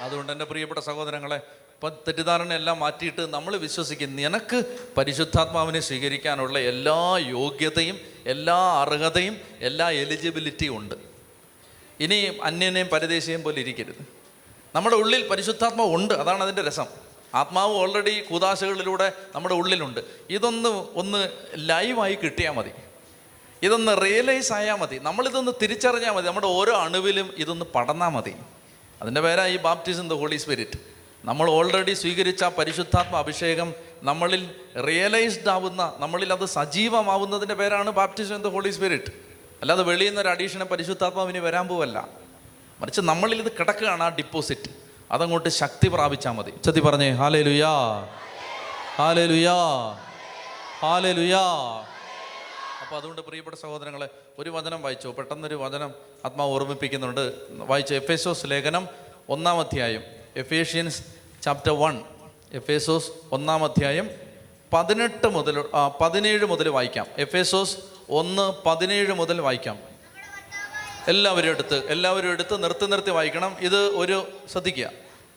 അതുകൊണ്ട് എന്റെ പ്രിയപ്പെട്ട സഹോദരങ്ങളെ ഇപ്പം തെറ്റിദ്ധാരണയെല്ലാം മാറ്റിയിട്ട് നമ്മൾ വിശ്വസിക്കും. നിനക്ക് പരിശുദ്ധാത്മാവിനെ സ്വീകരിക്കാനുള്ള എല്ലാ യോഗ്യതയും എല്ലാ അർഹതയും എല്ലാ എലിജിബിലിറ്റിയും ഉണ്ട്. ഇനി അന്യനെയും പരദേശിയെയും പോലെ ഇരിക്കരുത്. നമ്മുടെ ഉള്ളിൽ പരിശുദ്ധാത്മാവ് ഉണ്ട് അതാണ് അതിന്റെ രസം. ആത്മാവ് ഓൾറെഡി കൂതാശകളിലൂടെ നമ്മുടെ ഉള്ളിലുണ്ട്. ഇതൊന്ന് ഒന്ന് ലൈവായി കിട്ടിയാൽ മതി. ഇതൊന്ന് റിയലൈസ് ആയാൽ മതി. നമ്മളിതൊന്ന് തിരിച്ചറിഞ്ഞാൽ മതി. നമ്മുടെ ഓരോ അണുവിലും ഇതൊന്ന് പടന്നാൽ മതി. അതിന്റെ പേരാണ് ഈ ബാപ്റ്റിസം ദ ഹോളി സ്പിരിറ്റ് നമ്മൾ ഓൾറെഡി സ്വീകരിച്ച പരിശുദ്ധാത്മ അഭിഷേകം നമ്മളിൽ റിയലൈസ്ഡ് ആവുന്ന നമ്മളിൽ അത് സജീവമാവുന്നതിന്റെ പേരാണ് ബാപ്റ്റിസം ദ ഹോളി സ്പിരിറ്റ് അല്ലാതെ വെളിയിൽ നിന്ന് ഒരു അഡീഷനെ പരിശുദ്ധാത്മാവിന് വരാൻ പോവല്ല. മറിച്ച് നമ്മളിൽ ഇത് കിടക്കുകയാണ് ആ ഡിപ്പോസിറ്റ് അതങ്ങോട്ട് ശക്തി പ്രാപിച്ചാൽ മതി. ചതി പറഞ്ഞേ ഹാലേ ലുയാ ഹാലേ ലുയാ ഹാലേ ലുയാ അപ്പോൾ അതുകൊണ്ട് പ്രിയപ്പെട്ട സഹോദരങ്ങളെ ഒരു വചനം വായിച്ചു. പെട്ടെന്നൊരു വചനം ആത്മാവ് ഓർമ്മിപ്പിക്കുന്നുണ്ട്. വായിച്ചു എഫേസോസ് ലേഖനം ഒന്നാം അധ്യായം എഫേഷ്യൻസ് ചാപ്റ്റർ വൺ എഫേസോസ് ഒന്നാം അധ്യായം പതിനെട്ട് മുതൽ പതിനേഴ് മുതൽ വായിക്കാം. എഫേസോസ് ഒന്ന് പതിനേഴ് മുതൽ വായിക്കാം. എല്ലാവരും എടുത്ത് എല്ലാവരും എടുത്ത് നിർത്തി നിർത്തി വായിക്കണം. ഇത് ഒരു ശ്രദ്ധിക്കുക.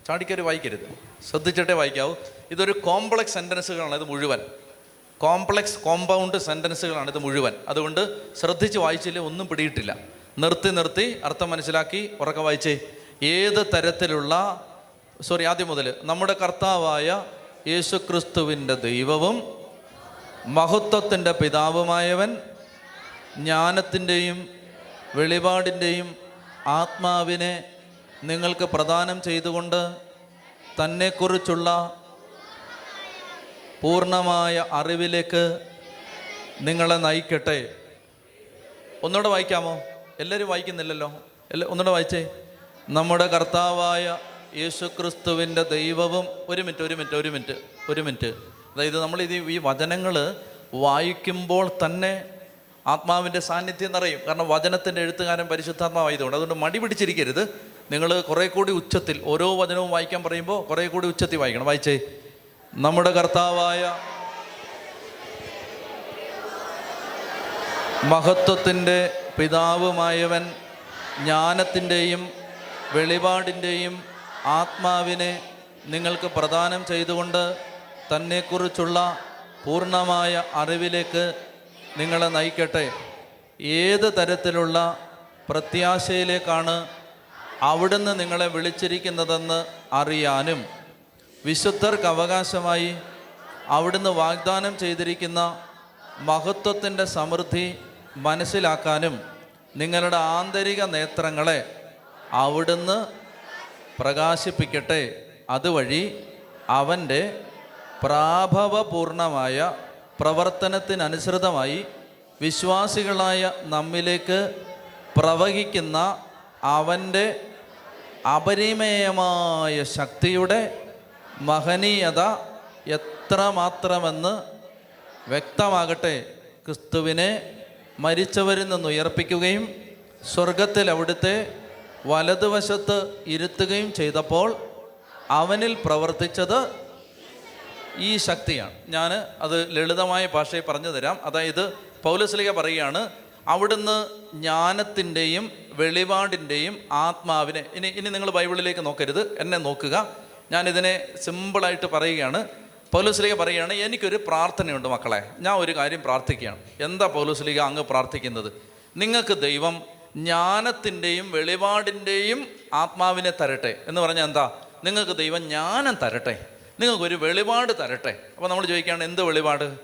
ചാടിക്കാർ വായിക്കരുത്. ശ്രദ്ധിച്ചിട്ടേ വായിക്കാവൂ. ഇതൊരു കോംപ്ലക്സ് സെന്റൻസുകളാണ് ഇത് മുഴുവൻ. കോംപ്ലക്സ് കോമ്പൗണ്ട് സെന്റൻസുകളാണ് ഇത് മുഴുവൻ. അതുകൊണ്ട് ശ്രദ്ധിച്ച് വായിച്ചില്ലേ ഒന്നും പിടിയിട്ടില്ല. നിർത്തി നിർത്തി അർത്ഥം മനസ്സിലാക്കി ഉറക്കം വായിച്ചേ. ഏത് തരത്തിലുള്ള സോറി ആദ്യം മുതൽ. നമ്മുടെ കർത്താവായ യേശുക്രിസ്തുവിന്റെ ദൈവവും മഹത്വത്തിന്റെ പിതാവുമായവൻ ജ്ഞാനത്തിന്റെയും വെളിപാടിന്റെയും ആത്മാവിനെ നിങ്ങൾക്ക് പ്രദാനം ചെയ്തുകൊണ്ട് തന്നെക്കുറിച്ചുള്ള പൂർണമായ അറിവിലേക്ക് നിങ്ങളെ നയിക്കട്ടെ. ഒന്നുകൂടെ വായിക്കാമോ? എല്ലാവരും വായിക്കുന്നില്ലല്ലോ? എല്ലാ ഒന്നുകൂടെ വായിച്ചേ. നമ്മുടെ കർത്താവായ യേശുക്രിസ്തുവിന്റെ ദൈവവും ഒരു മിനിറ്റ് ഒരു മിനിറ്റ് ഒരു മിനിറ്റ് ഒരു മിനിറ്റ്. അതായത് നമ്മൾ ഇത് ഈ വചനങ്ങൾ വായിക്കുമ്പോൾ തന്നെ ആത്മാവിന്റെ സാന്നിധ്യം നിറയും. കാരണം വചനത്തിന്റെ എഴുത്തുകാരൻ പരിശുദ്ധാത്മാവായതുകൊണ്ട്. അതുകൊണ്ട് മടി പിടിച്ചിരിക്കരുത്. നിങ്ങൾ കുറേ കൂടി ഉച്ചത്തിൽ ഓരോ വചനവും വായിക്കാൻ പറയുമ്പോൾ കുറേ കൂടി ഉച്ചത്തിൽ വായിക്കണം. വായിച്ചേ. നമ്മുടെ കർത്താവായ മഹത്വത്തിന്റെ പിതാവുമായവൻ ജ്ഞാനത്തിന്റെയും വെളിപാടിന്റെയും ആത്മാവിനെ നിങ്ങൾക്ക് പ്രദാനം ചെയ്തുകൊണ്ട് തന്നെക്കുറിച്ചുള്ള പൂർണമായ അറിവിലേക്ക് നിങ്ങളെ നയിക്കട്ടെ. ഏത് തരത്തിലുള്ള പ്രത്യാശയിലേക്കാണ് അവിടുന്ന് നിങ്ങളെ വിളിച്ചിരിക്കുന്നതെന്ന് അറിയാനും വിശുദ്ധർക്ക് അവകാശമായി അവിടുന്ന് വാഗ്ദാനം ചെയ്തിരിക്കുന്ന മഹത്വത്തിന്റെ സമൃദ്ധി മനസ്സിലാക്കാനും നിങ്ങളുടെ ആന്തരിക നേത്രങ്ങളെ അവിടുന്ന് പ്രകാശിപ്പിക്കട്ടെ. അതുവഴി അവന്റെ പ്രാഭവപൂർണമായ പ്രവർത്തനത്തിനനുസൃതമായി വിശ്വാസികളായ നമ്മിലേക്ക് പ്രവഹിക്കുന്ന അവന്റെ അപരിമേയമായ ശക്തിയുടെ മഹനീയത എത്രമാത്രമെന്ന് വ്യക്തമാകട്ടെ. ക്രിസ്തുവിനെ മരിച്ചവരിൽ നിന്ന് ഉയർപ്പിക്കുകയും സ്വർഗത്തിൽ അവിടുത്തെ വലതുവശത്ത് ഇരുത്തുകയും ചെയ്തപ്പോൾ അവനിൽ പ്രവർത്തിച്ചത് ഈ ശക്തിയാണ്. ഞാൻ അത് ലളിതമായ ഭാഷയിൽ പറഞ്ഞു തരാം. അതായത് പൗലസ്ലിക പറയുകയാണ് അവിടുന്ന് ജ്ഞാനത്തിന്റെയും വെളിപാടിന്റെയും ആത്മാവിനെ ഇനി ഇനി നിങ്ങൾ ബൈബിളിലേക്ക് നോക്കരുത് എന്നെ നോക്കുക. ഞാനിതിനെ സിമ്പിളായിട്ട് പറയുകയാണ്. പൗലോസ്ലിക പറയുകയാണ് എനിക്കൊരു പ്രാർത്ഥനയുണ്ട് മക്കളെ. ഞാൻ ഒരു കാര്യം പ്രാർത്ഥിക്കുകയാണ്. എന്താ പൗലോസ്ലിക അങ്ങ് പ്രാർത്ഥിക്കുന്നത്? നിങ്ങൾക്ക് ദൈവം ജ്ഞാനത്തിന്റെയും വെളിപാടിന്റെയും ആത്മാവിനെ തരട്ടെ. എന്ന് പറഞ്ഞാൽ എന്താ? നിങ്ങൾക്ക് ദൈവം ജ്ഞാനം തരട്ടെ. നിങ്ങൾക്കൊരു വെളിപാട് തരട്ടെ. അപ്പോൾ നമ്മൾ ചോദിക്കുകയാണ് എന്ത് വെളിപാട്?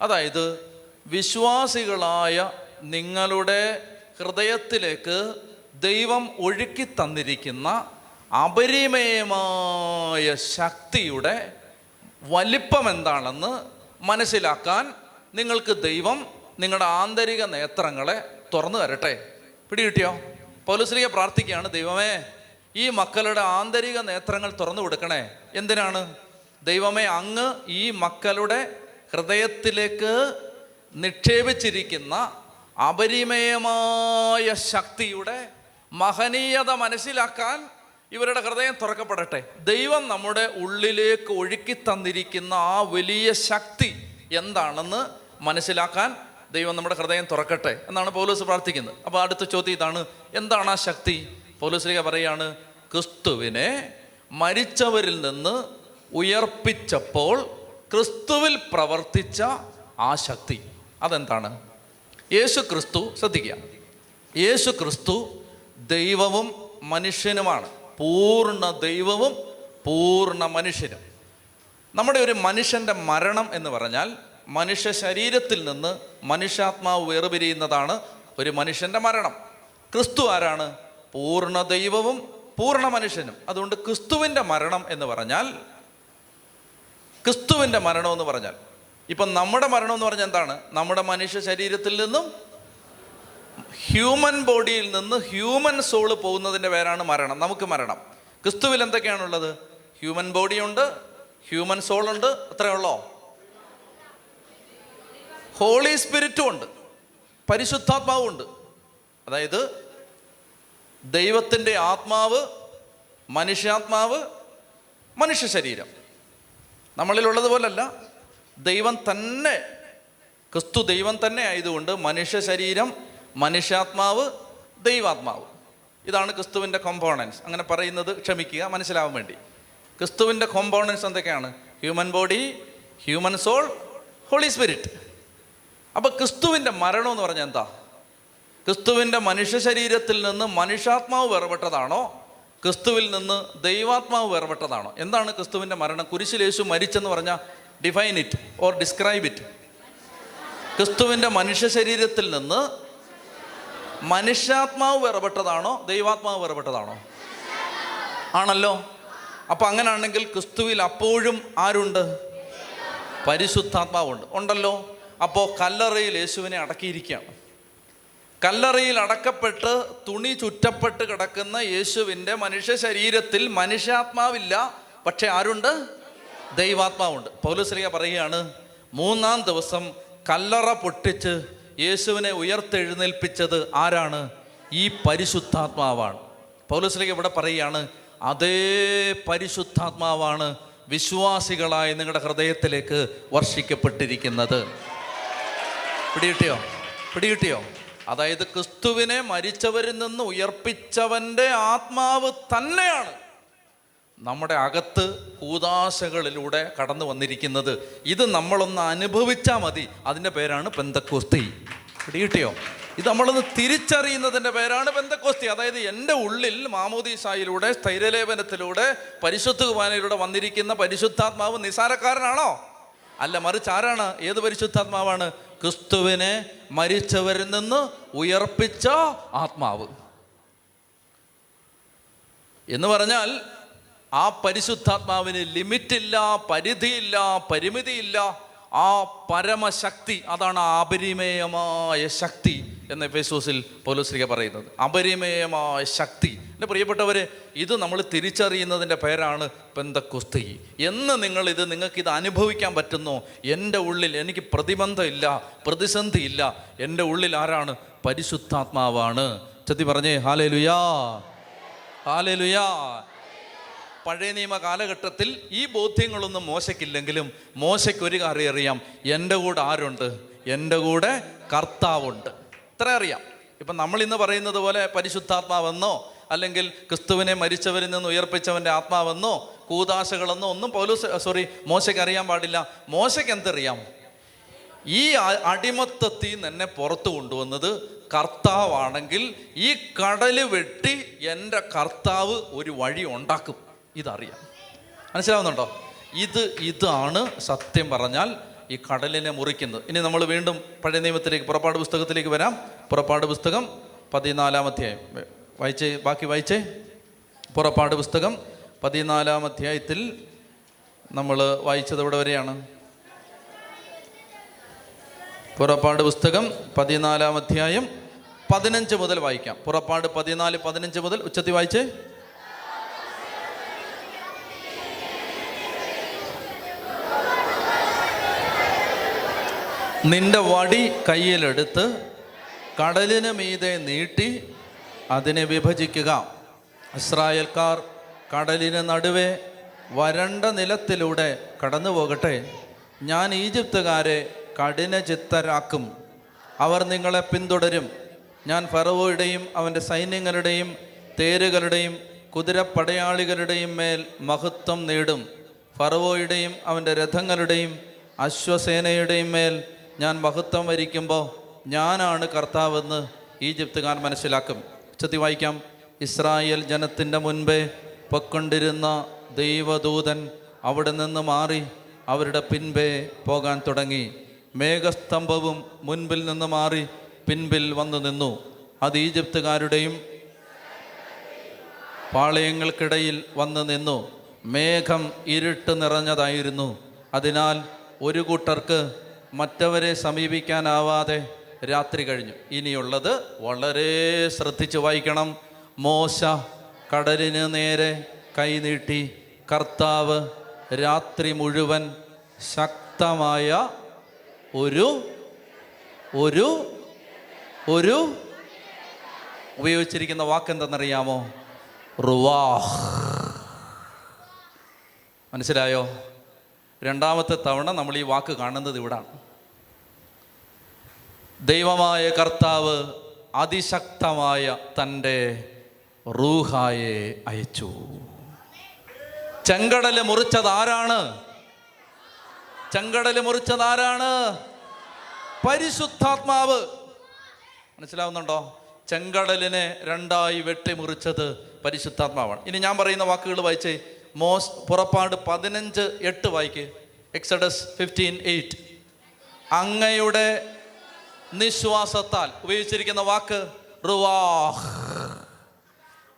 അതായത് വിശ്വാസികളായ നിങ്ങളുടെ ഹൃദയത്തിലേക്ക് ദൈവം ഒഴുക്കി തന്നിരിക്കുന്ന അപരിമയമായ ശക്തിയുടെ വലിപ്പം എന്താണെന്ന് മനസ്സിലാക്കാൻ നിങ്ങൾക്ക് ദൈവം നിങ്ങളുടെ ആന്തരിക നേത്രങ്ങളെ തുറന്നു തരട്ടെ. പിടികിട്ടിയോ? പൗലുശ്രീയെ പ്രാർത്ഥിക്കുകയാണ് ദൈവമേ ഈ മക്കളുടെ ആന്തരിക നേത്രങ്ങൾ തുറന്നു കൊടുക്കണേ. എന്തിനാണ്? ദൈവമേ അങ്ങ് ഈ മക്കളുടെ ഹൃദയത്തിലേക്ക് നിക്ഷേപിച്ചിരിക്കുന്ന അപരിമയമായ ശക്തിയുടെ മഹനീയത മനസ്സിലാക്കാൻ ഇവരുടെ ഹൃദയം തുറക്കപ്പെടട്ടെ. ദൈവം നമ്മുടെ ഉള്ളിലേക്ക് ഒഴുക്കി തന്നിരിക്കുന്ന ആ വലിയ ശക്തി എന്താണെന്ന് മനസ്സിലാക്കാൻ ദൈവം നമ്മുടെ ഹൃദയം തുറക്കട്ടെ എന്നാണ് പൗലോസ് പ്രാർത്ഥിക്കുന്നത്. അപ്പോൾ അടുത്ത ചോദ്യം ഇതാണ്. എന്താണ് ആ ശക്തി? പൗലോസ്ലിക പറയാണ് ക്രിസ്തുവിനെ മരിച്ചവരിൽ നിന്ന് ഉയർപ്പിച്ചപ്പോൾ ക്രിസ്തുവിൽ പ്രവർത്തിച്ച ആ ശക്തി. അതെന്താണ്? യേശു ക്രിസ്തു ശ്രദ്ധിക്കുക. യേശു ക്രിസ്തു ദൈവവും മനുഷ്യനുമാണ്. പൂർണ ദൈവവും പൂർണ മനുഷ്യനും. നമ്മുടെ ഒരു മനുഷ്യന്റെ മരണം എന്ന് പറഞ്ഞാൽ മനുഷ്യ ശരീരത്തിൽ നിന്ന് മനുഷ്യാത്മാവ് വേർപിരിയുന്നതാണ് ഒരു മനുഷ്യന്റെ മരണം. ക്രിസ്തു ആരാണ്? പൂർണ ദൈവവും പൂർണ മനുഷ്യനും. അതുകൊണ്ട് ക്രിസ്തുവിന്റെ മരണം എന്ന് പറഞ്ഞാൽ ക്രിസ്തുവിന്റെ മരണം എന്ന് പറഞ്ഞാൽ ഇപ്പം നമ്മുടെ മരണം എന്ന് പറഞ്ഞാൽ എന്താണ്? നമ്മുടെ മനുഷ്യ ശരീരത്തിൽ നിന്നും ഹ്യൂമൻ ബോഡിയിൽ നിന്ന് ഹ്യൂമൻ സോൾ പോകുന്നതിന്റെ പേരാണ് മരണം. നമുക്ക് മരണം. ക്രിസ്തുവിൽ എന്തൊക്കെയാണുള്ളത്? ഹ്യൂമൻ ബോഡിയുണ്ട് ഹ്യൂമൻ സോളുണ്ട് ഉണ്ട് അത്രയേ ഉള്ളോ? ഹോളി സ്പിരിറ്റും ഉണ്ട്. പരിശുദ്ധാത്മാവും ഉണ്ട് അതായത് ദൈവത്തിന്റെ ആത്മാവ് മനുഷ്യാത്മാവ് മനുഷ്യ ശരീരം. നമ്മളിലുള്ളതുപോലല്ല. ദൈവം തന്നെ ക്രിസ്തു ദൈവം തന്നെ ആയതുകൊണ്ട് മനുഷ്യ ശരീരം മനുഷ്യാത്മാവ് ദൈവാത്മാവ്. ഇതാണ് ക്രിസ്തുവിന്റെ കോമ്പോണൻസ് അങ്ങനെ പറയുന്നത് ക്ഷമിക്കുക മനസ്സിലാവാൻ വേണ്ടി. ക്രിസ്തുവിന്റെ കോമ്പോണൻസ് എന്തൊക്കെയാണ്? Human body human soul holy spirit അപ്പോൾ ക്രിസ്തുവിന്റെ മരണം എന്ന് പറഞ്ഞാൽ എന്താ? ക്രിസ്തുവിന്റെ മനുഷ്യ ശരീരത്തിൽ നിന്ന് മനുഷ്യാത്മാവ് വേർപെട്ടതാണോ? ക്രിസ്തുവിൽ നിന്ന് ദൈവാത്മാവ് വേർപെട്ടതാണോ? എന്താണ് ക്രിസ്തുവിന്റെ മരണം? കുരിശിൽ യേശു മരിച്ചെന്ന് പറഞ്ഞാൽ define it or describe it ക്രിസ്തുവിന്റെ മനുഷ്യ ശരീരത്തിൽ നിന്ന് മനുഷ്യാത്മാവ് വേർപെട്ടതാണോ? ദൈവാത്മാവ് വേർപെട്ടതാണോ? ആണല്ലോ. അപ്പം അങ്ങനെയാണെങ്കിൽ ക്രിസ്തുവിൽ അപ്പോഴും ആരുണ്ട്? പരിശുദ്ധാത്മാവുണ്ട്. ഉണ്ടല്ലോ. അപ്പോൾ കല്ലറയിൽ യേശുവിനെ അടക്കിയിരിക്കുകയാണ് കല്ലറയിൽ അടക്കപ്പെട്ട് തുണി ചുറ്റപ്പെട്ട് കിടക്കുന്ന യേശുവിന്റെ മനുഷ്യ ശരീരത്തിൽ മനുഷ്യാത്മാവില്ല പക്ഷെ ആരുണ്ട്? ദൈവാത്മാവുണ്ട്. പൗലശ്രീയ പറയുകയാണ് മൂന്നാം ദിവസം കല്ലറ പൊട്ടിച്ച് യേശുവിനെ ഉയർത്തെഴുന്നേൽപ്പിച്ചത് ആരാണ്? ഈ പരിശുദ്ധാത്മാവാണ്. പൗലശ്രീക ഇവിടെ പറയുകയാണ് അതേ പരിശുദ്ധാത്മാവാണ് വിശ്വാസികളായ നിങ്ങളുടെ ഹൃദയത്തിലേക്ക് വർഷിക്കപ്പെട്ടിരിക്കുന്നത്. പിടികിട്ടിയോ? പിടികിട്ടിയോ? അതായത് ക്രിസ്തുവിനെ മരിച്ചവരിൽ നിന്ന് ഉയർപ്പിച്ചവന്റെ ആത്മാവ് തന്നെയാണ് നമ്മുടെ അകത്ത് കൂതാശകളിലൂടെ കടന്നു വന്നിരിക്കുന്നത്. ഇത് നമ്മളൊന്ന് അനുഭവിച്ചാൽ മതി. അതിന്റെ പേരാണ് പെന്തക്കോസ്തി. പിടികിട്ടിയോ? ഇത് നമ്മളൊന്ന് തിരിച്ചറിയുന്നതിന്റെ പേരാണ് പെന്തക്കോസ്തി. അതായത് എന്റെ ഉള്ളിൽ മാമോദീസായിലൂടെ സ്ഥൈര്യലേപനത്തിലൂടെ പരിശുദ്ധ കുമാനയിലൂടെ വന്നിരിക്കുന്ന പരിശുദ്ധാത്മാവ് നിസാരക്കാരനാണോ അല്ല മറിച്ച് ആരാണ്? ഏത് പരിശുദ്ധാത്മാവാണ്? ക്രിസ്തുവിനെ മരിച്ചവരിൽ നിന്ന് ഉയർപ്പിച്ച ആത്മാവ്. എന്ന് പറഞ്ഞാൽ ആ പരിശുദ്ധാത്മാവിന് ലിമിറ്റില്ല പരിധിയില്ല പരിമിതിയില്ല. ആ പരമശക്തി അതാണ് അപരിമേയമായ ശക്തി എന്ന് എഫേസോസിൽ പൗലോസ്ലിക പറയുന്നത്. അപരിമേയമായ ശക്തി. എന്റെ പ്രിയപ്പെട്ടവർ ഇത് നമ്മൾ തിരിച്ചറിയുന്നതിന്റെ പേരാണ് പെന്തക്കുസ്തി. എന്ന് നിങ്ങളിത് നിങ്ങൾക്കിത് അനുഭവിക്കാൻ പറ്റുന്നോ? എന്റെ ഉള്ളിൽ എനിക്ക് പ്രതിബന്ധമില്ല പ്രതിസന്ധിയില്ല. എന്റെ ഉള്ളിൽ ആരാണ്? പരിശുദ്ധാത്മാവാണ്. ചെത്തി പറഞ്ഞേ ഹാലേ ലുയാ ഹാലേ ലുയാ പഴയ നിയമ കാലഘട്ടത്തിൽ ഈ ബോധ്യങ്ങളൊന്നും മോശയ്ക്കില്ലെങ്കിലും മോശയ്ക്ക് ഒരു കാര്യം അറിയാം. എന്റെ കൂടെ ആരുണ്ട്? എന്റെ കൂടെ കർത്താവുണ്ട്. ഇത്ര അറിയാം. ഇപ്പം നമ്മൾ ഇന്ന് പറയുന്നത് പോലെ പരിശുദ്ധാത്മാവെന്നോ അല്ലെങ്കിൽ ക്രിസ്തുവിനെ മരിച്ചവരിൽ നിന്ന് ഉയർപ്പിച്ചവന്റെ ആത്മാവെന്നോ കൂതാശകളെന്നോ ഒന്നും പൗലോസ് സോറി മോശയ്ക്ക് അറിയാൻ പാടില്ല. മോശയ്ക്ക് എന്തറിയാം? ഈ അടിമത്തത്തിൽ നിന്ന് എന്നെ പുറത്തു കൊണ്ടുവന്നത് കർത്താവാണെങ്കിൽ ഈ കടൽ വെട്ടി എന്റെ കർത്താവ് ഒരു വഴി ഉണ്ടാക്കും. ഇതറിയാം. മനസ്സിലാവുന്നുണ്ടോ? ഇത് ഇതാണ് സത്യം പറഞ്ഞാൽ ഈ കടലിനെ മുറിക്കുന്നത്. ഇനി നമ്മൾ വീണ്ടും പഴയ നിയമത്തിലേക്ക് പുറപ്പാട് പുസ്തകത്തിലേക്ക് വരാം. പുറപ്പാട് പുസ്തകം പതിനാലാം അധ്യായം. വായിച്ചേ ബാക്കി വായിച്ചേ. പുറപ്പാട് പുസ്തകം പതിനാലാം അധ്യായത്തിൽ നമ്മൾ വായിച്ചത് ഇവിടെ വരെയാണ്? പുറപ്പാട് പുസ്തകം പതിനാലാം അധ്യായം പതിനഞ്ച് മുതൽ വായിക്കാം. പുറപ്പാട് പതിനാല് പതിനഞ്ച് മുതൽ ഉച്ചത്തി വായിച്ചേ. നിന്റെ വടി കയ്യിലെടുത്ത് കടലിന് മീതെ നീട്ടി അതിനെ വിഭജിക്കുക. ഇസ്രായേൽക്കാർ കടലിന് നടുവെ വരണ്ട നിലത്തിലൂടെ കടന്നു പോകട്ടെ ഞാൻ ഈജിപ്തുകാരെ കഠിനചിത്തരാക്കും. അവർ നിങ്ങളെ പിന്തുടരും. ഞാൻ ഫറവോയുടെയും അവന്റെ സൈന്യങ്ങളുടെയും തേരുകളുടെയും കുതിരപ്പടയാളികളുടെയും മേൽ മഹത്വം നേടും. ഫറവോയുടെയും അവന്റെ രഥങ്ങളുടെയും അശ്വസേനയുടെയും മേൽ ഞാൻ മഹത്വം വരിക്കുമ്പോൾ ഞാനാണ് കർത്താവെന്ന് ഈജിപ്തുകാർ മനസ്സിലാക്കും. ഉച്ചത്തി വായിക്കാം. ഇസ്രായേൽ ജനത്തിന്റെ മുൻപേ പൊക്കൊണ്ടിരുന്ന ദൈവദൂതൻ അവിടെ നിന്ന് മാറി അവരുടെ പിൻപേ പോകാൻ തുടങ്ങി. മേഘസ്തംഭവും മുൻപിൽ നിന്ന് മാറി പിൻപിൽ വന്നു നിന്നു. അത് ഈജിപ്തുകാരുടെയും പാളയങ്ങൾക്കിടയിൽ വന്നു നിന്നു. മേഘം ഇരുട്ട് നിറഞ്ഞതായിരുന്നു. അതിനാൽ ഒരു കൂട്ടർക്ക് മറ്റവരെ സമീപിക്കാനാവാതെ രാത്രി കഴിഞ്ഞു. ഇനിയുള്ളത് വളരെ ശ്രദ്ധിച്ച് വായിക്കണം. മോശ കടലിന് നേരെ കൈനീട്ടി കർത്താവ് രാത്രി മുഴുവൻ ശക്തമായ ഒരു ഒരു ഒരു ഉപയോഗിച്ചിരിക്കുന്ന വാക്കെന്തെന്നറിയാമോ? റുവാഹ്. മനസ്സിലായോ? രണ്ടാമത്തെ തവണ നമ്മൾ ഈ വാക്ക് കാണുന്നത് ഇവിടാണ്. ദൈവമായ കർത്താവ് അതിശക്തമായ തന്റെ റൂഹായെ അയച്ചു. ചെങ്കടൽ മുറിച്ചത് ആരാണ് ചെങ്കടൽ മുറിച്ചത് ആരാണ് പരിശുദ്ധാത്മാവ്. മനസ്സിലാവുന്നുണ്ടോ? ചെങ്കടലിനെ രണ്ടായി വെട്ടി വെട്ടിമുറിച്ചത് പരിശുദ്ധാത്മാവാണ്. ഇനി ഞാൻ പറയുന്ന വാക്കുകൾ വായിച്ചേ. മോസ് പുറപ്പാട് പതിനഞ്ച് എട്ട് വായിക്ക്. എക്സഡസ് ഫിഫ്റ്റീൻ എയ്റ്റ് അങ്ങയുടെ നിശ്വാസത്താൽ ഉപയോഗിച്ചിരിക്കുന്ന വാക്ക് റുവാഹ്.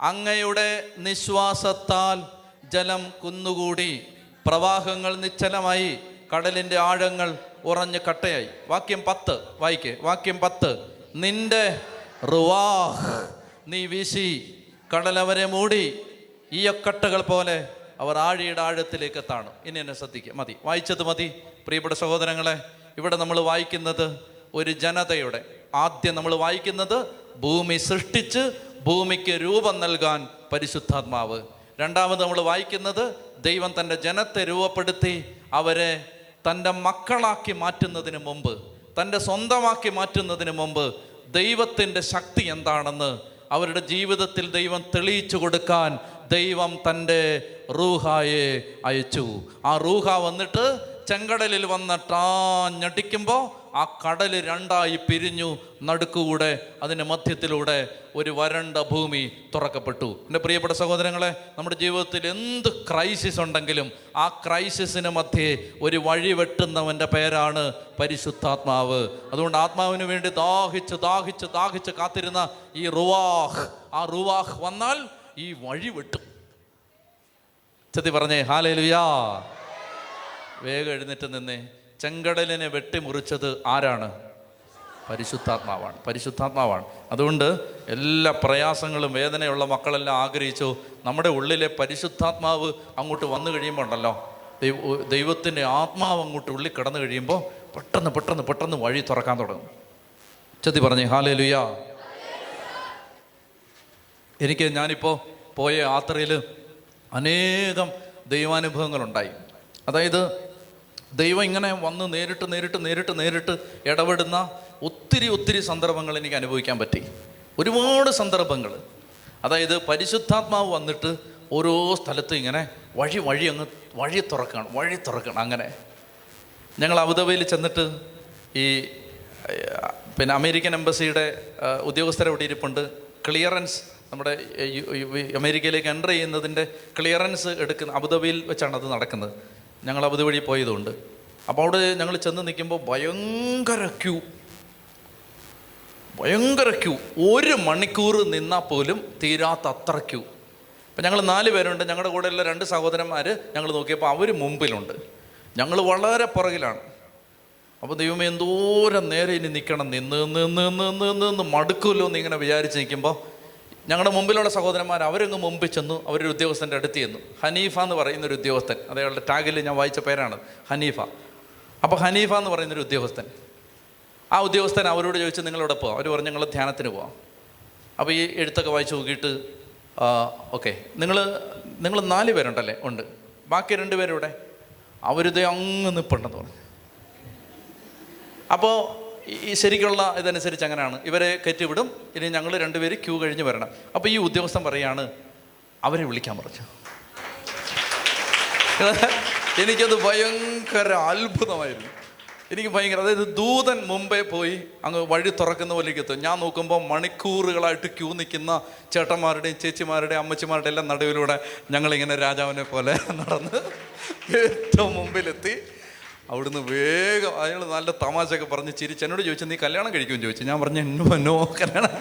അങ്ങയുടെ നിശ്വാസത്താൽ ജലം കുന്നുകൂടി പ്രവാഹങ്ങൾ നിശ്ചലമായി കടലിന്റെ ആഴങ്ങൾ ഉറഞ്ഞ് കട്ടയായി. വാക്യം പത്ത് വായിക്കേ. വാക്യം പത്ത്. നിന്റെ റുവാഹ് നീ വീശി കടലവരെ മൂടി ഈയക്കട്ടകൾ പോലെ അവർ ആഴിയുടെ ആഴത്തിലേക്ക് എത്താണ് ഇനി എന്നെ ശ്രദ്ധിക്കുക മതി. വായിച്ചത് മതി. പ്രിയപ്പെട്ട സഹോദരങ്ങളെ ഇവിടെ നമ്മൾ വായിക്കുന്നത് ഒരു ജനതയുടെ ആദ്യം നമ്മൾ വായിക്കുന്നത് ഭൂമി സൃഷ്ടിച്ച് ഭൂമിക്ക് രൂപം നൽകാൻ പരിശുദ്ധാത്മാവ്. രണ്ടാമത് നമ്മൾ വായിക്കുന്നത് ദൈവം തന്റെ ജനത്തെ രൂപപ്പെടുത്തി അവരെ തന്റെ മക്കളാക്കി മാറ്റുന്നതിന് മുമ്പ് തന്റെ സ്വന്തമാക്കി മാറ്റുന്നതിന് മുമ്പ് ദൈവത്തിന്റെ ശക്തി എന്താണെന്ന് അവരുടെ ജീവിതത്തിൽ ദൈവം തെളിയിച്ചു കൊടുക്കാൻ ദൈവം തന്റെ റൂഹായെ അയച്ചു. ആ റൂഹ വന്നിട്ട് ചെങ്കടലിൽ വന്നിട്ടാഞ്ഞടിക്കുമ്പോൾ ആ കടൽ രണ്ടായി പിരിഞ്ഞു നടുക്കുകൂടെ അതിന്റെ മധ്യത്തിലൂടെ ഒരു വരണ്ട ഭൂമി തുറക്കപ്പെട്ടു. എന്റെ പ്രിയപ്പെട്ട സഹോദരങ്ങളെ നമ്മുടെ ജീവിതത്തിൽ എന്ത് ക്രൈസിസ് ഉണ്ടെങ്കിലും ആ ക്രൈസിസിന് മധ്യേ ഒരു വഴി വെട്ടുന്നവന്റെ പേരാണ് പരിശുദ്ധാത്മാവ്. അതുകൊണ്ട് ആത്മാവിന് വേണ്ടി ദാഹിച്ച് ദാഹിച്ച് ദാഹിച്ച് കാത്തിരുന്ന ഈ റുവാഹ് ആ റുവാഹ് വന്നാൽ ഈ വഴി വെട്ടും. ചെത്തി പറഞ്ഞേ ഹാലേ ലുയാ വേഗം എഴുന്നേറ്റ് നിന്നേ. ചെങ്കടലിനെ വെട്ടിമുറിച്ചത് ആരാണ്? പരിശുദ്ധാത്മാവാണ്. പരിശുദ്ധാത്മാവാണ്. അതുകൊണ്ട് എല്ലാ പ്രയാസങ്ങളും വേദനയുള്ള മക്കളെല്ലാം ആഗ്രഹിച്ചു. നമ്മുടെ ഉള്ളിലെ പരിശുദ്ധാത്മാവ് അങ്ങോട്ട് വന്നു കഴിയുമ്പോൾ ഉണ്ടല്ലോ. ദൈവ ദൈവത്തിന്റെ ആത്മാവ് അങ്ങോട്ട് ഉള്ളിൽ കിടന്നു കഴിയുമ്പോൾ പെട്ടെന്ന് പെട്ടെന്ന് പെട്ടെന്ന് വഴി തുറക്കാൻ തുടങ്ങും. ചെത്തി പറഞ്ഞു ഹാലേ ലുയാ എനിക്ക് ഞാനിപ്പോൾ പോയ യാത്രയിൽ അനേകം ദൈവാനുഭവങ്ങളുണ്ടായി. അതായത് ദൈവം ഇങ്ങനെ വന്ന് നേരിട്ട് നേരിട്ട് നേരിട്ട് നേരിട്ട് ഇടപെടുന്ന ഒത്തിരി ഒത്തിരി സന്ദർഭങ്ങൾ എനിക്ക് അനുഭവിക്കാൻ പറ്റി. ഒരുപാട് സന്ദർഭങ്ങൾ. അതായത് പരിശുദ്ധാത്മാവ് വന്നിട്ട് ഓരോ സ്ഥലത്തും ഇങ്ങനെ വഴി വഴി അങ്ങ് വഴി തുറക്കണം വഴി തുറക്കണം അങ്ങനെ. ഞങ്ങൾ അബുദാബിയിൽ ചെന്നിട്ട് ഈ പിന്നെ അമേരിക്കൻ എംബസിയുടെ ഉദ്യോഗസ്ഥരെ ഇവിടെ ഇരിപ്പുണ്ട്. ക്ലിയറൻസ് നമ്മുടെ അമേരിക്കയിലേക്ക് എന്റർ ചെയ്യുന്നതിന്റെ ക്ലിയറൻസ് എടുക്കുന്ന അബുദാബിയിൽ വെച്ചാണ് അത് നടക്കുന്നത്. ഞങ്ങൾ അവധി വഴി പോയതുകൊണ്ട്. അപ്പോൾ അവിടെ ഞങ്ങൾ ചെന്ന് നിൽക്കുമ്പോൾ ഭയങ്കര ക്യൂ. ഭയങ്കര ക്യൂ. ഒരു മണിക്കൂർ നിന്നാൽ പോലും തീരാത്ത അത്ര ക്യൂ. അപ്പം ഞങ്ങൾ നാല് പേരുണ്ട്. ഞങ്ങളുടെ കൂടെയുള്ള രണ്ട് സഹോദരന്മാർ ഞങ്ങൾ നോക്കിയപ്പോൾ അവർ മുമ്പിലുണ്ട്. ഞങ്ങൾ വളരെ പുറകിലാണ്. അപ്പോൾ ദൈവമേ എന്തോരം നേരെ ഇനി നിൽക്കണം. നിന്ന് നിന്ന് നിന്ന് നിന്ന് നിന്ന് മടുക്കുമല്ലോ എന്ന് ഇങ്ങനെ വിചാരിച്ച് നിൽക്കുമ്പോൾ ഞങ്ങളുടെ മുമ്പിലുള്ള സഹോദരന്മാർ അവരങ്ങ് മുമ്പിൽ ചെന്നു അവരൊരു ഉദ്യോഗസ്ഥന്റെ അടുത്ത് ചെന്നു. ഹനീഫ എന്ന് പറയുന്ന ഒരു ഉദ്യോഗസ്ഥൻ അതയാളുടെ ടാഗിൽ ഞാൻ വായിച്ച പേരാണ് ഹനീഫ. അപ്പോൾ ഹനീഫ എന്ന് പറയുന്നൊരു ഉദ്യോഗസ്ഥൻ. ആ ഉദ്യോഗസ്ഥൻ അവരോട് ചോദിച്ചു നിങ്ങളിവിടെ പോവാം? അവർ പറഞ്ഞു ഞങ്ങൾ ധ്യാനത്തിന് പോവാം. അപ്പോൾ ഈ എഴുത്തൊക്കെ വായിച്ച് നോക്കിയിട്ട് ഓക്കെ നിങ്ങൾ നിങ്ങൾ നാല് പേരുണ്ടല്ലേ? ഉണ്ട്. ബാക്കി രണ്ട് പേരുടെ അവരിത് അങ്ങ് നിൽപ്പുണ്ടെന്ന് പറഞ്ഞു. അപ്പോൾ ഈ ശരിക്കുള്ള ഇതനുസരിച്ച് അങ്ങനെയാണ്. ഇവരെ കയറ്റിവിടും. ഇനി ഞങ്ങൾ രണ്ടുപേര് ക്യൂ കഴിഞ്ഞ് വരണം. അപ്പോൾ ഈ ഉദ്യോഗസ്ഥൻ പറയാണ് അവരെ വിളിക്കാൻ പറഞ്ഞു. എനിക്കത് ഭയങ്കര അത്ഭുതമായിരുന്നു. എനിക്ക് ഭയങ്കര അതായത് ദൂതൻ മുമ്പേ പോയി അങ്ങ് വഴി തുറക്കുന്ന പോലെ എത്തും. ഞാൻ നോക്കുമ്പോൾ മണിക്കൂറുകളായിട്ട് ക്യൂ നിൽക്കുന്ന ചേട്ടന്മാരുടെയും ചേച്ചിമാരുടെയും അമ്മച്ചിമാരുടെയും എല്ലാം നടുവിലൂടെ ഞങ്ങളിങ്ങനെ രാജാവിനെ പോലെ നടന്ന് ഏറ്റവും മുമ്പിലെത്തി. അവിടുന്ന് വേഗം അയാൾ നല്ല തമാശയൊക്കെ പറഞ്ഞ് ചിരിച്ച് എന്നോട് ചോദിച്ചു നീ കല്യാണം കഴിക്കുമെന്ന് ചോദിച്ചു. ഞാൻ പറഞ്ഞു എന്നോ എന്നോ കല്യാണം.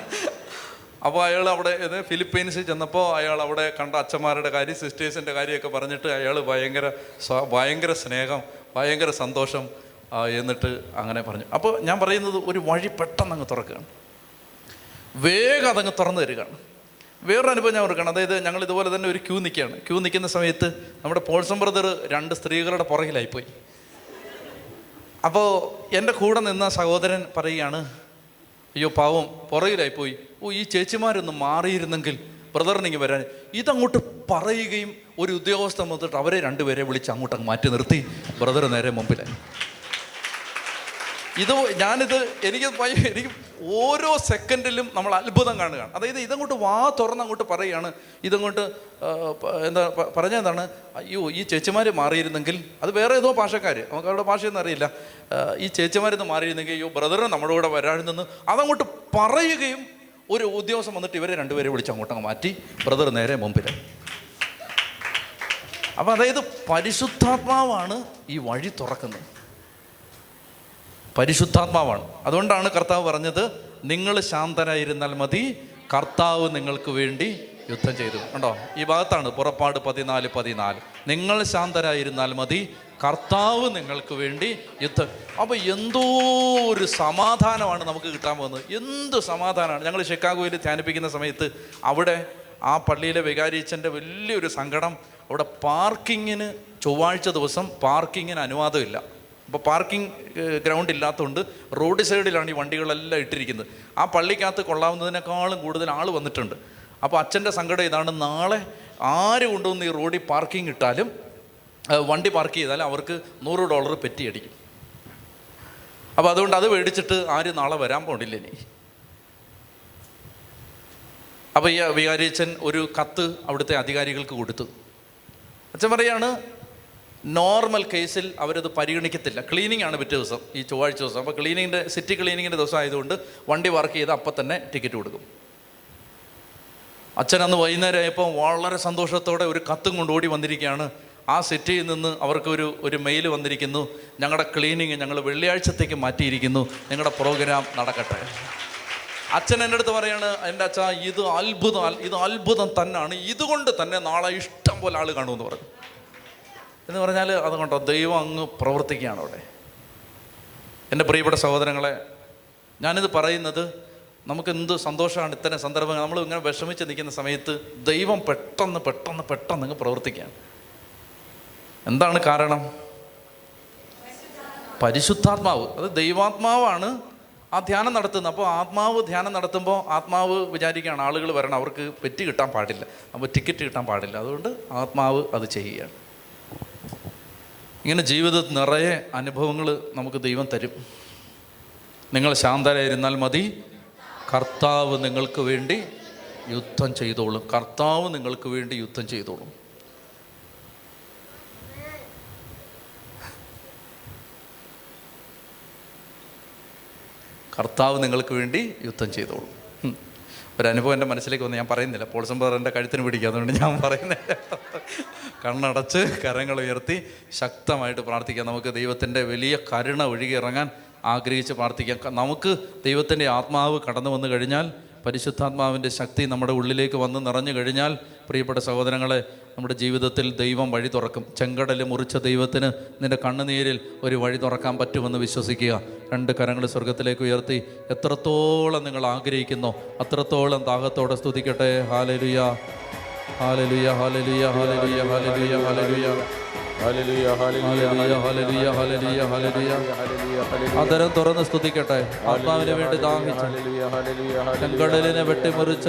അപ്പോൾ അയാൾ അവിടെ ഇത് ഫിലിപ്പീൻസിൽ ചെന്നപ്പോൾ അയാൾ അവിടെ കണ്ട അച്ഛന്മാരുടെ കാര്യം സിസ്റ്റേഴ്സിന്റെ കാര്യമൊക്കെ പറഞ്ഞിട്ട് അയാൾ ഭയങ്കര ഭയങ്കര സ്നേഹം ഭയങ്കര സന്തോഷം എന്നിട്ട് അങ്ങനെ പറഞ്ഞു. അപ്പോൾ ഞാൻ പറയുന്നത് ഒരു വഴി പെട്ടെന്ന് അങ്ങ് തുറക്കുകയാണ്. വേഗം അതങ്ങ് തുറന്നു തരികയാണ്. വേറൊരു അനുഭവം ഞാൻ ഓർക്കണം അതായത് ഞങ്ങൾ ഇതുപോലെ തന്നെ ഒരു ക്യൂ നിൽക്കുകയാണ്. ക്യൂ നിൽക്കുന്ന സമയത്ത് നമ്മുടെ പോൾസം ബ്രദർ രണ്ട് സ്ത്രീകളുടെ പുറകിലായിപ്പോയി. അപ്പോൾ എന്റെ കൂടെ നിന്ന സഹോദരൻ പറയുകയാണ് അയ്യോ പാവം പുറകിലായിപ്പോയി. ഓ ഈ ചേച്ചിമാരൊന്ന് മാറിയിരുന്നെങ്കിൽ ബ്രദറിനിങ്ങി വരാൻ. ഇതങ്ങോട്ട് പറയുകയും ഒരു ഉദ്യോഗസ്ഥൻ വന്നിട്ട് അവരെ രണ്ടുപേരെ വിളിച്ച് അങ്ങോട്ടങ്ങ് മാറ്റി നിർത്തി. ബ്രദർ നേരെ മുമ്പിലായി. ഇത് ഞാനിത് എനിക്ക് എനിക്ക് ഓരോ സെക്കൻഡിലും നമ്മൾ അത്ഭുതം കാണുകയാണ്. അതായത് ഇതങ്ങോട്ട് വാ തുറന്ന് അങ്ങോട്ട് പറയുകയാണ്. ഇതങ്ങോട്ട് എന്താ പറഞ്ഞെന്താണ് അയ്യോ ഈ ചേച്ചിമാർ മാറിയിരുന്നെങ്കിൽ അത് വേറെ ഏതോ ഭാഷക്കാർ നമുക്ക് അവരുടെ ഭാഷയൊന്നും അറിയില്ല. ഈ ചേച്ചിമാരൊന്ന് മാറിയിരുന്നെങ്കിൽ അയ്യോ ബ്രദർ നമ്മുടെ കൂടെ വരാഴുന്നെന്ന് അതങ്ങോട്ട് പറയുകയും ഒരു ഉദ്യോഗസ്ഥം വന്നിട്ട് ഇവരെ രണ്ടുപേരെ വിളിച്ച് അങ്ങോട്ടങ്ങ് മാറ്റി ബ്രദർ നേരെ മുമ്പിൽ അപ്പം അതായത് പരിശുദ്ധാത്മാവാണ് ഈ വഴി തുറക്കുന്നത്. പരിശുദ്ധാത്മാവാണ്. അതുകൊണ്ടാണ് കർത്താവ് പറഞ്ഞത് നിങ്ങൾ ശാന്തരായിരുന്നാൽ മതി കർത്താവ് നിങ്ങൾക്ക് വേണ്ടി യുദ്ധം ചെയ്തു. കണ്ടോ? ഈ ഭാഗത്താണ് പുറപ്പാട് പതിനാല് പതിനാല്. നിങ്ങൾ ശാന്തരായിരുന്നാൽ മതി കർത്താവ് നിങ്ങൾക്ക് വേണ്ടി യുദ്ധം. അപ്പോൾ എന്തോ ഒരു സമാധാനമാണ് നമുക്ക് കിട്ടാൻ പോകുന്നത്. എന്ത് സമാധാനമാണ്? ഞങ്ങൾ ഷിക്കാഗോയിൽ ധ്യാനിപ്പിക്കുന്ന സമയത്ത് അവിടെ ആ പള്ളിയിലെ വികാരിച്ചന്റെ വലിയൊരു സങ്കടം. അവിടെ പാർക്കിങ്ങിന് ചൊവ്വാഴ്ച ദിവസം പാർക്കിങ്ങിന് അനുവാദമില്ല. അപ്പോൾ പാർക്കിംഗ് ഗ്രൗണ്ട് ഇല്ലാത്തതുകൊണ്ട് റോഡ് സൈഡിലാണ് ഈ വണ്ടികളെല്ലാം ഇട്ടിരിക്കുന്നത്. ആ പള്ളിക്കകത്ത് കൊള്ളാവുന്നതിനേക്കാളും കൂടുതൽ ആൾ വന്നിട്ടുണ്ട്. അപ്പോൾ അച്ഛന്റെ സങ്കടം ഇതാണ് നാളെ ആര് കൊണ്ടുവന്ന് ഈ റോഡിൽ പാർക്കിംഗ് ഇട്ടാലും വണ്ടി പാർക്ക് ചെയ്താലും അവർക്ക് നൂറ് ഡോളർ പെറ്റിയടിക്കും. അപ്പോൾ അതുകൊണ്ട് അത് മേടിച്ചിട്ട് ആരും നാളെ വരാൻ പോണില്ല ഇനി. അപ്പോൾ ഈ വികാരിയച്ഛൻ ഒരു കത്ത് അവിടുത്തെ അധികാരികൾക്ക് കൊടുത്തു. അച്ഛൻ പറയാണ് നോർമൽ കേസിൽ അവരത് പരിഗണിക്കത്തില്ല. ക്ലീനിങ് ആണ് പിറ്റേ ദിവസം ഈ ചൊവ്വാഴ്ച ദിവസം. അപ്പോൾ ക്ലീനിങ്ങിന്റെ സിറ്റി ക്ലീനിങ്ങിന്റെ ദിവസം ആയതുകൊണ്ട് വണ്ടി വർക്ക് ചെയ്ത് അപ്പം തന്നെ ടിക്കറ്റ് കൊടുക്കും. അച്ഛൻ അന്ന് വൈകുന്നേരം ആയപ്പോൾ വളരെ സന്തോഷത്തോടെ ഒരു കത്തും കൊണ്ട് ഓടി വന്നിരിക്കുകയാണ്. ആ സിറ്റിയിൽ നിന്ന് അവർക്കൊരു ഒരു മെയിൽ വന്നിരിക്കുന്നു. ഞങ്ങളുടെ ക്ലീനിങ് ഞങ്ങൾ വെള്ളിയാഴ്ചത്തേക്ക് മാറ്റിയിരിക്കുന്നു. ഞങ്ങളുടെ പ്രോഗ്രാം നടക്കട്ടെ. അച്ഛൻ എന്റെ അടുത്ത് പറയാണ് എന്റെ അച്ഛാ ഇത് അത്ഭുതം ഇത് അത്ഭുതം തന്നെയാണ് ഇതുകൊണ്ട് തന്നെ നാളെ ഇഷ്ടം പോലെ ആൾ കാണുമെന്ന് പറഞ്ഞു. എന്ന് പറഞ്ഞാൽ അതുകൊണ്ടോ ദൈവം അങ്ങ് പ്രവർത്തിക്കുകയാണ് അവിടെ. എന്റെ പ്രിയപ്പെട്ട സഹോദരങ്ങളെ ഞാനിത് പറയുന്നത് നമുക്ക് എന്ത് സന്തോഷമാണ് ഇത്തരം സന്ദർഭങ്ങൾ. നമ്മൾ ഇങ്ങനെ വിഷമിച്ച് നിൽക്കുന്ന സമയത്ത് ദൈവം പെട്ടെന്ന് പെട്ടെന്ന് പെട്ടെന്ന് അങ്ങ് പ്രവർത്തിക്കുകയാണ്. എന്താണ് കാരണം? പരിശുദ്ധാത്മാവ്. അത് ദൈവാത്മാവാണ് ആ ധ്യാനം നടത്തുന്നത്. അപ്പോൾ ആത്മാവ് ധ്യാനം നടത്തുമ്പോൾ ആത്മാവ് വിചാരിക്കുകയാണ് ആളുകൾ വരണം അവർക്ക് പെറ്റ് കിട്ടാൻ പാടില്ല. അപ്പോൾ ടിക്കറ്റ് കിട്ടാൻ പാടില്ല. അതുകൊണ്ട് ആത്മാവ് അത് ചെയ്യുകയാണ്. ഇങ്ങനെ ജീവിതത്തിൽ നിറയെ അനുഭവങ്ങൾ നമുക്ക് ദൈവം തരും. നിങ്ങൾ ശാന്തരായിരുന്നാൽ മതി. കർത്താവ് നിങ്ങൾക്ക് വേണ്ടി യുദ്ധം ചെയ്തോളും. കർത്താവ് നിങ്ങൾക്ക് വേണ്ടി യുദ്ധം ചെയ്തോളും. കർത്താവ് നിങ്ങൾക്ക് വേണ്ടി യുദ്ധം ചെയ്തോളും. ഒരനുഭവം എന്റെ മനസ്സിലേക്ക് വന്ന്. ഞാൻ പറയുന്നില്ല. പോൾസം ബ്രദറിന്റെ കഴുത്തിന് പിടിക്കുക. അതുകൊണ്ട് ഞാൻ പറയുന്നില്ല. കണ്ണടച്ച് കരങ്ങൾ ഉയർത്തി ശക്തമായിട്ട് പ്രാർത്ഥിക്കാം. നമുക്ക് ദൈവത്തിന്റെ വലിയ കരുണ ഒഴുകി ഇറങ്ങാൻ ആഗ്രഹിച്ച് പ്രാർത്ഥിക്കാം. നമുക്ക് ദൈവത്തിന്റെ ആത്മാവ് കടന്നു വന്നു കഴിഞ്ഞാൽ പരിശുദ്ധാത്മാവിന്റെ ശക്തി നമ്മുടെ ഉള്ളിലേക്ക് വന്ന് നിറഞ്ഞു കഴിഞ്ഞാൽ പ്രിയപ്പെട്ട സഹോദരങ്ങളെ നമ്മുടെ ജീവിതത്തിൽ ദൈവം വഴി തുറക്കും. ചെങ്കടൽ മുറിച്ച ദൈവത്തിന് നിന്റെ കണ്ണുനീരിൽ ഒരു വഴി തുറക്കാൻ പറ്റുമെന്ന് വിശ്വസിക്കുക. രണ്ട് കരങ്ങൾ സ്വർഗത്തിലേക്ക് ഉയർത്തി. എത്രത്തോളം നിങ്ങൾ ആഗ്രഹിക്കുന്നു അത്രത്തോളം ദാഹത്തോടെ സ്തുതിക്കട്ടെ. ഹാലലുയ. ഹാലലുയ ഹാലലുയ ഹാലലുയ ഹാലലുയ ഹാലലുയ. അതരം തുറന്ന് സ്തുതിക്കട്ടെ ആത്മാവിന് വേണ്ടി ദാഹിച്ചു ചെങ്കടലിനെ വെട്ടിമുറിച്ച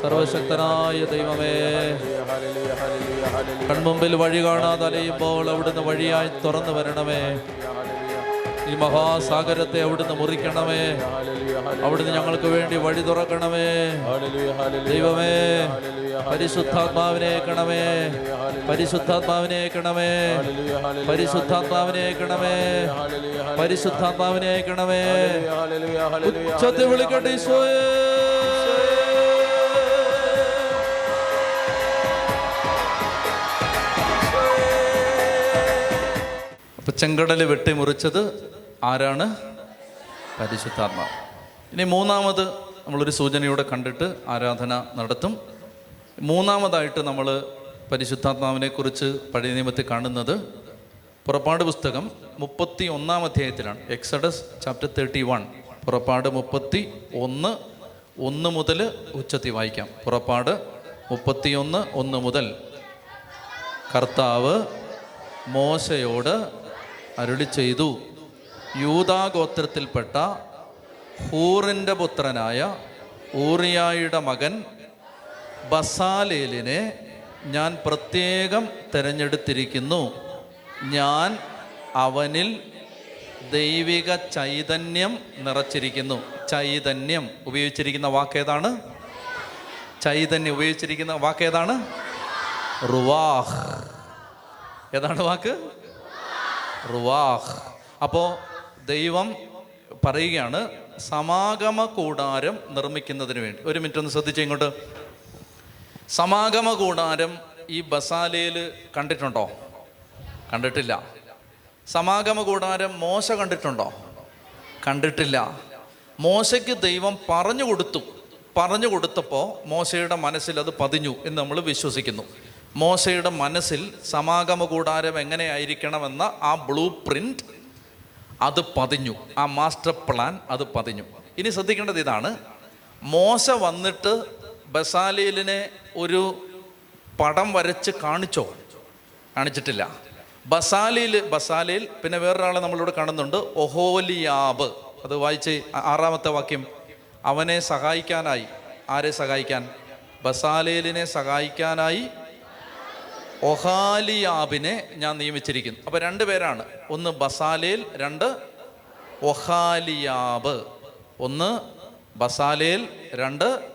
സർവശക്തനായ ദൈവമേ കൺമുമ്പിൽ വഴി കാണാതെ അലയുമ്പോൾ അവിടുന്ന് വഴിയായി തുറന്നു വരണമേ ഈ മഹാസാഗരത്തെ അവിടുന്ന് മുറിക്കണമേ. അവിടുന്ന് ഞങ്ങൾക്ക് വേണ്ടി വഴി തുറക്കണമേ. ദൈവമേ പരിശുദ്ധാത്മാവിനെ കണമേ പരിശുദ്ധാത്മാവിനെ കണമേ പരിശുദ്ധാത്മാവിനെ കണമേ പരിശുദ്ധാത്മാവിനെ കണമേ ഉച്ചത്തിൽ വിളിക്കട്ടെ ഈശോയേ. അപ്പൊ ചെങ്കടൽ വെട്ടിമുറിച്ചത് ആരാണ്? പരിശുദ്ധാത്മാവ് ഇനി മൂന്നാമത് നമ്മളൊരു സൂചനയോടെ കണ്ടിട്ട് ആരാധന നടത്തും. മൂന്നാമതായിട്ട് നമ്മൾ പരിശുദ്ധാത്മാവിനെ കുറിച്ച് പഴയ നിയമത്തിൽ കാണുന്നത് പുറപ്പാട് പുസ്തകം മുപ്പത്തി ഒന്നാം അധ്യായത്തിലാണ്. Exodus chapter thirty one. പുറപ്പാട് മുപ്പത്തി ഒന്ന് ഒന്ന് മുതൽ ഉച്ചത്തി വായിക്കാം. പുറപ്പാട് മുപ്പത്തിയൊന്ന് ഒന്ന് മുതൽ. കർത്താവ് മോശയോട് അരുളി ചെയ്തു യൂതാഗോത്രത്തിൽപ്പെട്ട ഹൂറിന്റെ പുത്രനായ ഊറിയായുടെ മകൻ ബസാലേലിനെ ഞാൻ പ്രത്യേകം തിരഞ്ഞെടുത്തിരിക്കുന്നു. ഞാൻ അവനിൽ ദൈവിക ചൈതന്യം നിറച്ചിരിക്കുന്നു. ചൈതന്യം ഉപയോഗിച്ചിരിക്കുന്ന വാക്കേതാണ്? ചൈതന്യം ഉപയോഗിച്ചിരിക്കുന്ന വാക്കേതാണ്? റുവാഹ്. ഏതാണ് വാക്ക്? റുവാഹ്. അപ്പോൾ ദൈവം പറയുകയാണ് സമാഗമ കൂടാരം നിർമ്മിക്കുന്നതിന് വേണ്ടി. ഒരു മിനിറ്റ് ഒന്ന് ശ്രദ്ധിച്ച് ഇങ്ങോട്ട്. സമാഗമ കൂടാരം ഈ ബസാലയിൽ കണ്ടിട്ടുണ്ടോ? കണ്ടിട്ടില്ല. സമാഗമ കൂടാരം മോശ കണ്ടിട്ടുണ്ടോ? കണ്ടിട്ടില്ല. മോശയ്ക്ക് ദൈവം പറഞ്ഞു കൊടുത്തു. പറഞ്ഞു കൊടുത്തപ്പോൾ മോശയുടെ മനസ്സിൽ അത് പതിഞ്ഞു എന്ന് നമ്മൾ വിശ്വസിക്കുന്നു. മോശയുടെ മനസ്സിൽ സമാഗമ കൂടാരം എങ്ങനെയായിരിക്കണമെന്ന ആ ബ്ലൂ പ്രിന്റ് അത് പതിഞ്ഞു. ആ മാസ്റ്റർ പ്ലാൻ അത് പതിഞ്ഞു. ഇനി ശ്രദ്ധിക്കേണ്ടത് ഇതാണ്. മോശ വന്നിട്ട് ബസാലീലിനെ ഒരു പടം വരച്ച് കാണിച്ചോ? കാണിച്ചിട്ടില്ല. ബസാലിയിൽ ബസാലിയിൽ പിന്നെ വേറൊരാളെ നമ്മളിവിടെ കാണുന്നുണ്ട്. ഒഹോലിയാബ്. അത് വായിച്ച് ആറാമത്തെ വാക്യം. അവനെ സഹായിക്കാനായി. ആരെ സഹായിക്കാൻ? ബസാലേലിനെ സഹായിക്കാനായി ഒഹാലിയാബിനെ ഞാൻ നിയമിച്ചിരിക്കുന്നു. അപ്പൊ രണ്ട് പേരാണ്. ഒന്ന് ബസാലേൽ രണ്ട് ഒഹാലിയാബ്. ഒന്ന് ബസാലേൽ രണ്ട്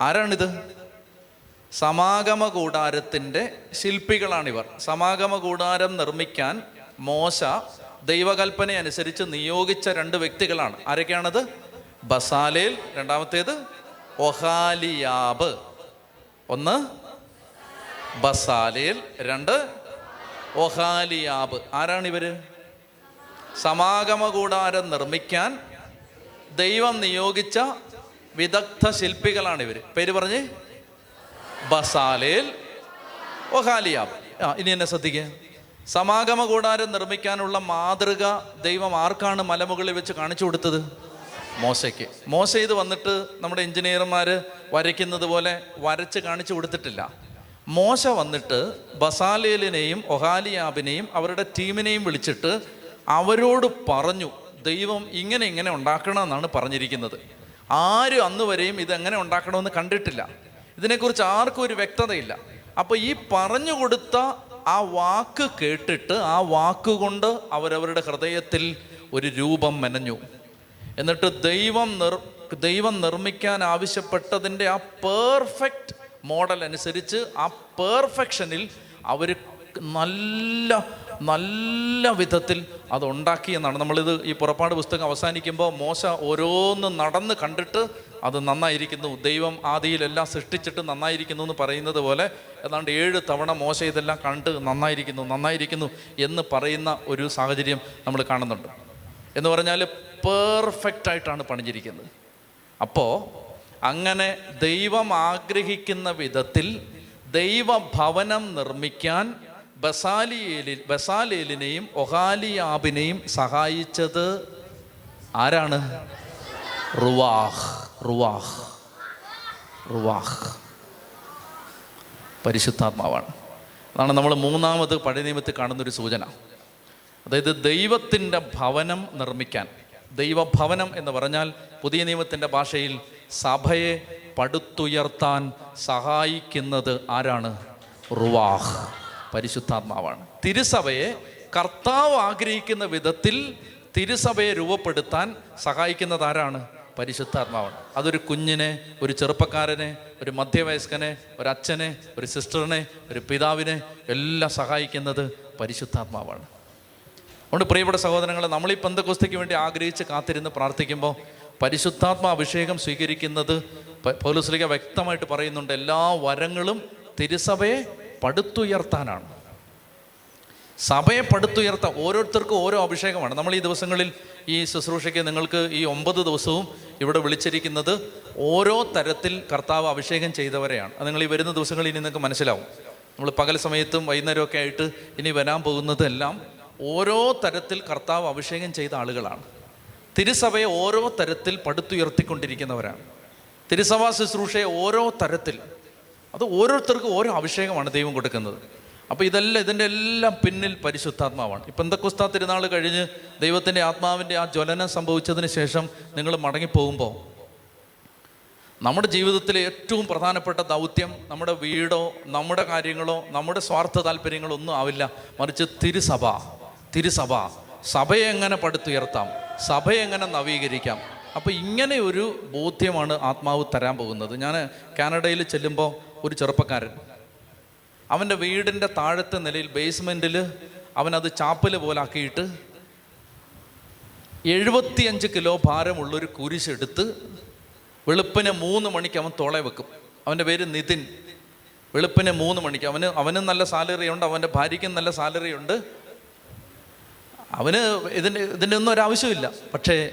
ആരാണിത്? സമാഗമ കൂടാരത്തിന്റെ ശില്പികളാണിവർ. സമാഗമ കൂടാരം നിർമ്മിക്കാൻ മോശ ദൈവകൽപ്പന അനുസരിച്ച് നിയോഗിച്ച രണ്ട് വ്യക്തികളാണ്. ആരൊക്കെയാണത്? ബസാലേൽ രണ്ടാമത്തേത് ഒഹാലിയാബ്. ഒന്ന് ബസാലേൽ രണ്ട് ഒഹാലിയാബ്. ആരാണ് ഇവർ? സമാഗമ കൂടാരം നിർമ്മിക്കാൻ ദൈവം നിയോഗിച്ച വിദഗ്ധ ശില്പികളാണ് ഇവർ. പേര് പറഞ്ഞ്? Bezalel Oholiab. ആ ഇനി എന്നെ ശ്രദ്ധിക്കുക സമാഗമ കൂടാരം നിർമ്മിക്കാനുള്ള മാതൃക ദൈവം ആർക്കാണ് മലമുകളിൽ വെച്ച് കാണിച്ചു കൊടുത്തത്? മോശയ്ക്ക്. മോശ ഇത് വന്നിട്ട് നമ്മുടെ എഞ്ചിനീയർമാർ വരയ്ക്കുന്നത് പോലെ വരച്ച് കാണിച്ചു കൊടുത്തിട്ടില്ല. മോശ വന്നിട്ട് ബസാലേലിനെയും ഒഹാലിയാബിനെയും അവരുടെ ടീമിനെയും വിളിച്ചിട്ട് അവരോട് പറഞ്ഞു ദൈവം ഇങ്ങനെ ഇങ്ങനെ ഉണ്ടാക്കണമെന്നാണ് പറഞ്ഞിരിക്കുന്നത്. ആരും അന്ന് വരെയും ഇതെങ്ങനെ ഉണ്ടാക്കണമെന്ന് കണ്ടിട്ടില്ല. ഇതിനെക്കുറിച്ച് ആർക്കും ഒരു വ്യക്തതയില്ല. അപ്പോൾ ഈ പറഞ്ഞു കൊടുത്ത ആ വാക്ക് കേട്ടിട്ട് ആ വാക്കുകൊണ്ട് അവരവരുടെ ഹൃദയത്തിൽ ഒരു രൂപം മെനഞ്ഞു. എന്നിട്ട് ദൈവം നിർ ദൈവം നിർമ്മിക്കാൻ ആവശ്യപ്പെട്ടതിന്റെ ആ പെർഫെക്റ്റ് മോഡൽ അനുസരിച്ച് ആ പെർഫെക്ഷനിൽ അവർ നല്ല നല്ല വിധത്തിൽ അത് ഉണ്ടാക്കി എന്നാണ്. നമ്മളിത് ഈ പുറപ്പാട് പുസ്തകം അവസാനിക്കുമ്പോൾ മോശ ഓരോന്ന് നടന്ന് കണ്ടിട്ട് അത് നന്നായിരിക്കുന്നു. ദൈവം ആദിയിലെല്ലാം സൃഷ്ടിച്ചിട്ട് നന്നായിരിക്കുന്നു എന്ന് പറയുന്നത് പോലെ ഏതാണ്ട് ഏഴ് തവണ മോശ ഇതെല്ലാം കണ്ട് നന്നായിരിക്കുന്നു നന്നായിരിക്കുന്നു എന്ന് പറയുന്ന ഒരു സാഹചര്യം നമ്മൾ കാണുന്നുണ്ട്. എന്ന് പറഞ്ഞാൽ പെർഫെക്റ്റ് ആയിട്ടാണ് പണിഞ്ഞിരിക്കുന്നത്. അപ്പോൾ അങ്ങനെ ദൈവം ആഗ്രഹിക്കുന്ന വിധത്തിൽ ദൈവഭവനം നിർമ്മിക്കാൻ ബസാലിയേലിൽ ബസാലേലിനെയും ഒഹാലിയാബിനെയും സഹായിച്ചത് ആരാണ്? റുവാഹ് റുവാഹ് റുവാഹ്. പരിശുദ്ധാത്മാവാണ്. അതാണ് നമ്മൾ മൂന്നാമത് പഴയ നിയമത്തിൽ കാണുന്നൊരു സൂചന. അതായത് ദൈവത്തിന്റെ ഭവനം നിർമ്മിക്കാൻ. ദൈവഭവനം എന്ന് പറഞ്ഞാൽ പുതിയ നിയമത്തിന്റെ ഭാഷയിൽ സഭയെ പടുത്തുയർത്താൻ സഹായിക്കുന്നത് ആരാണ്? റുവാഹ് പരിശുദ്ധാത്മാവാണ്. തിരുസഭയെ കർത്താവ് ആഗ്രഹിക്കുന്ന വിധത്തിൽ തിരുസഭയെ രൂപപ്പെടുത്താൻ സഹായിക്കുന്നത് ആരാണ്? പരിശുദ്ധാത്മാവാണ്. അതൊരു കുഞ്ഞിനെ ഒരു ചെറുപ്പക്കാരനെ ഒരു മധ്യവയസ്കനെ ഒരു അച്ഛനെ ഒരു സിസ്റ്ററിനെ ഒരു പിതാവിനെ എല്ലാം സഹായിക്കുന്നത് പരിശുദ്ധാത്മാവാണ്. അതുകൊണ്ട് പ്രിയപ്പെട്ട സഹോദരങ്ങളെ നമ്മൾ ഈ പന്തക്കുസ്തിക്ക് വേണ്ടി ആഗ്രഹിച്ച് കാത്തിരുന്ന് പ്രാർത്ഥിക്കുമ്പോൾ പരിശുദ്ധാത്മ അഭിഷേകം സ്വീകരിക്കുന്നത് പൗലോസ്ലിക വ്യക്തമായിട്ട് പറയുന്നുണ്ട് എല്ലാ വരങ്ങളും തിരുസഭയെ പടുത്തുയർത്താനാണ്. സഭയെ പടുത്തുയർത്താൻ ഓരോരുത്തർക്കും ഓരോ അഭിഷേകമാണ്. നമ്മൾ ഈ ദിവസങ്ങളിൽ ഈ ശുശ്രൂഷയ്ക്ക് നിങ്ങൾക്ക് ഈ ഒമ്പത് ദിവസവും ഇവിടെ വിളിച്ചിരിക്കുന്നത് ഓരോ തരത്തിൽ കർത്താവ് അഭിഷേകം ചെയ്തവരെയാണ്. അത് നിങ്ങൾ ഈ വരുന്ന ദിവസങ്ങളിൽ ഇനി നിങ്ങൾക്ക് മനസ്സിലാവും. നമ്മൾ പകൽ സമയത്തും വൈകുന്നേരമൊക്കെ ആയിട്ട് ഇനി വരാൻ പോകുന്നതെല്ലാം ഓരോ തരത്തിൽ കർത്താവ് അഭിഷേകം ചെയ്ത ആളുകളാണ്. തിരുസഭയെ ഓരോ തരത്തിൽ പടുത്തുയർത്തിക്കൊണ്ടിരിക്കുന്നവരാണ്. തിരുസഭാ ശുശ്രൂഷയെ ഓരോ തരത്തിൽ അത് ഓരോരുത്തർക്കും ഓരോ അഭിഷേകമാണ് ദൈവം കൊടുക്കുന്നത്. അപ്പോൾ ഇതെല്ലാം ഇതിന്റെ എല്ലാം പിന്നിൽ പരിശുദ്ധാത്മാവാണ്. ഇപ്പം എന്തൊക്കെ തിരുനാൾ കഴിഞ്ഞ് ദൈവത്തിന്റെ ആത്മാവിന്റെ ആ ജ്വലനം സംഭവിച്ചതിന് ശേഷം നിങ്ങൾ മടങ്ങിപ്പോകുമ്പോൾ നമ്മുടെ ജീവിതത്തിലെ ഏറ്റവും പ്രധാനപ്പെട്ട ദൗത്യം നമ്മുടെ വീടോ നമ്മുടെ കാര്യങ്ങളോ നമ്മുടെ സ്വാർത്ഥ താല്പര്യങ്ങളോ ഒന്നും ആവില്ല. മറിച്ച് തിരുസഭ തിരുസഭ. സഭയെ എങ്ങനെ പടുത്തുയർത്താം? സഭയെ എങ്ങനെ നവീകരിക്കാം? അപ്പോൾ ഇങ്ങനെ ഒരു ബോധ്യമാണ് ആത്മാവ് തരാൻ പോകുന്നത്. ഞാൻ കാനഡയിൽ ചെല്ലുമ്പോൾ ഒരു ചെറുപ്പക്കാരൻ. അവന്റെ വീടിന്റെ താഴത്തെ നിലയിൽ ബേസ്മെന്റിൽ അവനത് ചാപ്പൽ പോലാക്കിയിട്ട് എഴുപത്തിയഞ്ച് കിലോ ഭാരമുള്ളൊരു കുരിശെടുത്ത് വെളുപ്പിന് മൂന്ന് മണിക്ക് അവൻ തുള വെക്കും. അവന്റെ പേര് നിതിൻ. വെളുപ്പിന് മൂന്ന് മണിക്ക്. അവന് അവനും നല്ല സാലറി ഉണ്ട് അവന്റെ ഭാര്യയ്ക്കും നല്ല സാലറി ഉണ്ട് അവന് ഇതിന് ഇതിന്റെ ഒന്നും ഒരാവശ്യമില്ല. പക്ഷേ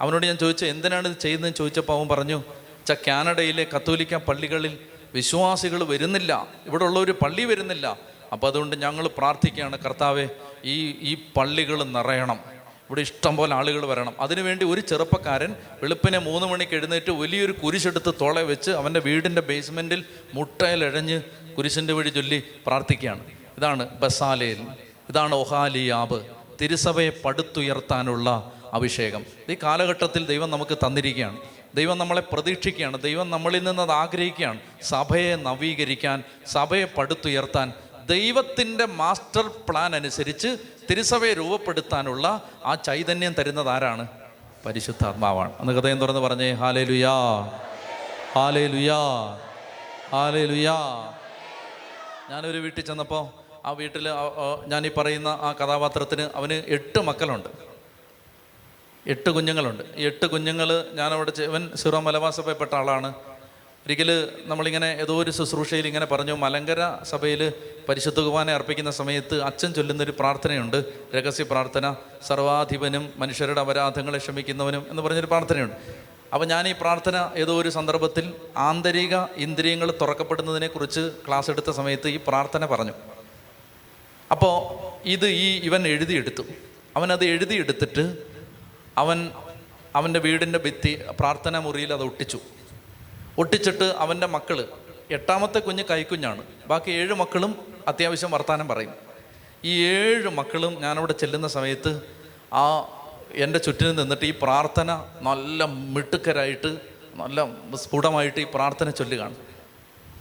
അവനോട് ഞാൻ ചോദിച്ചു എന്തിനാണ് ഇത് ചെയ്യുന്നതെന്ന്? ചോദിച്ചപ്പോൾ അവൻ പറഞ്ഞു ച കാനഡയിലെ കത്തോലിക്ക പള്ളികളിൽ വിശ്വാസികൾ വരുന്നില്ല. ഇവിടെ ഒരു പള്ളി വരുന്നില്ല. അപ്പോൾ അതുകൊണ്ട് ഞങ്ങൾ പ്രാർത്ഥിക്കുകയാണ് കർത്താവെ ഈ ഈ പള്ളികൾ നിറയണം. ഇവിടെ ഇഷ്ടം പോലെ ആളുകൾ വരണം. അതിനുവേണ്ടി ഒരു ചെറുപ്പക്കാരൻ വെളുപ്പിനെ മൂന്ന് മണിക്ക് എഴുന്നേറ്റ് വലിയൊരു കുരിശെടുത്ത് തോളെ വെച്ച് അവന്റെ വീടിന്റെ ബേസ്മെന്റിൽ മുട്ടയിലഴഞ്ഞ് കുരിശിന്റെ വഴി ചൊല്ലി പ്രാർത്ഥിക്കുകയാണ്. ഇതാണ് ബസാലയിൽ ഇതാണ് ഒഹാലിയാബ്. തിരുസഭയെ പടുത്തുയർത്താനുള്ള അഭിഷേകം. ഈ കാലഘട്ടത്തിൽ ദൈവം നമുക്ക് തന്നിരിക്കുകയാണ്. ദൈവം നമ്മളെ പ്രതീക്ഷിക്കുകയാണ്. ദൈവം നമ്മളിൽ നിന്ന് അത് ആഗ്രഹിക്കുകയാണ്. സഭയെ നവീകരിക്കാൻ സഭയെ പടുത്തുയർത്താൻ ദൈവത്തിന്റെ മാസ്റ്റർ പ്ലാൻ അനുസരിച്ച് തിരുസഭയെ രൂപപ്പെടുത്താനുള്ള ആ ചൈതന്യം തരുന്നത് ആരാണ്? പരിശുദ്ധാത്മാവാണ്. അന്ന് ഹൃദയം തുറന്ന് പറഞ്ഞേ ഹാലേ ലുയാ ഹാലേ ലുയാ ഹാലേ ലുയാ ഞാനൊരു വീട്ടിൽ ചെന്നപ്പോൾ ആ വീട്ടിൽ ഈ പറയുന്ന ആ കഥാപാത്രത്തിന് അവന് എട്ട് മക്കളുണ്ട്. എട്ട് കുഞ്ഞുങ്ങളുണ്ട്. എട്ട് കുഞ്ഞുങ്ങൾ ഞാനവിടെ ഇവൻ സിറോ മലബാസഭയപ്പെട്ട ആളാണ്. ഒരിക്കൽ നമ്മളിങ്ങനെ ഏതോ ഒരു ശുശ്രൂഷയിൽ ഇങ്ങനെ പറഞ്ഞു മലങ്കര സഭയിൽ പരിശുദ്ധ കുർബാന അർപ്പിക്കുന്ന സമയത്ത് അച്ഛൻ ചൊല്ലുന്നൊരു പ്രാർത്ഥനയുണ്ട് രഹസ്യ പ്രാർത്ഥന സർവാധിപനും മനുഷ്യരുടെ അപരാധങ്ങളെ ക്ഷമിക്കുന്നവനും എന്ന് പറഞ്ഞൊരു പ്രാർത്ഥനയുണ്ട്. അപ്പോൾ ഞാൻ ഈ പ്രാർത്ഥന ഏതോ ഒരു സന്ദർഭത്തിൽ ആന്തരിക ഇന്ദ്രിയങ്ങൾ തുറക്കപ്പെടുന്നതിനെക്കുറിച്ച് ക്ലാസ് എടുത്ത സമയത്ത് ഈ പ്രാർത്ഥന പറഞ്ഞു. അപ്പോൾ ഇത് ഈ ഇവൻ എഴുതിയെടുത്തു. അവനത് എഴുതിയെടുത്തിട്ട് അവൻ അവന്റെ വീടിന്റെ ഭിത്തി പ്രാർത്ഥനാ മുറിയിൽ അത് ഒട്ടിച്ചു. ഒട്ടിച്ചിട്ട് അവന്റെ മക്കൾ എട്ടാമത്തെ കുഞ്ഞ് കൈക്കുഞ്ഞാണ്. ബാക്കി ഏഴ് മക്കളും അത്യാവശ്യം വർത്തമാനം പറയും. ഈ ഏഴ് മക്കളും ഞാനവിടെ ചെല്ലുന്ന സമയത്ത് ആ എന്റെ ചുറ്റിനും നിന്നിട്ട് ഈ പ്രാർത്ഥന നല്ല മിടുക്കരായിട്ട് നല്ല സ്ഫുടമായിട്ട് ഈ പ്രാർത്ഥന ചൊല്ലുകയാണ്.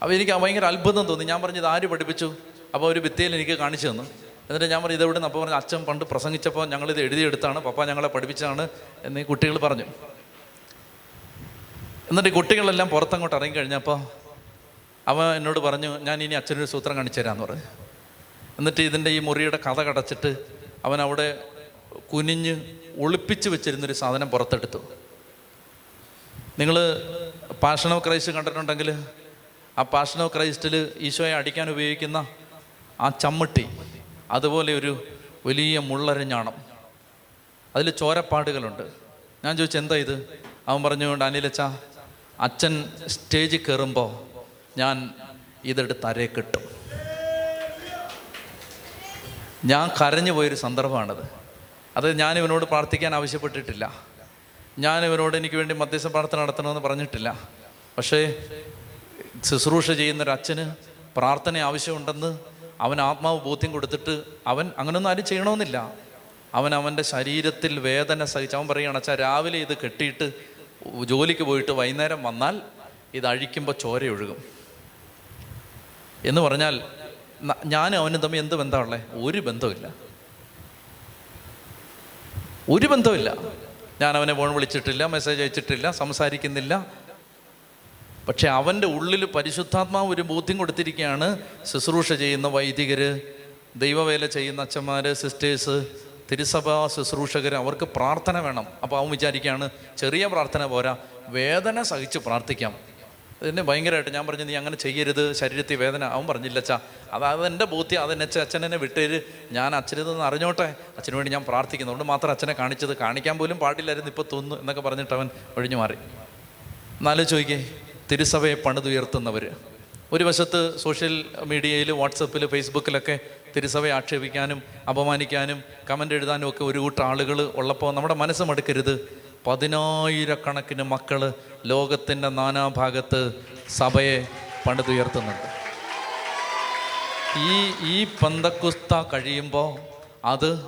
അപ്പോൾ എനിക്ക് ഭയങ്കര അത്ഭുതം തോന്നി. ഞാൻ പറഞ്ഞു ആര് പഠിപ്പിച്ചു? അപ്പോൾ ഒരു ഭിത്തിയിൽ എനിക്ക് കാണിച്ചു തന്നു. എന്നിട്ട് ഞാൻ പറഞ്ഞു ഇതെവിടെ നിന്ന് അപ്പോൾ പറഞ്ഞു അച്ഛൻ പണ്ട് പ്രസംഗിച്ചപ്പോൾ ഞങ്ങളിത് എഴുതിയെടുത്താണ്. പപ്പ ഞങ്ങളെ പഠിപ്പിച്ചാണ് എന്ന് ഈ കുട്ടികൾ പറഞ്ഞു. എന്നിട്ട് ഈ കുട്ടികളെല്ലാം പുറത്തങ്ങോട്ട് ഇറങ്ങി കഴിഞ്ഞപ്പോൾ അവൻ എന്നോട് പറഞ്ഞു ഞാൻ ഇനി അച്ഛനൊരു സൂത്രം കാണിച്ചു തരാമെന്ന് പറഞ്ഞു. എന്നിട്ട് ഇതിന്റെ ഈ മുറിയുടെ കഥ കടച്ചിട്ട് അവൻ അവിടെ കുനിഞ്ഞ് ഒളിപ്പിച്ച് വെച്ചിരുന്നൊരു സാധനം പുറത്തെടുത്തു. നിങ്ങൾ പാഷൻ ഓഫ് ക്രൈസ്റ്റ് കണ്ടിട്ടുണ്ടെങ്കിൽ ആ പാഷൻ ഓഫ് ക്രൈസ്റ്റിൽ ഈശോയെ അടിക്കാൻ ഉപയോഗിക്കുന്ന ആ ചമ്മട്ടി അതുപോലെ ഒരു വലിയ മുള്ളരഞ്ഞാണം. അതിൽ ചോരപ്പാടുകളുണ്ട്. ഞാൻ ചോദിച്ചു എന്താ ഇത്? അവൻ പറഞ്ഞുകൊണ്ട് അനിലച്ച അച്ഛൻ സ്റ്റേജിൽ കയറുമ്പോൾ ഞാൻ ഇതെടുത്ത് അരേ കിട്ടും. ഞാൻ കരഞ്ഞു പോയൊരു സന്ദർഭമാണത്. അത് ഞാൻ ഇവനോട് പ്രാർത്ഥിക്കാൻ ആവശ്യപ്പെട്ടിട്ടില്ല. ഞാൻ ഇവനോട് എനിക്ക് വേണ്ടി മധ്യസ്ഥ പ്രാർത്ഥന നടത്തണമെന്ന് പറഞ്ഞിട്ടില്ല. പക്ഷേ ശുശ്രൂഷ ചെയ്യുന്ന ഒരു അച്ഛന് പ്രാർത്ഥന ആവശ്യമുണ്ടെന്ന് അവൻ ആത്മാവ് ബോധ്യം കൊടുത്തിട്ട് അവൻ അങ്ങനൊന്നും ആരും ചെയ്യണമെന്നില്ല. അവൻ അവന്റെ ശരീരത്തിൽ വേദന സഹിച്ച് അവൻ പറയുകയാണ് അച്ഛാ രാവിലെ ഇത് കെട്ടിയിട്ട് ജോലിക്ക് പോയിട്ട് വൈകുന്നേരം വന്നാൽ ഇത് അഴിക്കുമ്പോൾ ചോര ഒഴുകും. എന്ന് പറഞ്ഞാൽ ഞാനും അവനും തമ്മിൽ എന്ത് ബന്ധമുള്ളേ ഒരു ബന്ധമില്ല ഒരു ബന്ധമില്ല ഞാൻ അവനെ ഫോൺ വിളിച്ചിട്ടില്ല മെസ്സേജ് അയച്ചിട്ടില്ല സംസാരിക്കുന്നില്ല. പക്ഷെ അവന്റെ ഉള്ളിൽ പരിശുദ്ധാത്മാവ് ഒരു ബോധ്യം കൊടുത്തിരിക്കുകയാണ് ശുശ്രൂഷ ചെയ്യുന്ന വൈദികർ ദൈവവേല ചെയ്യുന്ന അച്ഛന്മാർ സിസ്റ്റേഴ്സ് തിരുസഭാ ശുശ്രൂഷകർ അവർക്ക് പ്രാർത്ഥന വേണം. അപ്പോൾ അവൻ വിചാരിക്കുകയാണ് ചെറിയ പ്രാർത്ഥന പോരാ വേദന സഹിച്ച് പ്രാർത്ഥിക്കാം. അതിനെ ഭയങ്കരമായിട്ട് ഞാൻ പറഞ്ഞു നീ അങ്ങനെ ചെയ്യരുത് ശരീരത്തിൽ വേദന. അവൻ പറഞ്ഞില്ല അച്ഛാ അതായത് എന്റെ ബോധ്യം അതെന്നെ അച്ഛൻ എന്നെ വിട്ടേര്. ഞാൻ അച്ഛനെന്ന് അറിഞ്ഞോട്ടെ അച്ഛന് വേണ്ടി ഞാൻ പ്രാർത്ഥിക്കുന്നു. അതുകൊണ്ട് മാത്രം അച്ഛനെ കാണിച്ചത് കാണിക്കാൻ പോലും പാടില്ലായിരുന്നു ഇപ്പോൾ തോന്നുന്നു എന്നൊക്കെ പറഞ്ഞിട്ട് അവൻ ഒഴിഞ്ഞു മാറി. എന്നാലും ചോദിക്കേ തിരുസഭയെ പണിതുയർത്തുന്നവർ ഒരു വശത്ത് സോഷ്യൽ മീഡിയയിൽ വാട്സപ്പിൽ ഫേസ്ബുക്കിലൊക്കെ തിരുസഭയെ ആക്ഷേപിക്കാനും അപമാനിക്കാനും കമന്റ് എഴുതാനും ഒക്കെ ഒരു കൂട്ടം ആളുകൾ ഉള്ളപ്പോൾ നമ്മുടെ മനസ്സ് മടുക്കരുത്. പതിനായിരക്കണക്കിന് മക്കൾ ലോകത്തിന്റെ നാനാഭാഗത്ത് സഭയെ പണിതുയർത്തുന്നുണ്ട്. ഈ ഈ പന്തക്കുസ്ത കഴിയുമ്പോൾ അത്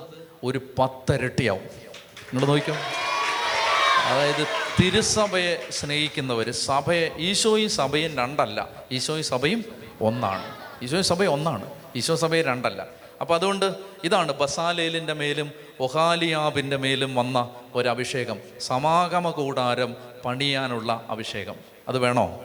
ഒരു പത്തരട്ടിയാവും. നിങ്ങൾ നോക്കിക്കോ. അതായത് തിരുസഭയെ സ്നേഹിക്കുന്നവർ സഭയെ ഈശോയും സഭയും രണ്ടല്ല. ഈശോയും സഭയും ഒന്നാണ്. ഈശോയും സഭയും ഒന്നാണ്. ഈശോ സഭയും രണ്ടല്ല. അപ്പോൾ അതുകൊണ്ട് ഇതാണ് ബസാലേലിന്റെ മേലും ഒഹാലിയാബിന്റെ മേലും വന്ന ഒരു അഭിഷേകം സമാഗമ കൂടാരം പണിയാനുള്ള അഭിഷേകം. അത് വേണോ?